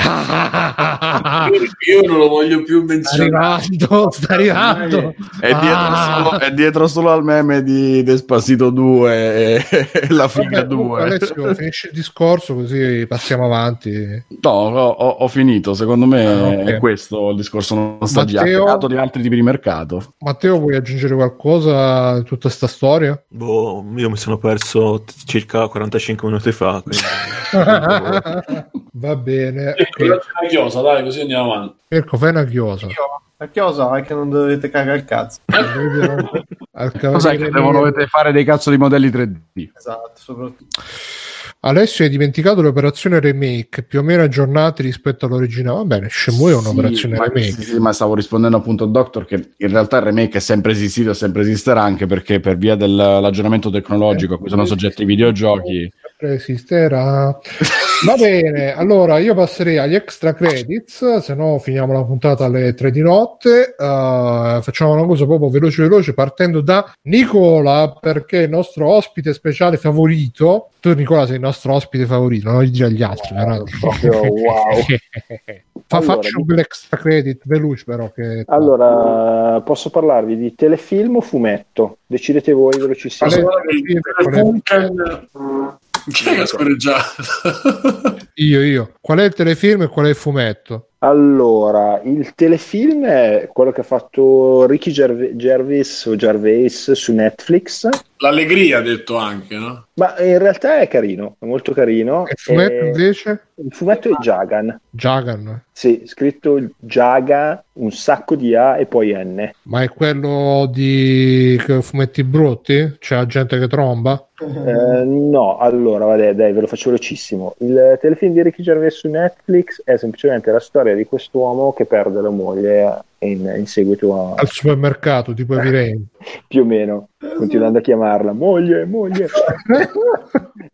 io non lo voglio più sta menzionare. arrivando, sta arrivando. È dietro, Ah. solo, è dietro solo al meme di Despacito 2 e, e la figa Vabbè, comunque, 2. Alessio, finisce il discorso così passiamo avanti. No, ho, ho- ho finito. Secondo me Ah, ok. è questo il discorso Matteo? creato di altri tipi di mercato. Matteo, vuoi aggiungere qualcosa a tutta sta storia? Boh, io mi sono perso t- circa 45 minuti fa. quindi- Va bene. Ecco, io c'è una chiosa, dai, così andiamo avanti. Mirko, fai una chiosa. La chiosa è che non dovete cagare il cazzo. Al Cos'è che devono dovete fare dei cazzo di modelli 3D? Esatto, soprattutto. Alessio hai dimenticato l'operazione remake, più o meno aggiornati rispetto all'originale. Va bene, Shenmue è un'operazione Sì, ma, remake. sì, sì, ma stavo rispondendo appunto al Doctor che in realtà il remake è sempre esistito e sempre esisterà anche perché per via dell'aggiornamento tecnologico a cui sono soggetti i videogiochi Sempre esisterà. Va bene, allora io passerei agli extra credits, se no finiamo la puntata alle 3 di notte. Uh, facciamo una cosa proprio veloce veloce partendo da Nicola perché è il nostro ospite speciale favorito. Tu Nicola sei il nostro ospite favorito, non gli dire agli altri. però. proprio wow. Fa, Allora, faccio un bel extra credit veloce però che Allora, posso parlarvi di telefilm o fumetto? Decidete voi velocissimo. Vale- Chi è che ha scorreggiato? Io, io. Qual è il telefilm e qual è il fumetto? Allora, il telefilm è quello che ha fatto Ricky Gerv- Gervais o Gervais su Netflix, L'allegria ha detto anche, no? ma in realtà è carino, è molto carino. E il fumetto E- invece? Il fumetto è Jagan, Jagan. sì, scritto Jaga, un sacco di A e poi N. Ma è quello di fumetti brutti? C'è la gente che tromba? Eh, no, allora, vabbè, dai, ve lo faccio velocissimo. Il telefilm di Ricky Gervais su Netflix è semplicemente la storia di quest'uomo che perde la moglie in, in seguito a, Al supermercato, tipo Heavy Rain. Più o meno, continuando a chiamarla moglie, moglie.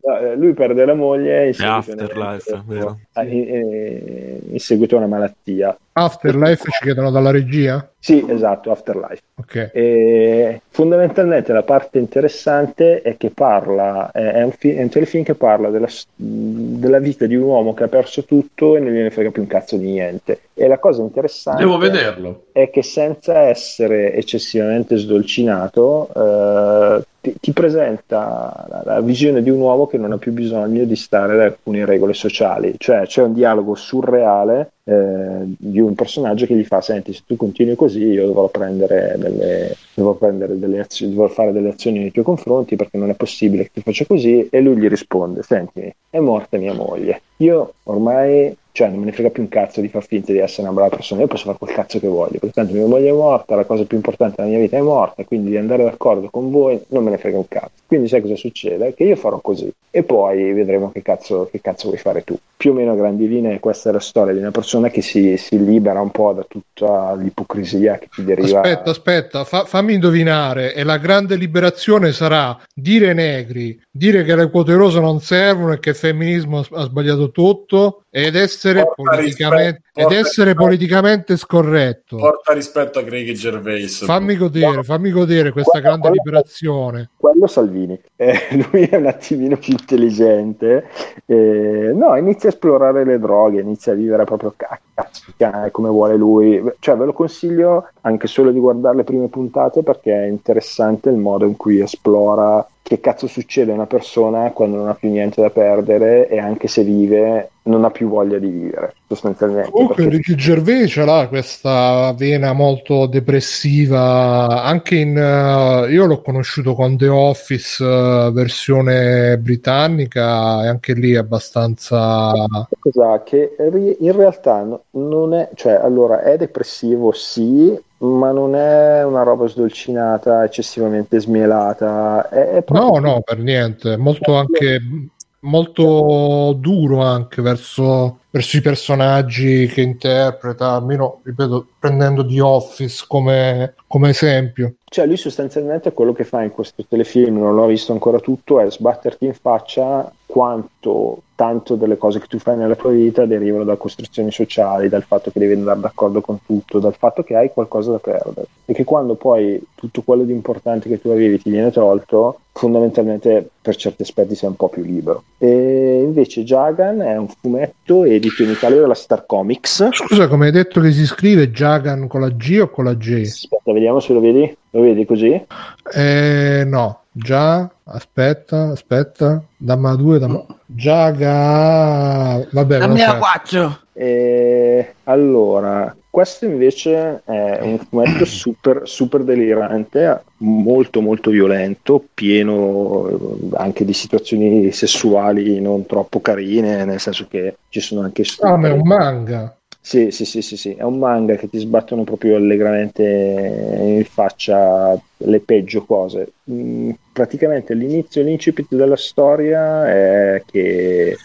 No, eh, lui perde la moglie in seguito, Afterlife, vero? a- in- in- in seguito a una malattia. Afterlife ci chiedono dalla regia? Sì, esatto, Afterlife. Ok. E fondamentalmente la parte interessante è che parla, è un, fi- è un telefilm che parla della, della vita di un uomo che ha perso tutto e non gliene frega più un cazzo di niente. E la cosa interessante Devo vederlo. è che senza essere eccessivamente sdolcinato eh, ti, ti presenta la, la visione di un uomo che non ha più bisogno di stare da alcune regole sociali, cioè c'è un dialogo surreale eh, di un personaggio che gli fa senti se tu continui così io dovrò prendere delle, dovrò prendere delle azioni dovrò fare delle azioni nei tuoi confronti perché non è possibile che tu faccia così. E lui gli risponde senti è morta mia moglie. Io ormai cioè non me ne frega più un cazzo di far finta di essere una brava persona, io posso fare quel cazzo che voglio, perché tanto mia moglie è morta, la cosa più importante della mia vita è morta, quindi di andare d'accordo con voi non me ne frega un cazzo. Quindi sai cosa succede? Che io farò così e poi vedremo che cazzo, che cazzo vuoi fare tu. Più o meno a grandi linee questa è la storia di una persona che si, si libera un po' da tutta l'ipocrisia che ti deriva. Aspetta, aspetta, fa- fammi indovinare. E la grande liberazione sarà dire negri, dire che le quote rosa non servono e che il femminismo ha sbagliato tutto ed essere, Porta politicamente, rispetto, ed essere rispetto. politicamente scorretto. Porta rispetto a Greg Gervais. Fammi godere, fammi godere questa grande liberazione. Quello Salvini, Eh, lui è un attimino più intelligente, Eh, no, inizia a esplorare le droghe, inizia a vivere proprio a cazzo di cane come vuole lui, cioè ve lo consiglio anche solo di guardare le prime puntate perché è interessante il modo in cui esplora che cazzo succede a una persona quando non ha più niente da perdere e anche se vive non ha più voglia di vivere sostanzialmente. Comunque perché- Ricky Gervais ce l'ha questa vena molto depressiva, anche in... eh, io l'ho conosciuto con The Office eh, versione britannica e anche lì è abbastanza... Cosa che in realtà no- non è, cioè allora è depressivo sì, ma non è una roba sdolcinata, eccessivamente smielata, è, è No, proprio- no, per niente, è molto anche molto duro anche verso, verso i personaggi che interpreta, almeno, ripeto, prendendo The Office come, come esempio. Cioè lui sostanzialmente quello che fa in questo telefilm, non l'ho visto ancora tutto, è sbatterti in faccia quanto tanto delle cose che tu fai nella tua vita derivano da costruzioni sociali, dal fatto che devi andare d'accordo con tutto, dal fatto che hai qualcosa da perdere e che quando poi tutto quello di importante che tu avevi ti viene tolto, fondamentalmente per certi aspetti sei un po' più libero. E invece Jagan è un fumetto edito in Italia dalla Star Comics. Scusa, come hai detto che si scrive Jagan con la G o con la J? Aspetta, vediamo se lo vedi. Lo vedi così? Eh, no, già, aspetta, aspetta, damma due, damma... Giaga... Vabbè, so. quattro. E allora, questo invece è un fumetto super, super delirante, molto molto violento, pieno eh, anche di situazioni sessuali non troppo carine, nel senso che ci sono anche Ah, ma è un manga. Sì, sì, sì, sì, sì, è un manga che ti sbattono proprio allegramente in faccia le peggio cose. Mm, praticamente l'inizio, l'incipit della storia è che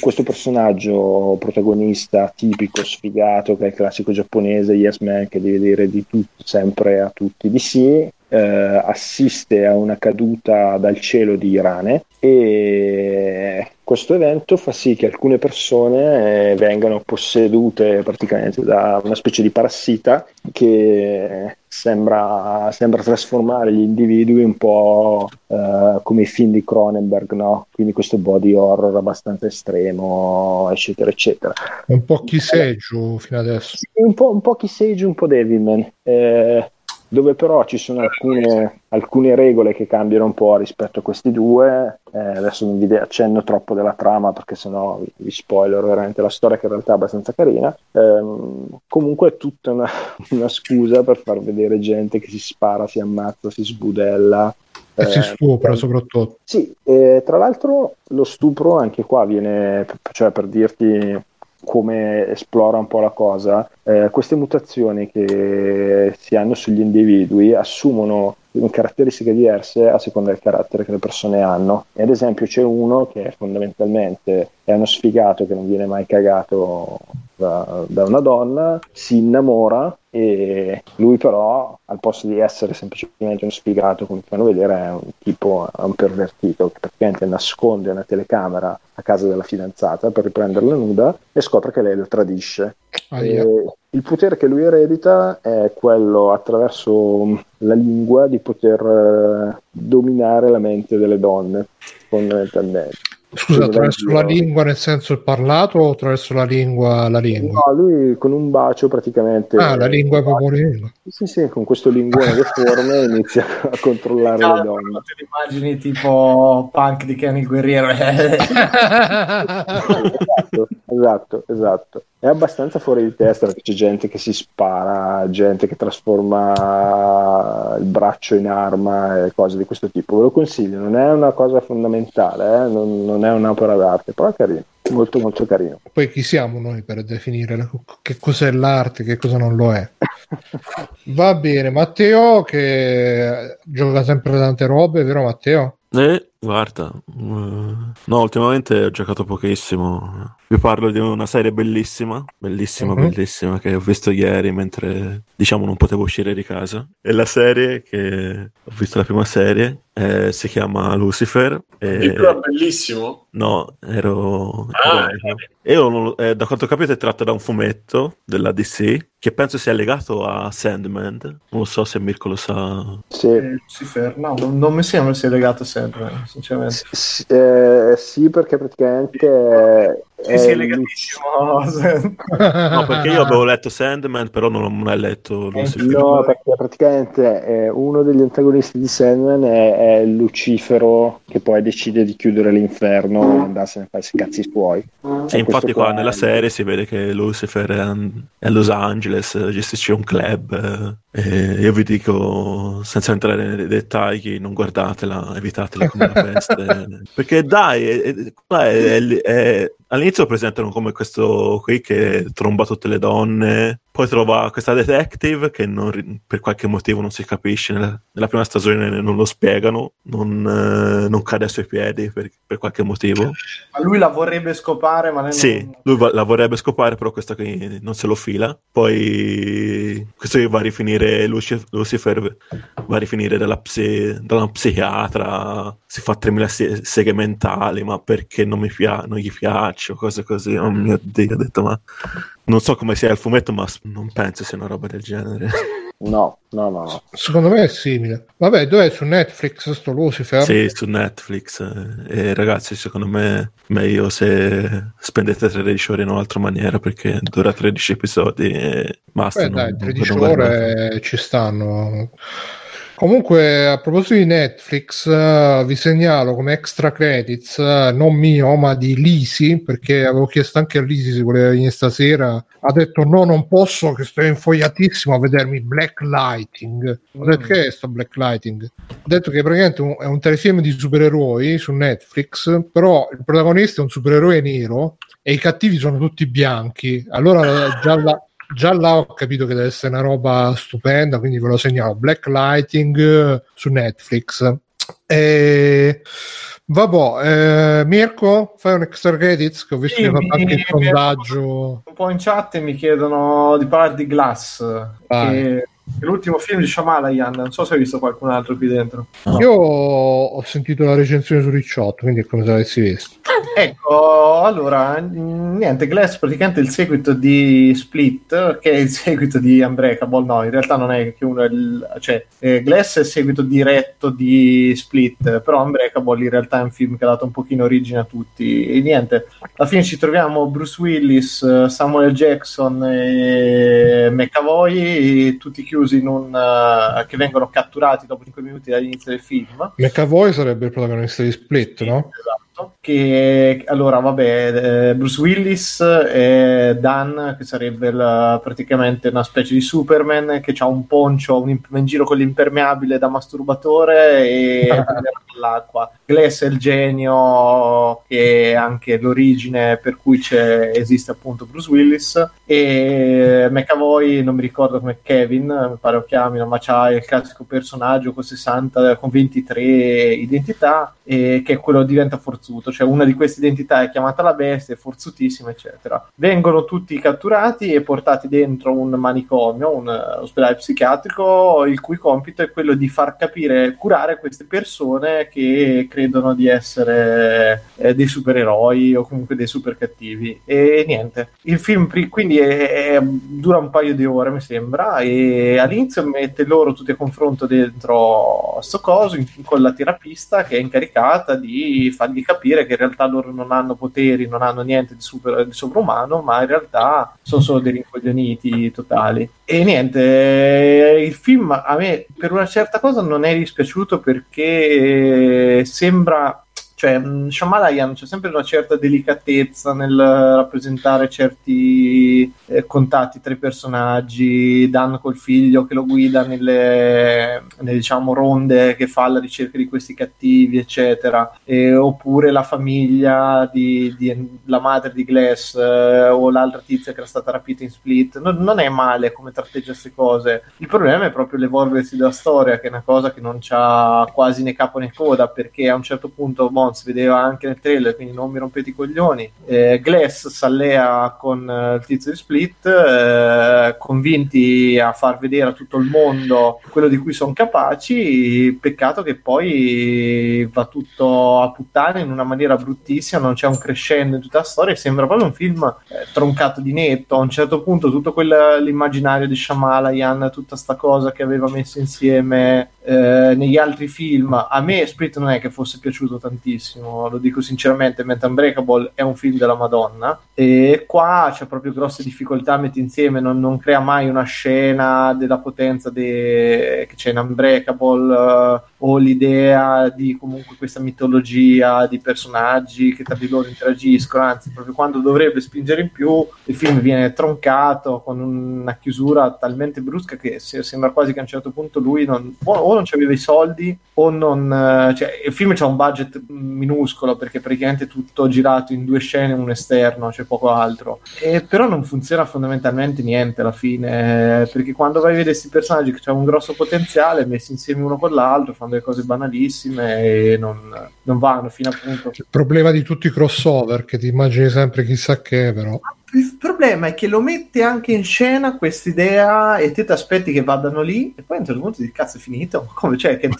questo personaggio protagonista tipico, sfigato, che è il classico giapponese, yes man, che deve dire di tutto sempre a tutti di sì, eh, assiste a una caduta dal cielo di rane e questo evento fa sì che alcune persone eh, vengano possedute praticamente da una specie di parassita che sembra, sembra trasformare gli individui un po' eh, come i film di Cronenberg, no? Quindi questo body horror abbastanza estremo, eccetera, eccetera. Un po' Kiseiju fino adesso. Un po', un po' Kisage, un po' Devilman. Eh, dove però ci sono alcune, alcune regole che cambiano un po' rispetto a questi due. Eh, adesso non vi accenno troppo della trama perché sennò vi, vi spoiler veramente la storia che in realtà è abbastanza carina. Ehm, comunque è tutta una, una scusa per far vedere gente che si spara, si ammazza, si sbudella. E si Eh, stupra soprattutto. sì, tra l'altro lo stupro anche qua viene, cioè per dirti come esplora un po' la cosa, eh, queste mutazioni che si hanno sugli individui assumono caratteristiche diverse a seconda del carattere che le persone hanno. Ad esempio c'è uno che fondamentalmente è uno sfigato che non viene mai cagato da, da una donna, si innamora e lui però al posto di essere semplicemente uno sfigato come fanno vedere è un tipo è un pervertito che praticamente nasconde una telecamera a casa della fidanzata per riprenderla nuda e scopre che lei lo tradisce Aia. e il potere che lui eredita è quello attraverso la lingua di poter eh, dominare la mente delle donne fondamentalmente Scusa, attraverso la lingua nel senso il parlato o attraverso la lingua la lingua? No, lui con un bacio praticamente. Ah, la lingua è proprio lingua. Sì, sì, con questo linguone deforme inizia a controllare le Cavolo, donne. te le immagini tipo punk di Kenny Guerriero. esatto, esatto, esatto. È abbastanza fuori di testa perché c'è gente che si spara, gente che trasforma il braccio in arma e cose di questo tipo. Ve lo consiglio, non è una cosa fondamentale, eh, non, non è un'opera d'arte, però è carino, molto molto carino. Poi chi siamo noi per definire la- che cos'è l'arte, che cosa non lo è? Va bene, Matteo che gioca sempre tante robe, vero Matteo? Eh, guarda, eh, no, ultimamente ho giocato pochissimo. Vi parlo di una serie bellissima, bellissima, Mhm. bellissima, che ho visto ieri mentre, diciamo, non potevo uscire di casa. E la serie che ho visto la prima serie eh, si chiama Lucifer. e- più è bellissimo. No, ero... Ah, ero- io non lo- eh, da quanto ho capito è tratto da un fumetto della DC che penso sia legato a Sandman. Non so se Mirko lo sa. Sì, Lucifer, no, non, non mi sembra sia legato sempre, sinceramente. S- eh, sì, perché praticamente Sì, sì, è è legatissimo. No, perché io avevo letto Sandman, però non ho mai letto Lucifer. No, perché praticamente eh, uno degli antagonisti di Sandman è, è Lucifero che poi decide di chiudere l'inferno e andarsene a fare i cazzi suoi. E E infatti qua nella è- serie si vede che Lucifer è a, è a Los Angeles, eh, gestisce un club. eh, io vi dico, senza entrare nei dettagli, non guardatela, evitatela come la peste. Perché dai, è- è- è- all'inizio lo presentano come questo qui che tromba tutte le donne, poi trova questa detective che non per qualche motivo non si capisce, nella, nella prima stagione non lo spiegano, non, eh, non cade ai suoi piedi per, per qualche motivo. Ma lui la vorrebbe scopare, ma lei Sì, non... lui va- la vorrebbe scopare, però questa qui non se lo fila. Poi questo va a rifinire Luci- Lucifer, va a rifinire dalla, psi- dalla psichiatra, si fa 3000 se- seghe mentali, ma perché non, mi pia- non gli piaccio, cose così. Oh mio Dio, ho detto, ma non so come sia il fumetto, ma non penso sia una roba del genere. No, no, no, no. Secondo me è simile. Vabbè, dov'è su Netflix sto Lucifer? Sì, su Netflix. eh, E ragazzi, secondo me meglio se spendete 13 ore in un'altra maniera perché dura 13 episodi e basta. Beh, non- dai, non 13 vedo guardare. ore ci stanno. Comunque, a proposito di Netflix, eh, vi segnalo come extra credits, eh, non mio, ma di Lisi, perché avevo chiesto anche a Lisi se voleva venire stasera. Ha detto: No, non posso, che sto infogliatissimo a vedermi Black Lighting. Ho detto: Mm. Che è sto Black Lighting? Ho detto che praticamente un- è un telefilm di supereroi su Netflix, però il protagonista è un supereroe nero e i cattivi sono tutti bianchi. Allora, già la già là ho capito che deve essere una roba stupenda, quindi ve lo segnalo. Black Lighting eh, su Netflix. E... Vabbè, eh, Mirko, fai un extra credits che ho visto Sì, che mi- anche il sondaggio. Un po' in chat mi chiedono di parlare di Glass, Vai. che l'ultimo film di Shyamalan. Non so se hai visto qualcun altro qui dentro. Io ho sentito la recensione su Ricciotto, quindi è come se l'avessi visto. ecco, allora, niente, Glass praticamente è il seguito di Split, che è il seguito di Unbreakable, no, in realtà non è che uno è il, cioè, eh, Glass è il seguito diretto di Split, però Unbreakable in realtà è un film che ha dato un pochino origine a tutti, e niente, alla fine ci troviamo Bruce Willis, Samuel Jackson e McAvoy, tutti chiusi in un... Uh, che vengono catturati dopo 5 minuti dall'inizio del film. McAvoy sarebbe il protagonista di Split, sì, no? Esatto che allora vabbè eh, Bruce Willis e Dan che sarebbe la, praticamente una specie di Superman che ha un poncio un, in giro con l'impermeabile da masturbatore e l'acqua. Glass è il genio che è anche l'origine per cui esiste appunto Bruce Willis. E McAvoy non mi ricordo come Kevin mi pare lo chiamino ma c'ha il classico personaggio con 60 con 23 identità e che quello diventa forzuto cioè una di queste identità è chiamata la bestia è forzutissima eccetera vengono tutti catturati e portati dentro un manicomio un ospedale psichiatrico il cui compito è quello di far capire curare queste persone che credono di essere eh, dei supereroi o comunque dei super cattivi. E niente, il film pri- quindi è, è, dura un paio di ore, mi sembra, e all'inizio mette loro tutti a confronto dentro sto coso in, con la terapista che è incaricata di fargli capire che in realtà loro non hanno poteri, non hanno niente di, super, di sovrumano, ma in realtà sono solo dei rincoglioniti totali. E niente, il film a me per una certa cosa non è dispiaciuto perché sembra cioè Shyamalan c'è sempre una certa delicatezza nel rappresentare certi eh, contatti tra i personaggi Dan col figlio che lo guida nelle, nelle diciamo ronde che fa alla ricerca di questi cattivi eccetera. E, oppure la famiglia di, di, la madre di Glass eh, o l'altra tizia che era stata rapita in Split. Non, non è male come tratteggia queste cose. Il problema è proprio l'evolversi della storia che è una cosa che non c'ha quasi né capo né coda perché a un certo punto bon, si vedeva anche nel trailer, quindi non mi rompete i coglioni. Eh, Glass s'allea con eh, il tizio di Split, eh, convinti a far vedere a tutto il mondo quello di cui sono capaci. Peccato che poi va tutto a puttane in una maniera bruttissima, non c'è un crescendo in tutta la storia. Sembra proprio un film eh, troncato di netto. A un certo punto, tutto quell'immaginario di Shyamalan, tutta sta cosa che aveva messo insieme eh, negli altri film a me Split non è che fosse piaciuto tantissimo lo dico sinceramente mentre Unbreakable è un film della Madonna e qua c'è proprio grosse difficoltà a mettere insieme non, non, crea mai una scena della potenza de... che c'è in Unbreakable o l'idea di comunque questa mitologia di personaggi che tra di loro interagiscono anzi proprio quando dovrebbe spingere in più il film viene troncato con una chiusura talmente brusca che sembra quasi che a un certo punto lui non o non aveva i soldi o non... Eh, cioè, il film c'ha un budget minuscolo perché praticamente tutto girato in due scene un esterno, c'è cioè poco altro. E però non funziona fondamentalmente niente alla fine, perché quando vai a vedere questi personaggi che hanno un grosso potenziale, messi insieme uno con l'altro, fanno delle cose banalissime e non, non vanno fino a punto. Il problema di tutti i crossover, che ti immagini sempre chissà che però il problema è che lo mette anche in scena questa idea e te ti aspetti che vadano lì e poi a un certo punto di cazzo è finito? Come? Cioè che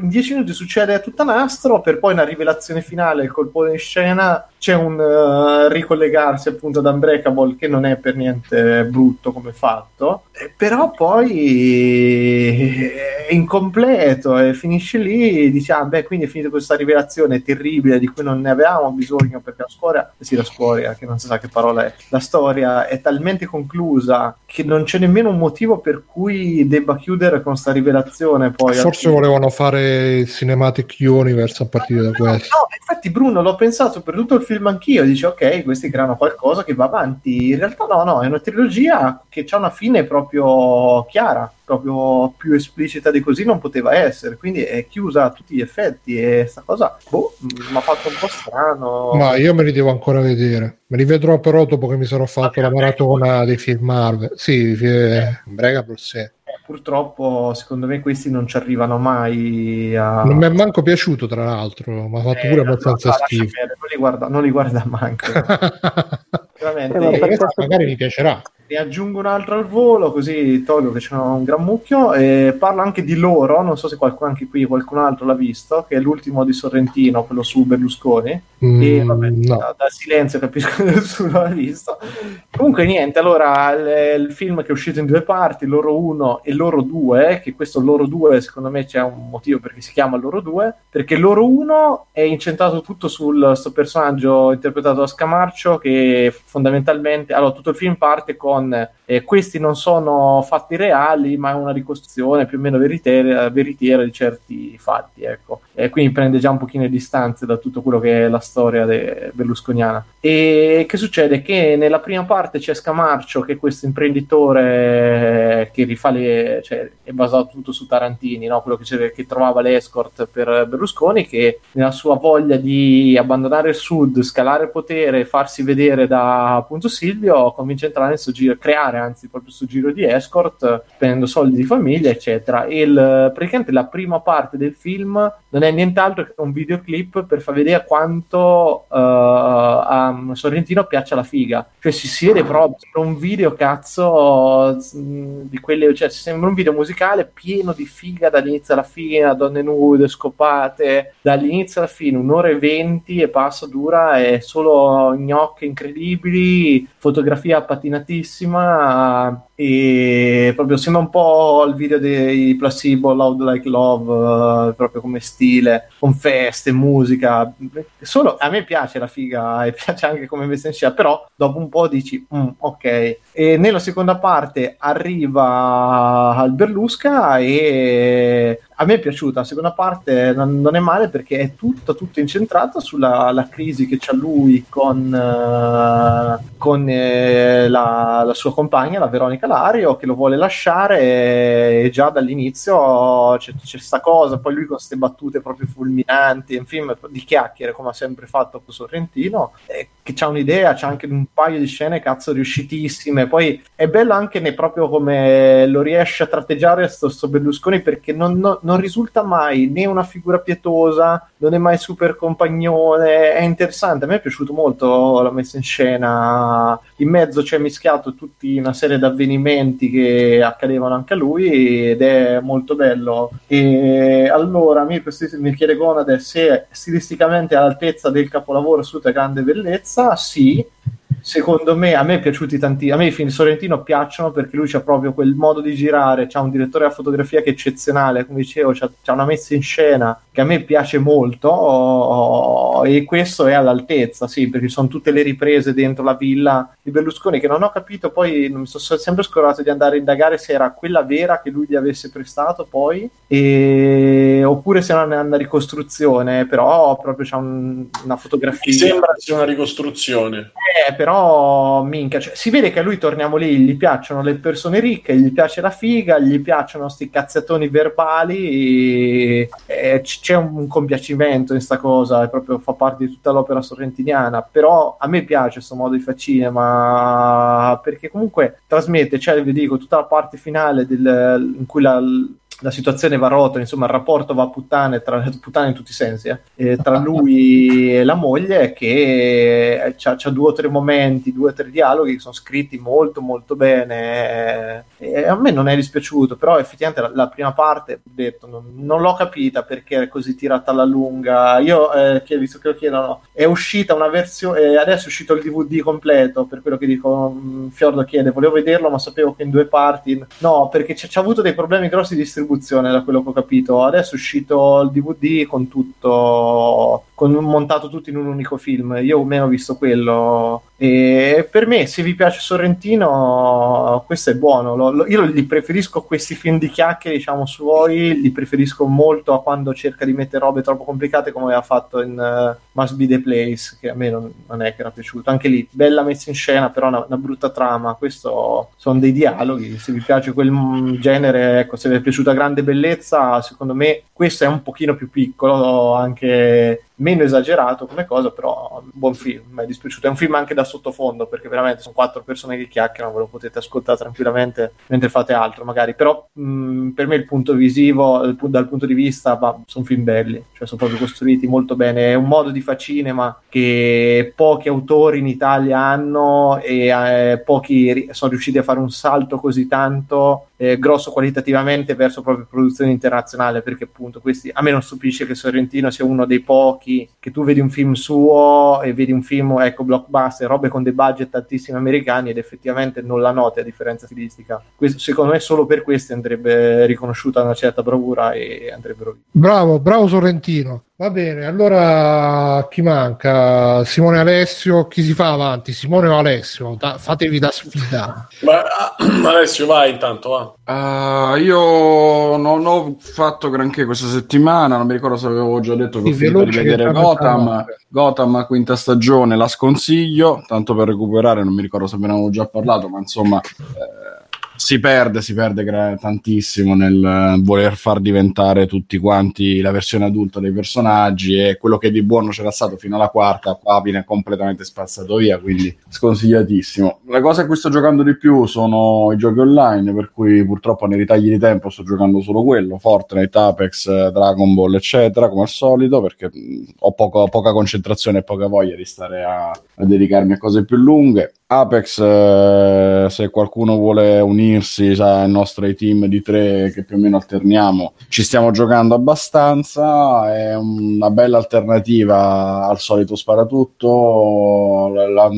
in 10 minuti succede a tutta nastro per poi una rivelazione finale il colpo in scena c'è un uh, ricollegarsi appunto ad Unbreakable che non è per niente brutto come fatto eh, però poi è incompleto e finisce lì e dici ah beh quindi è finita questa rivelazione terribile di cui non ne avevamo bisogno perché la scuola sì la scuola che non si sa che parola è. La storia è talmente conclusa che non c'è nemmeno un motivo per cui debba chiudere con questa rivelazione poi forse volevano fare il Cinematic Universe a partire da questo. no, infatti Bruno l'ho pensato per tutto il film film anch'io, dice ok, questi creano qualcosa che va avanti. In realtà no, no, è una trilogia che ha una fine proprio chiara, proprio più esplicita di così non poteva essere, quindi è chiusa a tutti gli effetti e sta cosa boh, mi ha fatto un po' strano. Ma io me li devo ancora vedere, me li vedrò però dopo che mi sarò fatto la maratona dei film Marvel. Sì, eh, Brega sì. Purtroppo secondo me questi non ci arrivano mai a... non mi è manco piaciuto tra l'altro mi ha fatto eh, pure abbastanza schifo. non li guarda, non li guarda manco veramente eh, magari mi piacerà ne aggiungo un altro al volo, così tolgo che c'è un gran mucchio. E parlo anche di loro, non so se qualcuno anche qui, qualcun altro l'ha visto, che è l'ultimo di Sorrentino, quello su Berlusconi. Mm, e vabbè, no. da, da silenzio capisco che nessuno l'ha visto. Comunque, niente, allora il, il film che è uscito in due parti, loro 1 e loro 2, che questo loro 2 secondo me c'è un motivo perché si chiama loro 2, perché loro 1 è incentrato tutto sul sto personaggio interpretato da Scamarcio che fondamentalmente, allora tutto il film parte con eh, questi non sono fatti reali, ma è una ricostruzione più o meno veritiera, veritiera di certi fatti, ecco. E quindi prende già un pochino di distanze da tutto quello che è la storia berlusconiana. E che succede? Che nella prima parte c'è Scamarcio, che è questo imprenditore che rifà le, cioè, è basato tutto su Tarantini, no? quello che, che trovava l'escort per Berlusconi, che nella sua voglia di abbandonare il sud, scalare il potere, farsi vedere da appunto Silvio, convince a entrare nel suo giro, creare anzi proprio suo giro di escort, prendendo soldi di famiglia, eccetera. E il- praticamente la prima parte del film non è nient'altro che un videoclip per far vedere quanto eh, a Sorrentino piaccia la figa. Cioè si, si vede proprio un video cazzo di quelle, cioè sembra un video musicale pieno di figa dall'inizio alla fine, donne nude, scopate, dall'inizio alla fine, un'ora e venti e passa dura, è solo gnocche incredibili, fotografia patinatissima e proprio sembra un po' il video dei Placebo Loud Like Love eh, proprio come stile con feste, musica. Solo a me piace la figa e piace anche come messa in scena però dopo un po' dici "Mm, ok e nella seconda parte arriva al Berlusca e a me è piaciuta. La seconda parte non, è male perché è tutto, tutto incentrato sulla la crisi che c'ha lui con, eh, con eh, la, la sua compagna la Veronica Lario che lo vuole lasciare e già dall'inizio c'è, c'è sta cosa. Poi lui con queste battute proprio fulminanti un di chiacchiere come ha sempre fatto con Sorrentino eh, che c'ha un'idea c'ha anche un paio di scene cazzo riuscitissime poi è bello anche ne- proprio come lo riesce a tratteggiare sto, sto Berlusconi perché non, non- non risulta mai né una figura pietosa non è mai super compagnone è interessante. A me è piaciuto molto la messa in scena. In mezzo c'è mischiato tutti una serie di avvenimenti che accadevano anche a lui ed è molto bello. E allora Mirko Sti- mi chiede Gonade se stilisticamente all'altezza del capolavoro assoluta grande bellezza sì secondo me a me è piaciuti tanti a me i film Sorrentino piacciono perché lui c'ha proprio quel modo di girare c'ha un direttore della fotografia che è eccezionale come dicevo c'ha, c'ha una messa in scena che a me piace molto oh, e questo è all'altezza sì perché sono tutte le riprese dentro la villa di Berlusconi che non ho capito poi non mi sono sempre scordato di andare a indagare se era quella vera che lui gli avesse prestato poi e... oppure se era una ricostruzione però proprio c'ha un- una fotografia Mi sembra sia una ricostruzione. eh, però minchia, cioè, si vede che a lui torniamo lì, gli piacciono le persone ricche, gli piace la figa, gli piacciono sti cazzatoni verbali, e, e c- c'è un, compiacimento in sta cosa, proprio fa parte di tutta l'opera sorrentiniana, però a me piace questo modo di fare cinema, perché comunque trasmette, cioè vi dico, tutta la parte finale del- in cui la la situazione va a rotolo, insomma il rapporto va a puttane, tra, puttane in tutti i sensi, eh, eh, tra lui e la moglie che ha due o tre momenti, due o tre dialoghi che sono scritti molto molto bene eh, e a me non è dispiaciuto, però effettivamente la, la prima parte, ho detto, non, non l'ho capita perché è così tirata alla lunga, io eh, che visto che lo chiedono, è uscita una versione, eh, adesso è uscito il DVD completo, per quello che dico, mh, Fiordo chiede, volevo vederlo ma sapevo che in due parti, no perché c'è, c'ha avuto dei problemi grossi di distribuzione da quello che ho capito. Adesso è uscito il DVD con tutto, con montato tutto in un unico film. Io almeno ho visto quello. E per me, se vi piace Sorrentino, questo è buono. Lo- lo- io li preferisco questi film di chiacchiere, diciamo, suoi, li preferisco molto a quando cerca di mettere robe troppo complicate come aveva fatto in eh, Must Be the Place, che a me non, non è che era piaciuto. Anche lì, bella messa in scena, però una, una brutta trama. Questo sono dei dialoghi. Se vi piace quel mm, genere, ecco, se vi è piaciuta Grande Bellezza, secondo me questo è un pochino più piccolo, anche meno esagerato come cosa, però buon film, mi è dispiaciuto. È un film anche da sottofondo perché veramente sono quattro persone che chiacchierano, ve lo potete ascoltare tranquillamente mentre fate altro magari, però mh, per me il punto visivo, dal punto di vista, va, sono film belli, cioè sono proprio costruiti molto bene, è un modo di fare cinema che pochi autori in Italia hanno e eh, pochi sono riusciti a fare un salto così tanto eh, grosso qualitativamente verso proprio produzione internazionale perché appunto questi a me non stupisce che Sorrentino sia uno dei pochi che tu vedi un film suo e vedi un film ecco blockbuster robe con dei budget altissimi americani ed effettivamente non la noti a differenza stilistica. Questo, secondo me solo per questo andrebbe riconosciuta una certa bravura e andrebbero bravo bravo Sorrentino Va bene, allora chi manca? Simone Alessio, chi si fa avanti? Simone o Alessio? Da, fatevi da sfida. Ma, Alessio, vai intanto, va. Uh, io non ho fatto granché questa settimana, non mi ricordo se avevo già detto che sì, ho finito di vedere Gotham. Gotham, quinta stagione, la sconsiglio, tanto per recuperare, non mi ricordo se ve ne avevo già parlato, ma insomma... Eh, si perde, si perde tantissimo nel voler far diventare tutti quanti la versione adulta dei personaggi e quello che di buono c'era stato fino alla quarta qua viene completamente spazzato via, quindi sconsigliatissimo. La cosa a cui sto giocando di più sono i giochi online, per cui purtroppo nei ritagli di tempo sto giocando solo quello, Fortnite, Apex, Dragon Ball, eccetera, come al solito, perché ho poco, poca concentrazione e poca voglia di stare a, a dedicarmi a cose più lunghe. Apex, eh, se qualcuno vuole unirsi ai nostri team di tre che più o meno alterniamo, ci stiamo giocando abbastanza. È una bella alternativa al solito sparatutto. La, la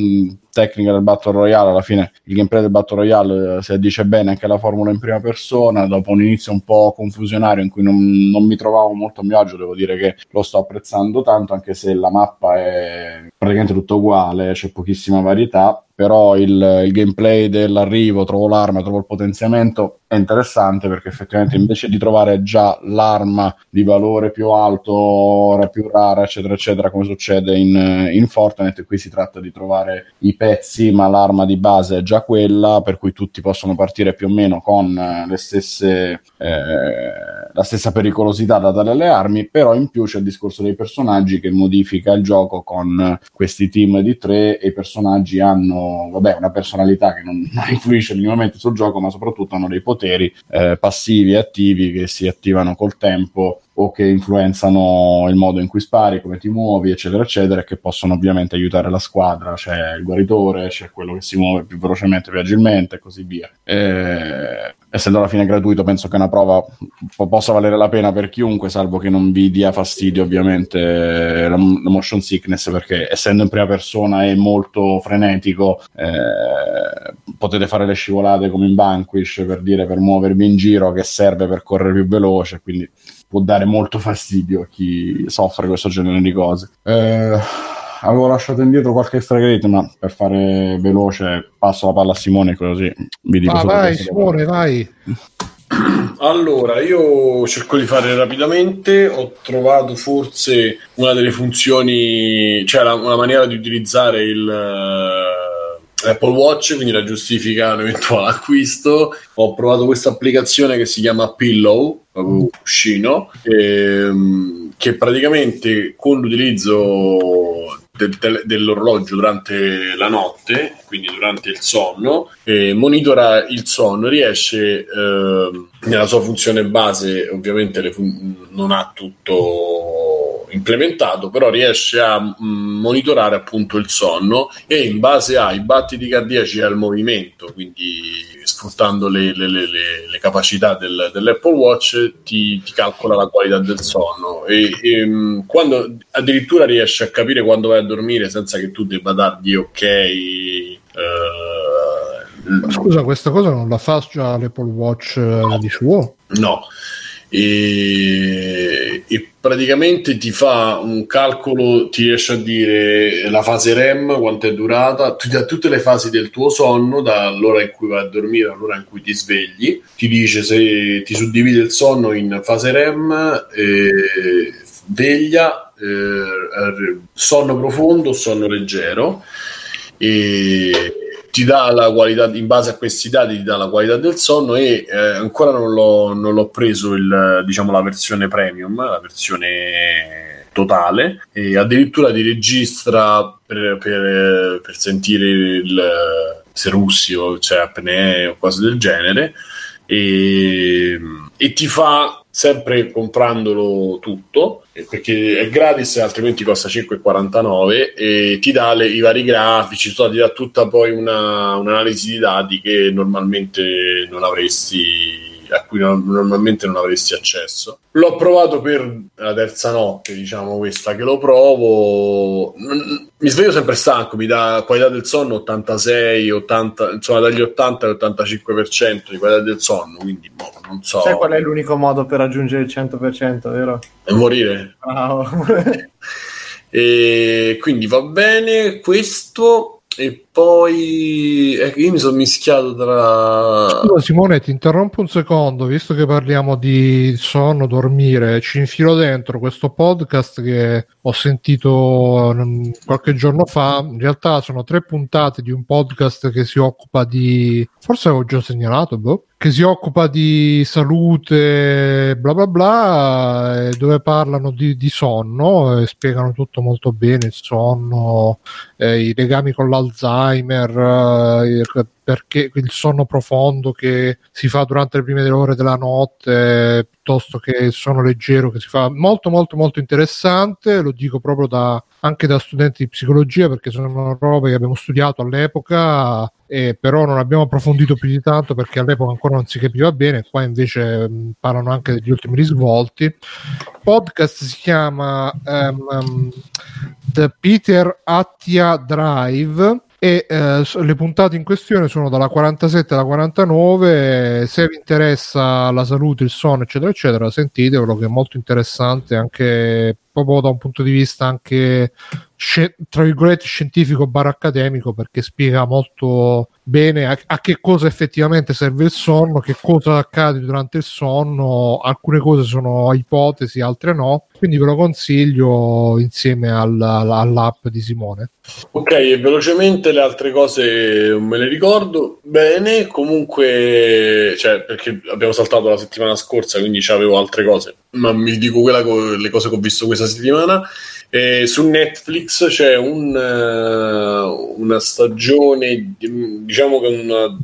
tecnica del Battle Royale, alla fine il gameplay del Battle Royale eh, si addice bene anche alla formula in prima persona. Dopo un inizio un po' confusionario in cui non, non mi trovavo molto a mio agio, devo dire che lo sto apprezzando tanto, anche se la mappa è praticamente tutto uguale, c'è pochissima varietà però il, il, gameplay dell'arrivo, trovo l'arma, trovo il potenziamento è interessante perché effettivamente invece di trovare già l'arma di valore più alto, più rara, eccetera, eccetera, come succede in, in Fortnite, qui si tratta di trovare i pezzi, ma l'arma di base è già quella, per cui tutti possono partire più o meno con le stesse, eh, la stessa pericolosità data dalle armi, però in più c'è il discorso dei personaggi che modifica il gioco con questi team di tre e i personaggi hanno vabbè, una personalità che non, non, influisce minimamente sul gioco, ma soprattutto hanno dei poteri eh, passivi e attivi che si attivano col tempo o che influenzano il modo in cui spari, come ti muovi, eccetera, eccetera, che possono ovviamente aiutare la squadra. C'è il guaritore, c'è quello che si muove più velocemente, più agilmente, e così via. E, essendo alla fine gratuito, penso che una prova po- possa valere la pena per chiunque, salvo che non vi dia fastidio, ovviamente, la, la motion sickness, perché essendo in prima persona e molto frenetico, eh, potete fare le scivolate come in Vanquish per dire per muovervi in giro, che serve per correre più veloce, quindi può dare molto fastidio a chi soffre questo genere di cose. Eh, avevo lasciato indietro qualche extra credit, ma per fare veloce passo la palla a Simone così vi dico. Ah, vai Simone, vai. Allora, io cerco di fare rapidamente, ho trovato forse una delle funzioni, cioè la, una maniera di utilizzare il Apple Watch, quindi la giustifica un eventuale acquisto. Ho provato questa applicazione che si chiama Pillow, proprio cuscino, ehm, che praticamente con l'utilizzo del, del, dell'orologio durante la notte, quindi durante il sonno, eh, monitora il sonno, riesce eh, nella sua funzione base, ovviamente fun- non ha tutto implementato, però riesce a mh, mm, monitorare appunto il sonno e in base ai battiti cardiaci e al movimento, quindi sfruttando le, le, le, le capacità del, dell'Apple Watch, ti, ti, calcola la qualità del sonno e, e mh, mm, quando addirittura riesce a capire quando vai a dormire senza che tu debba dargli ok. Uh, Scusa, questa cosa non la fa già l'Apple Watch no. di suo? No, e, e, praticamente ti fa un calcolo, ti riesce a dire la fase REM, quanto è durata, ti dà tutte le fasi del tuo sonno, dall'ora in cui vai a dormire all'ora in cui ti svegli, ti dice se ti suddivide il sonno in fase REM, eh, veglia, eh, sonno profondo, sonno leggero e ti dà la qualità, in base a questi dati ti dà la qualità del sonno e eh, ancora non l'ho, non l'ho preso il, diciamo, la versione premium, la versione totale. E addirittura ti registra per, per, per sentire il serussio, cioè apnee o cose del genere. E, e ti fa sempre comprandolo tutto perché è gratis altrimenti costa 5,49 e ti dà le, i vari grafici ti dà tutta poi una, un'analisi di dati che normalmente non avresti a cui normalmente non avresti accesso. L'ho provato per la terza notte, diciamo questa che lo provo. Mi sveglio sempre stanco, mi dà qualità del sonno 86, 80, insomma dagli 80 all'85% di qualità del sonno, quindi boh, non so. Sai qual è l'unico modo per raggiungere il 100%, vero? È morire. Bravo. e quindi va bene questo e poi eh, io mi sono mischiato tra. Scusa, Simone, ti interrompo un secondo, visto che parliamo di sonno, dormire, ci infilo dentro questo podcast che ho sentito mm, qualche giorno fa. In realtà sono tre puntate di un podcast che si occupa di. Forse avevo già segnalato, boh che si occupa di salute, bla bla bla, dove parlano di, di sonno e spiegano tutto molto bene, il sonno, eh, i legami con l'Alzheimer, eh, perché il sonno profondo che si fa durante le prime ore della notte piuttosto che sonno leggero che si fa molto molto molto interessante. Lo dico proprio da, anche da studenti di psicologia perché sono robe che abbiamo studiato all'epoca e però non abbiamo approfondito più di tanto perché all'epoca ancora non si capiva bene. Qua invece mh, parlano anche degli ultimi risvolti. Il podcast si chiama um, The Peter Attia Drive e eh, le puntate in questione sono dalla 47 alla 49 se vi interessa la salute, il sonno eccetera eccetera sentitevelo che è molto interessante anche proprio da un punto di vista anche tra virgolette scientifico barra accademico perché spiega molto bene a, a, che cosa effettivamente serve il sonno, che cosa accade durante il sonno, alcune cose sono ipotesi, altre no, quindi ve lo consiglio insieme al, all'app di Simone. Ok, velocemente le altre cose me le ricordo bene, comunque, cioè, perché abbiamo saltato la settimana scorsa, quindi avevo altre cose, ma mi dico quella, le cose che ho visto questa settimana. Eh, su Netflix c'è un, uh, una stagione, diciamo che una,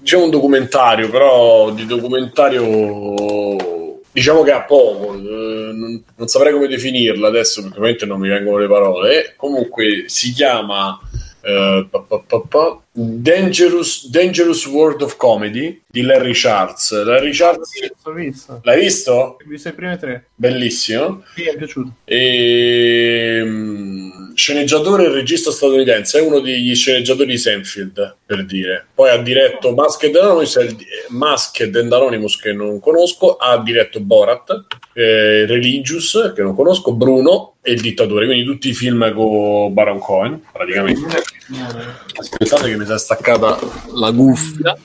diciamo un documentario, però di documentario diciamo che ha poco, eh, non, non, saprei come definirla adesso perché ovviamente non mi vengono le parole. Comunque si chiama uh, pa, pa, pa, Dangerous, Dangerous World of Comedy di Larry Charles. Larry Charles, l'ho visto. L'hai visto? Ho visto i primi tre. Bellissimo. Mi è piaciuto. E, um, sceneggiatore e regista statunitense, è uno degli sceneggiatori di Senfield, per dire. Poi ha diretto Masked Masked and Anonymous che non conosco, ha diretto Borat, eh, Religious che non conosco, Bruno e Il dittatore, quindi tutti i film con Baron Cohen, praticamente. Aspettate che mi si è staccata la cuffia.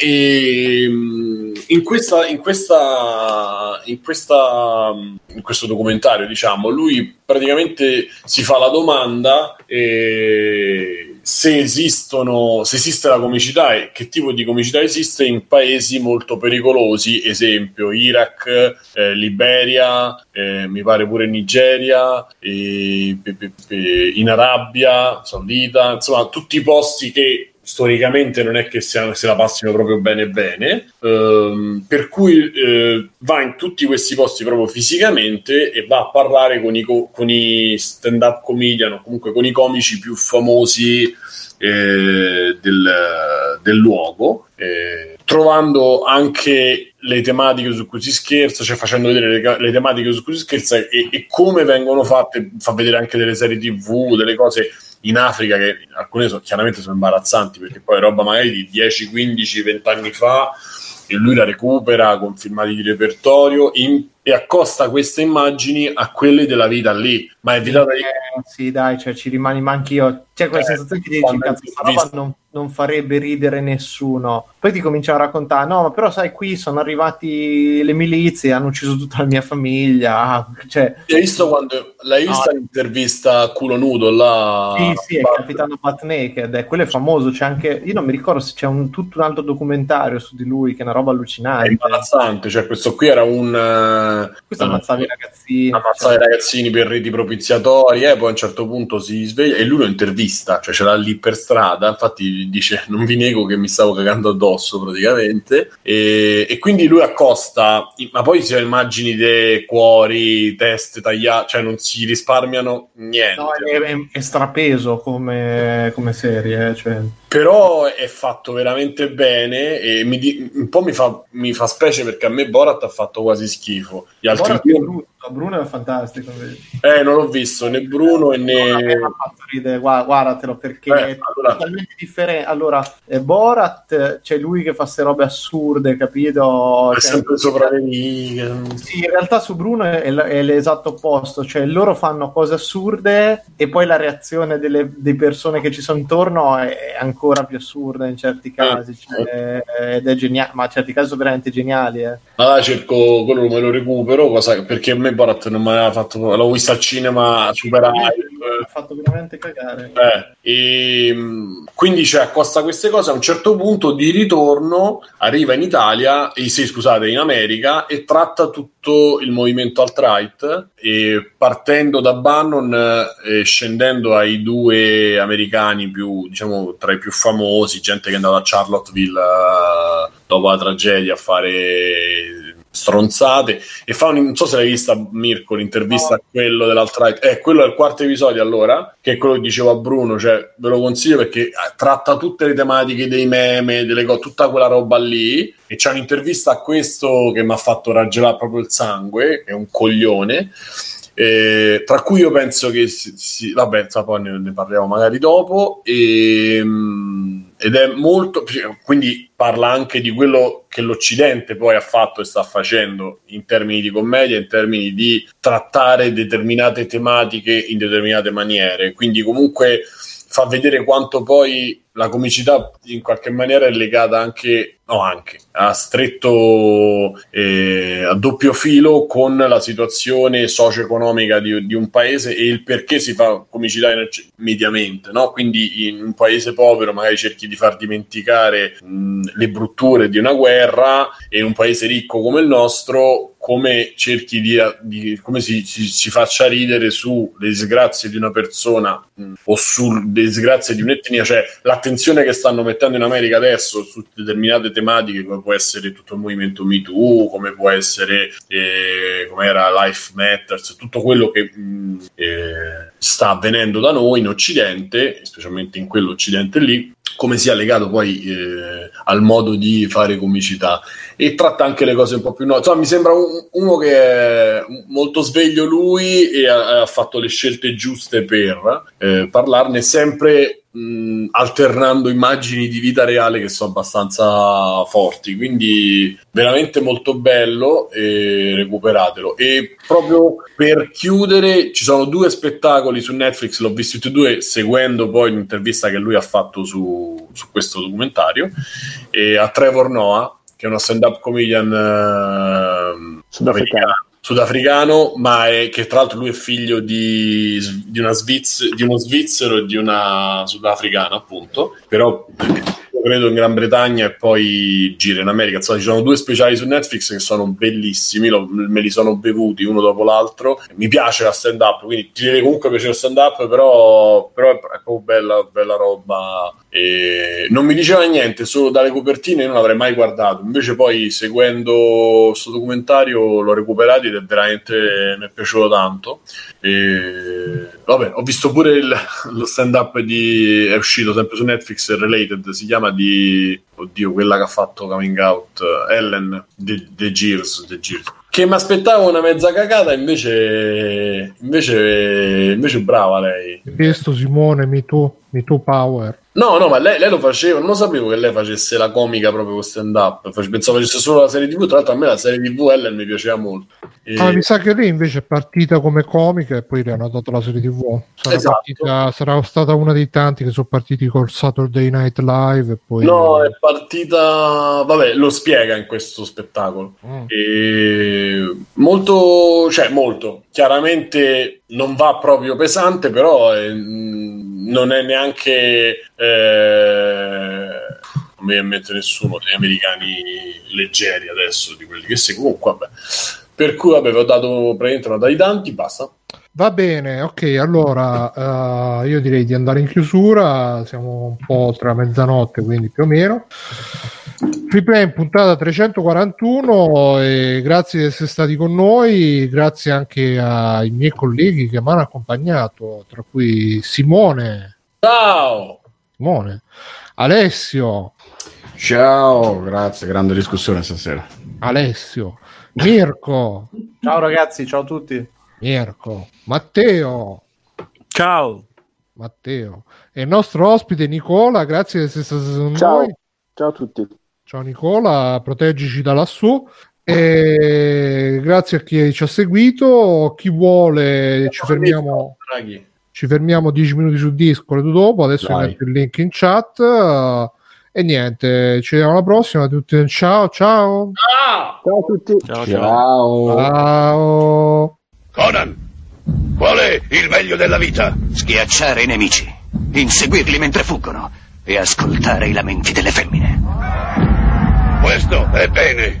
E mm, in, questa, in, questa, in, questa, in questo documentario, diciamo, lui praticamente si fa la domanda eh, se esistono, se esiste la comicità e che tipo di comicità esiste in paesi molto pericolosi, esempio Iraq, eh, Liberia, eh, mi pare pure Nigeria, eh, in Arabia Saudita, insomma tutti i posti che storicamente non è che se la passino proprio bene bene, ehm, per cui eh, va in tutti questi posti proprio fisicamente e va a parlare con i, con i stand-up comedian o comunque con i comici più famosi eh, del, del, luogo, eh, trovando anche le tematiche su cui si scherza, cioè facendo vedere le, le tematiche su cui si scherza e, e come vengono fatte, fa vedere anche delle serie tv, delle cose in Africa che alcune sono, chiaramente sono imbarazzanti perché poi roba magari di 10, 15, 20 anni fa e lui la recupera con filmati di repertorio in, e accosta queste immagini a quelle della vita lì. Ma è vita eh, sì dai cioè ci rimani ma anch'io C'è quella Eh, sensazione che dici, cazzo, roba non, non farebbe ridere nessuno. Poi ti cominciano a raccontare, no, ma però sai, qui sono arrivati le milizie, hanno ucciso tutta la mia famiglia. Cioè, Hai visto quando l'hai vista l'intervista a culo nudo là? sì, sì, è il capitano Pat Naked, eh, quello è famoso. C'è anche, io non mi ricordo se c'è un, tutto un altro documentario su di lui, che è una roba È allucinante. imbarazzante, cioè questo qui era un... eh, Questo ammazzavi i ragazzini. ammazzare i ragazzini per riti propiziatori e poi a un certo punto si sveglia e lui lo intervista, cioè ce l'ha lì per strada, infatti dice non vi nego che mi stavo cagando addosso praticamente e, e quindi lui accosta, ma poi si ha immagini dei cuori, teste tagliate, cioè non si risparmiano niente. No, è, è- è strapeso come, come serie. eh, Cioè. Però è fatto veramente bene e di- un po' mi fa, mi fa specie perché a me Borat ha fatto quasi schifo. Gli altri Borat due- è brutto, Bruno è fantastico. eh, non l'ho visto né Bruno e me né... fatto ridere, guarda- guardatelo perché Eh, è allora- totalmente differente. Allora, eh, Borat c'è lui che fa queste robe assurde, capito? È Cioè, sempre sopra le righe. Sì, in realtà su Bruno è, l- è l'esatto opposto, cioè loro fanno cose assurde e poi la reazione delle, di persone che ci sono intorno è ancora più assurda in certi casi, cioè, ed è geniale, ma in certi casi sono veramente geniali. Eh. Allora cerco quello me lo recupero cosa- perché a me Borat non mi aveva fatto l'ho visto al cinema super Mi hype ha fatto veramente cagare. eh, e, mh, quindi cioè, accosta queste cose a un certo punto di ritorno arriva in Italia eh, sì scusate in America e tratta tutto il movimento alt-right e partendo da Bannon eh, e scendendo ai due americani più diciamo tra i più famosi gente che è andata a Charlottesville eh, dopo la tragedia a fare stronzate e fa un, non so se l'hai vista Mirko l'intervista No. a quello dell'alt-right eh, quello è il quarto episodio allora che è quello che dicevo a Bruno cioè ve lo consiglio perché eh, tratta tutte le tematiche dei meme delle cose, tutta quella roba lì e c'è un'intervista a questo che mi ha fatto raggelare proprio il sangue che è un coglione eh, tra cui io penso che si, si- vabbè poi ne, ne parliamo magari dopo e, mm, ed è molto quindi parla anche di quello che l'Occidente poi ha fatto e sta facendo in termini di commedia in termini di trattare determinate tematiche in determinate maniere. Quindi comunque fa vedere quanto poi la comicità in qualche maniera è legata anche, no anche, a stretto, eh, a doppio filo con la situazione socio-economica di, di un paese e il perché si fa comicità mediamente, no? Quindi in un paese povero magari cerchi di far dimenticare mh, le brutture di una guerra e in un paese ricco come il nostro come cerchi di, di- come si, si, si faccia ridere sulle disgrazie di una persona mh, o sulle disgrazie di un'etnia, cioè l'attenzione che stanno mettendo in America adesso su determinate tematiche come può essere tutto il movimento Me Too, come può essere eh, come era Life Matters, tutto quello che mh, eh, sta avvenendo da noi in Occidente, specialmente in quell'Occidente lì, come sia legato poi eh, al modo di fare comicità e tratta anche le cose un po' più no. Insomma, mi sembra un- uno che è molto sveglio lui e ha, ha fatto le scelte giuste per eh, parlarne sempre mh, alternando immagini di vita reale che sono abbastanza forti quindi veramente molto bello e recuperatelo e proprio per chiudere ci sono due spettacoli su Netflix l'ho visti tutti e due seguendo poi l'intervista che lui ha fatto su, su questo documentario e a Trevor Noah che è uno stand-up comedian ehm, Sudafricano. Sudafricano, ma è, che tra l'altro lui è figlio di, di, una Sviz- di uno svizzero e di una sudafricana, appunto. Però io credo in Gran Bretagna e poi gira in America. Insomma, ci sono due speciali su Netflix che sono bellissimi, lo- me li sono bevuti uno dopo l'altro. Mi piace la stand-up, quindi ti deve comunque piacere il stand-up, però, però è proprio bella, bella roba. E non mi diceva niente, solo dalle copertine non l'avrei mai guardato. Invece poi seguendo questo documentario l'ho recuperato ed è veramente mi è piaciuto tanto. E, vabbè, ho visto pure il- lo stand-up di è uscito sempre su Netflix, Related, si chiama di oddio, quella che ha fatto coming out Ellen De, De Gears, De Gears. Che mi aspettavo una mezza cagata, invece invece invece brava lei. Visto Simone, mi tu, mi tu power. No, no, ma lei, lei lo faceva, non lo sapevo che lei facesse la comica proprio con stand up, pensavo facesse solo la serie TV, tra l'altro a me la serie TV Ellen mi piaceva molto. E- Ah, mi sa che lei invece è partita come comica e poi le hanno dato la serie TV. Sarà, Esatto. partita- sarà stata una dei tanti che sono partiti col Saturday Night Live e poi... No, è partita. Vabbè, lo spiega in questo spettacolo. Mm. E molto, cioè, molto. Chiaramente non va proprio pesante, però eh, non è neanche. Eh, non mi viene nessuno degli americani leggeri adesso, di quelli che comunque, vabbè. Per cui, vabbè, ho dato praticamente una dai tanti, basta. Va bene, ok, allora eh, io direi di andare in chiusura, siamo un po' la mezzanotte, quindi più o meno. Free Play in puntata 341 e grazie di essere stati con noi, grazie anche ai miei colleghi che mi hanno accompagnato, tra cui Simone, Ciao! Simone Alessio, Ciao, grazie, grande discussione stasera. Alessio, Mirko, Ciao ragazzi, ciao a tutti. Mirko, Matteo, Ciao! Matteo e il nostro ospite Nicola, grazie di essere stato con Ciao. noi. Ciao a tutti. Ciao Nicola, proteggici da lassù. E grazie a chi ci ha seguito. Chi vuole, ci fermiamo, ci fermiamo 10 minuti su Discord dopo. Adesso Dai. metto il link in chat. E niente, ci vediamo alla prossima. Tutti, ciao, ciao. Ah! Ciao a tutti. Ciao, ciao. Ciao. Ciao. Conan, qual è il meglio della vita? Schiacciare i nemici, inseguirli mentre fuggono e ascoltare i lamenti delle femmine. Questo è bene.